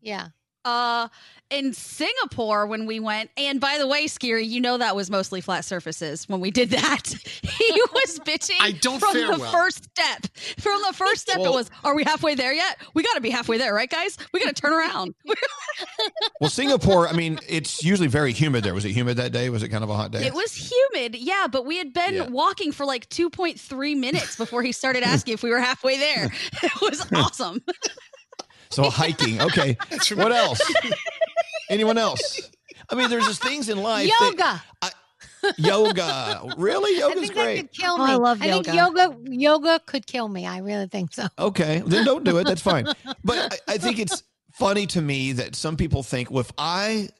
Yeah. Uh, in Singapore when we went, and by the way, Skeery, you know that was mostly flat surfaces when we did that. he was bitching I don't from the well. first step. From the first step, Well- it was, "Are we halfway there yet? We got to be halfway there, right, guys? We got to turn around." Well, Singapore, I mean, it's usually very humid there. Was it humid that day? Was it kind of a hot day? It was humid, yeah, but we had been Yeah. walking for like 2.3 minutes before he started asking if we were halfway there. It was awesome. So hiking. Okay. what else? Anyone else? I mean, there's just things in life. that- Yoga. Really? Yoga. Really? I Yoga's think that great. could kill Oh, me. I love think yoga. yoga. Yoga could kill me. I really think so. Okay, then don't do it. That's fine. But I, I think it's funny to me that some people think, well, if I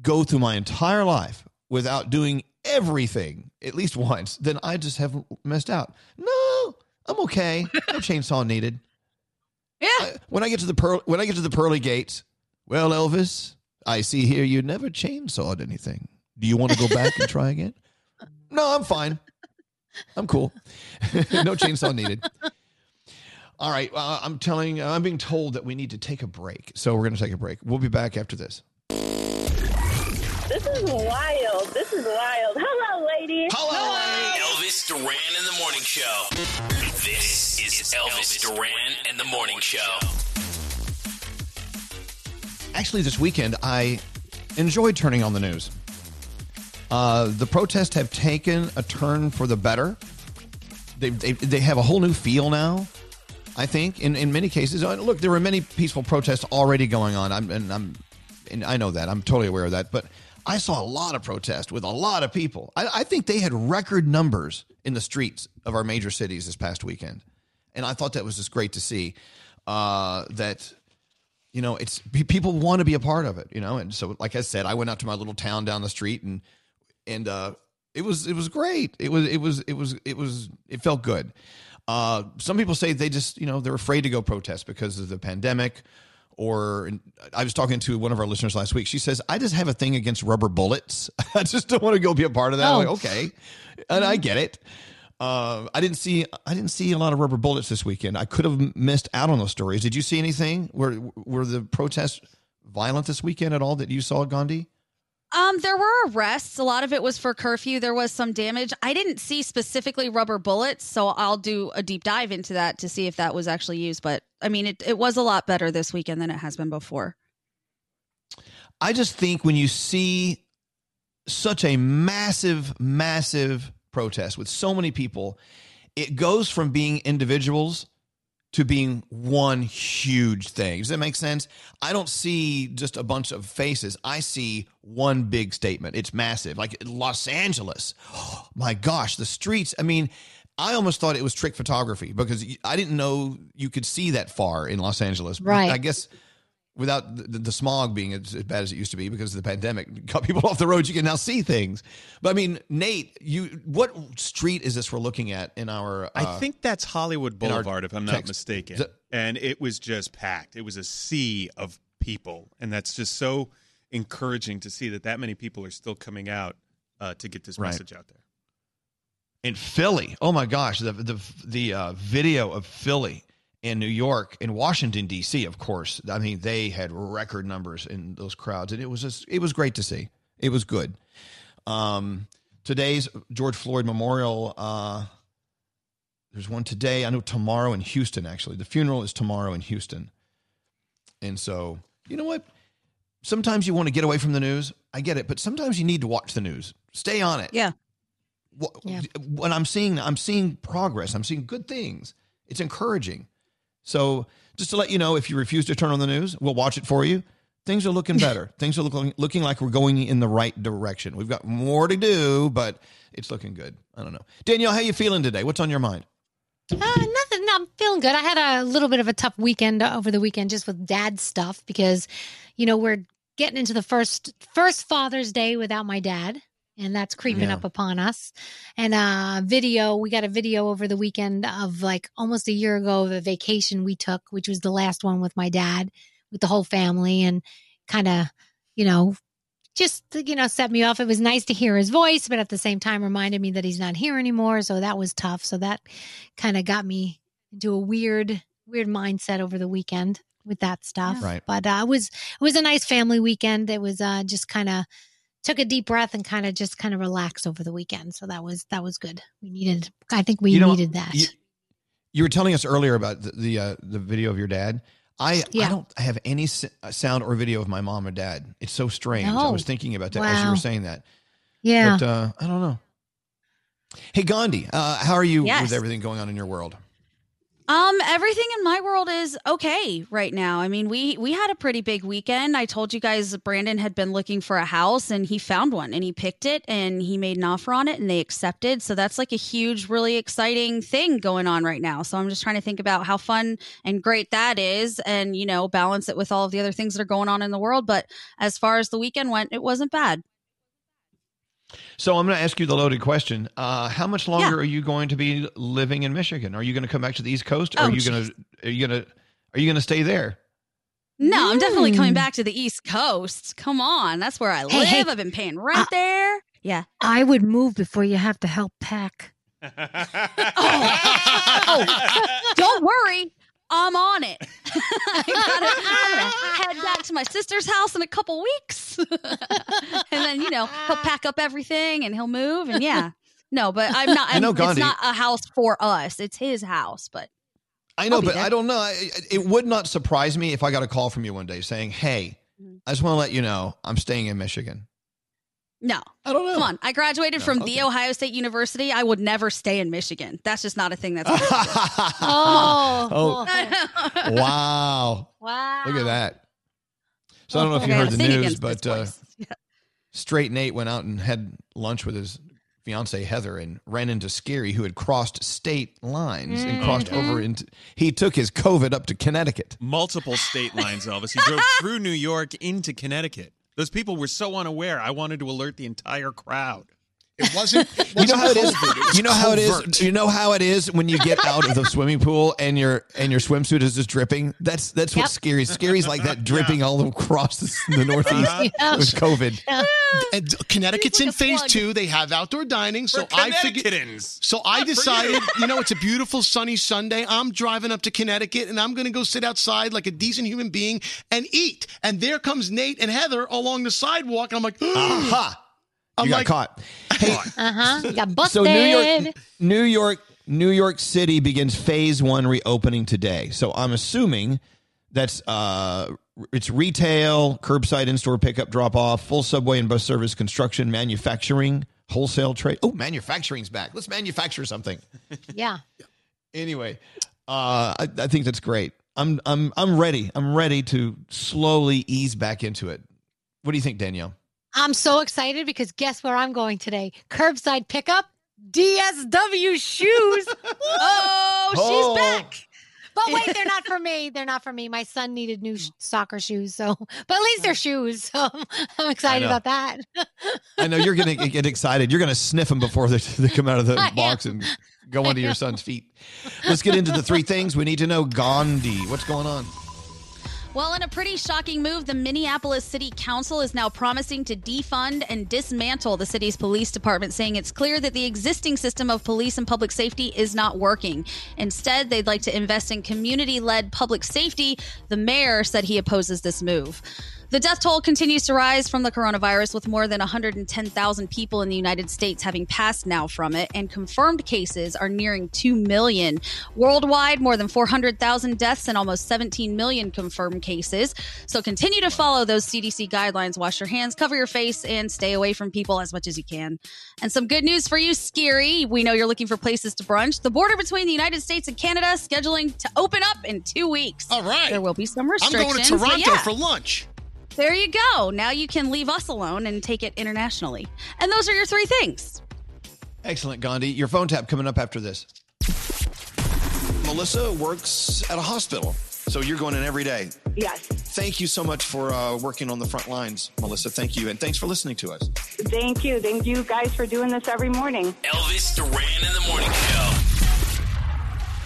go through my entire life without doing everything at least once, then I just have messed out. No, I'm okay. No chainsaw needed. Yeah. When I get to the pearl, when I get to the pearly gates, well, Elvis, I see here you never chainsawed anything. Do you want to go back and try again? No, I'm fine. I'm cool. no chainsaw needed. All right, uh, I'm telling, I'm being told that we need to take a break, so we're going to take a break. We'll be back after this. This is wild. This is wild. Hello, lady. Elvis Duran in the morning show. This is Elvis Duran and the morning show. Actually, this weekend I enjoyed turning on the news. Uh, the protests have taken a turn for the better. They, they they have a whole new feel now. I think in, in many cases. uh, Look, there were many peaceful protests already going on. I'm and I'm and I know that. I'm totally aware of that. But I saw a lot of protest with a lot of people. I, I think they had record numbers in the streets of our major cities this past weekend, and I thought that was just great to see. Uh, that you know, it's people want to be a part of it, you know. And so, like I said, I went out to my little town down the street, and and uh, it was it was great. It was it was it was it was it felt good. Uh, some people say they just you know they're afraid to go protest because of the pandemic. Or I was talking to one of our listeners last week. She says, "I just have a thing against rubber bullets. I just don't want to go be a part of that." I'm Oh. like, okay, and I get it. Uh, I didn't see I didn't see a lot of rubber bullets this weekend. I could have missed out on those stories. Did you see anything? Were were the protests violent this weekend at all that you saw, Gandhi? Um, there were arrests. A lot of it was for curfew. There was some damage. I didn't see specifically rubber bullets, so I'll do a deep dive into that to see if that was actually used. But I mean, it, it was a lot better this weekend than it has been before. I just think when you see such a massive, massive protest with so many people, it goes from being individuals to being one huge thing. Does that make sense? I don't see just a bunch of faces. I see one big statement. It's massive. Like Los Angeles. my gosh, the streets. I mean, I almost thought it was trick photography because I didn't know you could see that far in Los Angeles. Right. I guess without the, the smog being as, as bad as it used to be because of the pandemic cut people off the roads you can now see things but i mean nate you what street is this we're looking at in our uh, I think that's Hollywood Boulevard, if I'm not text. mistaken. And it was just packed. It was a sea of people, and that's just so encouraging to see that that many people are still coming out uh, to get this Right. message out there. in philly oh my gosh the the, the uh, video of philly in new york in washington d.c of course. I mean they had record numbers in those crowds and it was just it was great to see. It was good. Um today's george floyd memorial uh there's one today i know tomorrow in houston actually. The funeral is tomorrow in houston. And so you know what? Sometimes you want to get away from the news. I get it but sometimes you need to watch the news. Stay on it. Yeah. What when I'm seeing I'm seeing progress, I'm seeing good things. It's encouraging. So just to let you know, if you refuse to turn on the news, we'll watch it for you. Things are looking better. Things are looking looking like we're going in the right direction. We've got more to do, but it's looking good. I don't know, Danielle. How you feeling today? What's on your mind? Uh, nothing. No, I'm feeling good. I had a little bit of a tough weekend over the weekend just with dad stuff because, you know, we're getting into the first first Father's Day without my dad, and that's creeping Yeah. up upon us. And uh video, we got a video over the weekend of like almost a year ago of a vacation we took, which was the last one with my dad with the whole family and kind of, you know, just you know set me off it was nice to hear his voice but at the same time reminded me that he's not here anymore so that was tough so that kind of got me into a weird weird mindset over the weekend with that stuff Right. but uh, it was it was a nice family weekend it was uh, just kind of took a deep breath and kind of just kind of relaxed over the weekend so that was that was good we needed i think we You know, needed that You, you were telling us earlier about the the, uh, the video of your dad. I I don't have any uh, sound or video of my mom or dad. It's so strange. I was thinking about that as you were saying that. yeah But uh, I don't know. Hey Gandhi, uh, how are you Yes. with everything going on in your world? Um, everything in my world is okay right now. I mean, we we had a pretty big weekend. I told you guys Brandon had been looking for a house and he found one and he picked it and he made an offer on it and they accepted. So that's like a huge, really exciting thing going on right now. So I'm just trying to think about how fun and great that is and, you know, balance it with all of the other things that are going on in the world. But as far as the weekend went, it wasn't bad. So I'm going to ask you the loaded question. Uh, how much longer are you going to be living in Michigan? Are you going to come back to the East Coast? Or Oh, are you going to are you going to are you going to stay there? No, I'm definitely Mm. coming back to the East Coast. Come on. That's where I Hey, live. hey. I've been paying rent there. Yeah. i would move before you have to help pack Oh, don't worry. I'm on it. I gotta, I'm gonna head back to my sister's house in a couple weeks. and then, you know, he'll pack up everything and he'll move. And yeah. No, but I'm not, You know, I'm, it's not a house for us. It's his house, but I know, but there. I don't know. I- It would not surprise me if I got a call from you one day saying, "Hey, Mm-hmm. I just want to let you know I'm staying in Michigan." No. I don't know. Come on. I graduated No, from okay. The Ohio State University. I would never stay in Michigan. That's just not a thing that's oh, Oh. wow. wow Look at that. So I don't know if Okay, you I heard the news, but uh. Yeah. Straight Nate went out and had lunch with his fiance Heather and ran into Skeery, who had crossed state lines and crossed Mm-hmm. over into. He took his COVID up to Connecticut. Multiple state lines, Elvis. He drove through New York into Connecticut. Those people were so unaware. I wanted to alert the entire crowd. It wasn't. It You know how it is. COVID, You know how it covert. is. You know how it is when you get out of the swimming pool and your and your swimsuit is just dripping. That's that's Yep. what's scary. Skeery's like that dripping all across the, the Northeast Yeah. with COVID. And Connecticut's in phase plug. two. They have outdoor dining, so We're I figured. Connecticutans. So I decided, you. you know, it's a beautiful sunny Sunday. I'm driving up to Connecticut, and I'm going to go sit outside like a decent human being and eat. And there comes Nate and Heather along the sidewalk, and I'm like, Aha! Uh-huh. I'm You got like, caught. Hey, uh-huh you got so New York, New York, New York City begins phase one reopening today. So I'm assuming that's uh, it's retail, curbside, in-store pickup, drop off, full subway and bus service, construction, manufacturing, wholesale trade. Oh, manufacturing's back. Let's manufacture something. yeah Anyway, Uh, I, I think that's great. I'm I'm I'm ready. I'm ready to slowly ease back into it. What do you think, Danielle? I'm so excited because guess where I'm going today? Curbside pickup, DSW shoes. oh, she's Oh. back. But wait, they're not for me. They're not for me. My son needed new sh- soccer shoes, so but at least they're oh. shoes. So I'm excited about that. I know you're going to get excited. You're going to sniff them before they, they come out of the I am. box and go I onto your son's feet. Let's get into the three things we need to know. Gandhi, what's going on? Well, in a pretty shocking move, the Minneapolis City Council is now promising to defund and dismantle the city's police department, saying it's clear that the existing system of police and public safety is not working. Instead, they'd like to invest in community led public safety. The mayor said he opposes this move. The death toll continues to rise from the coronavirus, with more than 110,000 people in the United States having passed now from it, and confirmed cases are nearing 2 million. Worldwide, more than 400,000 deaths and almost 17 million confirmed cases. So continue to follow those CDC guidelines. Wash your hands, cover your face, and stay away from people as much as you can. And some good news for you, Skeery. We know you're looking for places to brunch. The border between the United States and Canada scheduling to open up in two weeks. All right. There will be some restrictions. I'm going to Toronto yeah. for lunch. There you go. Now you can leave us alone and take it internationally. And those are your three things. Excellent, Gandhi. Your phone tap coming up after this. Melissa works at a hospital, so you're going in every day. Yes. Thank you so much for uh, working on the front lines, Melissa. Thank you, and thanks for listening to us. Thank you. Thank you guys for doing this every morning. Elvis Duran in the morning show.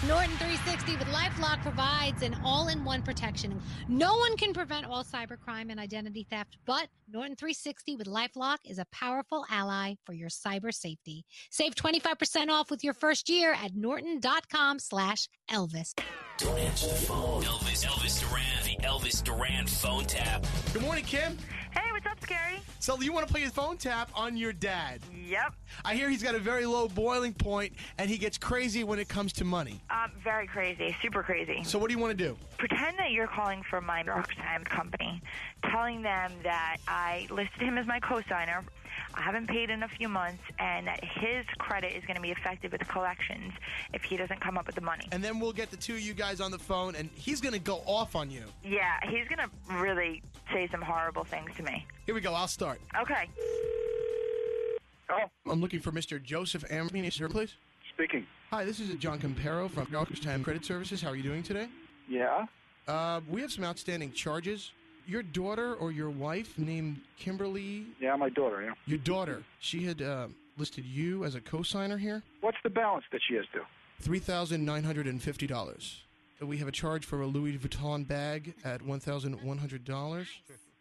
Norton 360 with LifeLock provides an all-in-one protection. No one can prevent all cybercrime and identity theft, but Norton 360 with LifeLock is a powerful ally for your cyber safety. Save 25% off with your first year at norton.com slash Elvis. Don't answer the phone. Elvis, Elvis Duran, the Elvis Duran phone tap. Good morning, Kim. Hey, what's up, Skeery? So you want to play his phone tap on your dad? Yep. I hear he's got a very low boiling point, and he gets crazy when it comes to money. Um, very crazy, super crazy. So what do you want to do? Pretend that you're calling from my Roxtime company, telling them that I listed him as my co-signer. I haven't paid in a few months, and that his credit is going to be affected with collections if he doesn't come up with the money. And then we'll get the two of you guys on the phone, and he's going to go off on you. Yeah, he's going to really say some horrible things to me. Here we go. I'll start. Okay. Oh, I'm looking for Mr. Joseph Amrini, sir, please. Speaking. Hi, this is John Campero from Time Credit Services. How are you doing today? Yeah. Uh, we have some outstanding charges. Your daughter or your wife named Kimberly? Yeah, my daughter, yeah. Your daughter. She had uh, listed you as a co-signer here. What's the balance that she has due? $3,950. We have a charge for a Louis Vuitton bag at one thousand one hundred dollars.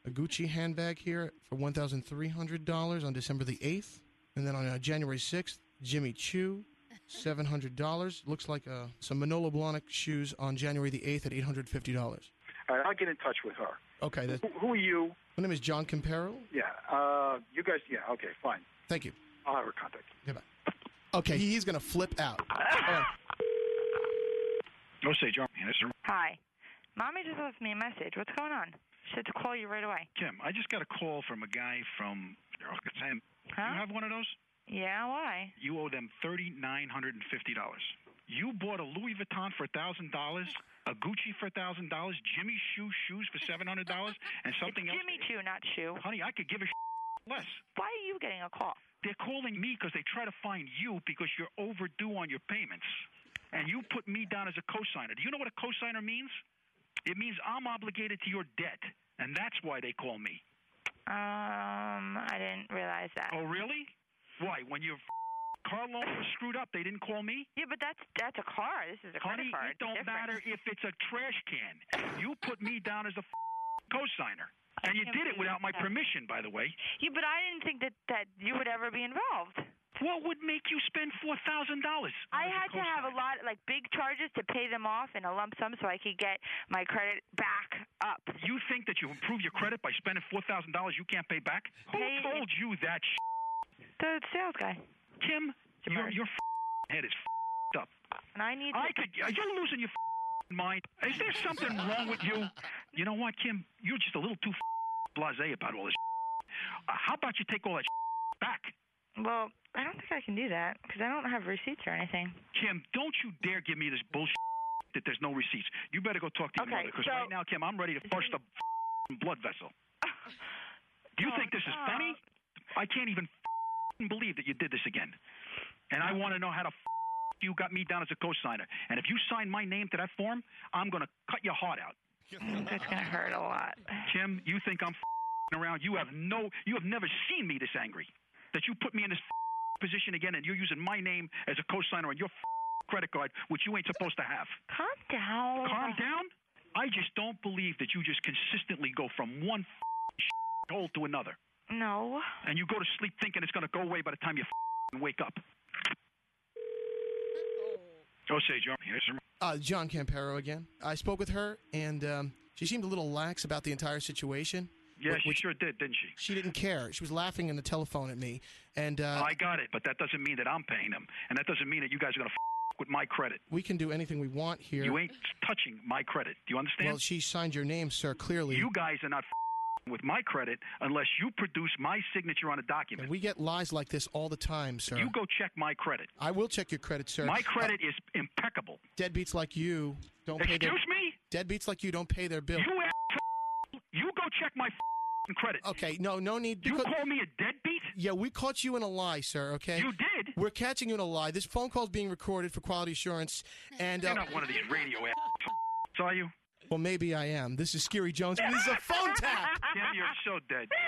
A Gucci handbag here for one thousand three hundred dollars on December the eighth, and then on uh, January sixth, Jimmy Choo, seven hundred dollars. Looks like uh, some Manolo Blahnik shoes on January the eighth at eight hundred fifty dollars. All right, I'll get in touch with her. Okay, Who, who are you? my name is John Campero. Yeah, uh, you guys, yeah, okay, fine. Thank you. I'll have her contact. Goodbye. Okay, he- he's gonna flip out. Say, John, Hi. Mommy just left me a message. What's going on? She said to call you right away. Kim, I just got a call from a guy from Sam. Huh? You have one of those? Yeah, why? You owe them thirty nine hundred and fifty dollars. You bought a Louis Vuitton for thousand dollars, a Gucci for thousand dollars, Jimmy Choo shoes for seven hundred dollars, and something else. Jimmy Choo, not Choo. Honey, I could give a less. Why are you getting a call? They're calling me because they try to find you because you're overdue on your payments, and you put me down as a cosigner. Do you know what a cosigner means? It means I'm obligated to your debt, and that's why they call me. Um, I didn't realize that. Oh, really? Why? When your car loan was screwed up, they didn't call me? Yeah, but that's that's a car. This is a Honey, credit card. it don't matter if it's a trash can. You put me down as a cosigner. And you did it without my that. permission, by the way. Yeah, but I didn't think that that you would ever be involved. What would make you spend four thousand dollars? I had to have a lot, like big charges, to pay them off in a lump sum so I could get my credit back up. You think that you improve your credit by spending four thousand dollars you can't pay back? Who Pay- told you that? The sales guy. Kim, your your head is up. And I need. I could. You're losing your mind. Is there something wrong with you? You know what, Kim? You're just a little too blasé about all this. Uh, how about you take all that sh- back? Well, I don't think I can do that because I don't have receipts or anything. Kim, don't you dare give me this bullshit. that there's no receipts. You better go talk to your Okay, mother because so- right now, Kim, I'm ready to burst a blood vessel. Do you think this is oh, funny? Oh. I can't even believe that you did this again. And I want to know how to you got me down as a co-signer. And if you sign my name to that form, I'm going to cut your heart out. That's gonna hurt a lot. Kim, you think I'm f***ing around? You have no, you have never seen me this angry. That you put me in this position again, and you're using my name as a co-signer on your credit card, which you ain't supposed to have. Calm down. Calm down. I just don't believe that you just consistently go from one hole to another, No. and you go to sleep thinking it's going to go away by the time you wake up. Oh, say, John. Yes, sir. Uh, John Campero again. I spoke with her, and um, she seemed a little lax about the entire situation. Yeah, she which- sure did, didn't she? She didn't care. She was laughing in the telephone at me, and uh, I got it, but that doesn't mean that I'm paying them, and that doesn't mean that you guys are going to f- with my credit. we can do anything we want here. You ain't touching my credit. Do you understand? Well, she signed your name, sir. Clearly, You guys are not f- with my credit unless you produce my signature on a document. and we get lies like this all the time, sir. You go check my credit. I will check your credit, sir. My credit is impeccable. Deadbeats like you don't pay their. Excuse me? Deadbeats like you don't pay their bill. You ass- you go check my f- credit. Okay, no, no need. You because- call me a deadbeat? Yeah, we caught you in a lie, sir. Okay. You did? We're catching you in a lie. This phone call is being recorded for quality assurance, and uh, You're not one of these radio ass. Are you? well, maybe I am. This is Skeery Jones. and This is a phone tap. Kim, you're so dead.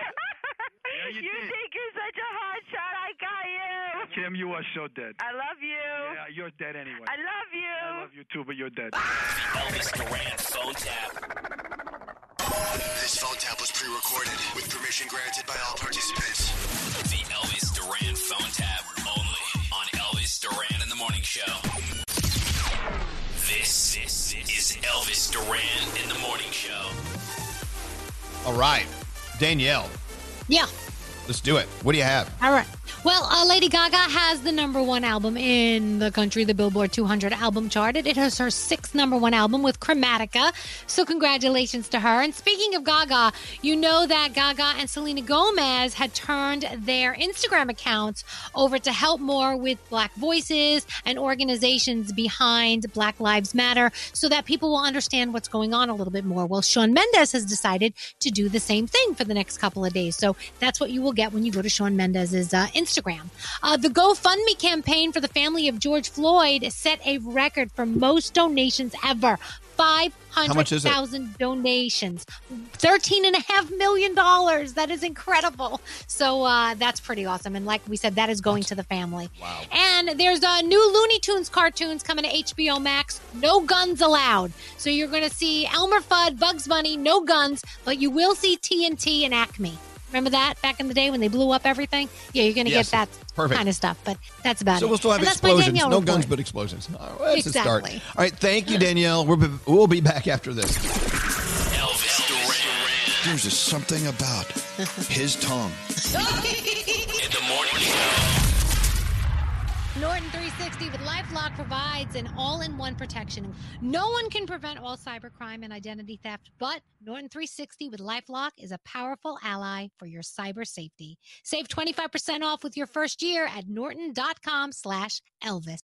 Yeah, you, you think you're such a hot shot? I got you. Kim, you are so dead. I love you. Yeah, you're dead anyway. I love you. I love you too, but you're dead. Elvis Duran phone tap. This phone tap was pre-recorded with permission granted by all participants. The Elvis Duran phone tap only on Elvis Duran in the Morning Show. This, this is Elvis Duran in the Morning Show. All right, Danielle, Yeah. let's do it. What do you have? All right. Well, uh, Lady Gaga has the number one album in the country, the Billboard 200 album chart. It is her sixth number one album with Chromatica. So, congratulations to her. And speaking of Gaga, you know that Gaga and Selena Gomez had turned their Instagram accounts over to help more with Black voices and organizations behind Black Lives Matter so that people will understand what's going on a little bit more. Well, Shawn Mendes has decided to do the same thing for the next couple of days. So, that's what you will get when you go to Shawn Mendes's uh, Instagram. Uh, the GoFundMe campaign for the family of George Floyd set a record for most donations ever. Five much hundred is it? thousand donations, thirteen and a half million dollars. That is incredible. So uh, that's pretty awesome. And like we said, that is going to the family. Wow. And there's a new Looney Tunes cartoons coming to HBO Max. No guns allowed. So you're going to see Elmer Fudd, Bugs Bunny, no guns, but you will see TNT and Acme. Remember that back in the day when they blew up everything? Yeah, you're going to Yes. get that Perfect. kind of stuff. But that's about So it. we'll still have And explosions. No report. guns, but explosions. All right, that's a start. Exactly. All right, thank you, Danielle. We're, we'll be back after this. Elvis Duran There's just something about his tongue. in the Morning Show. Norton 360 with LifeLock provides an all-in-one protection. No one can prevent all cybercrime and identity theft, but Norton 360 with LifeLock is a powerful ally for your cyber safety. Save 25% off with your first year at norton.com slash Elvis.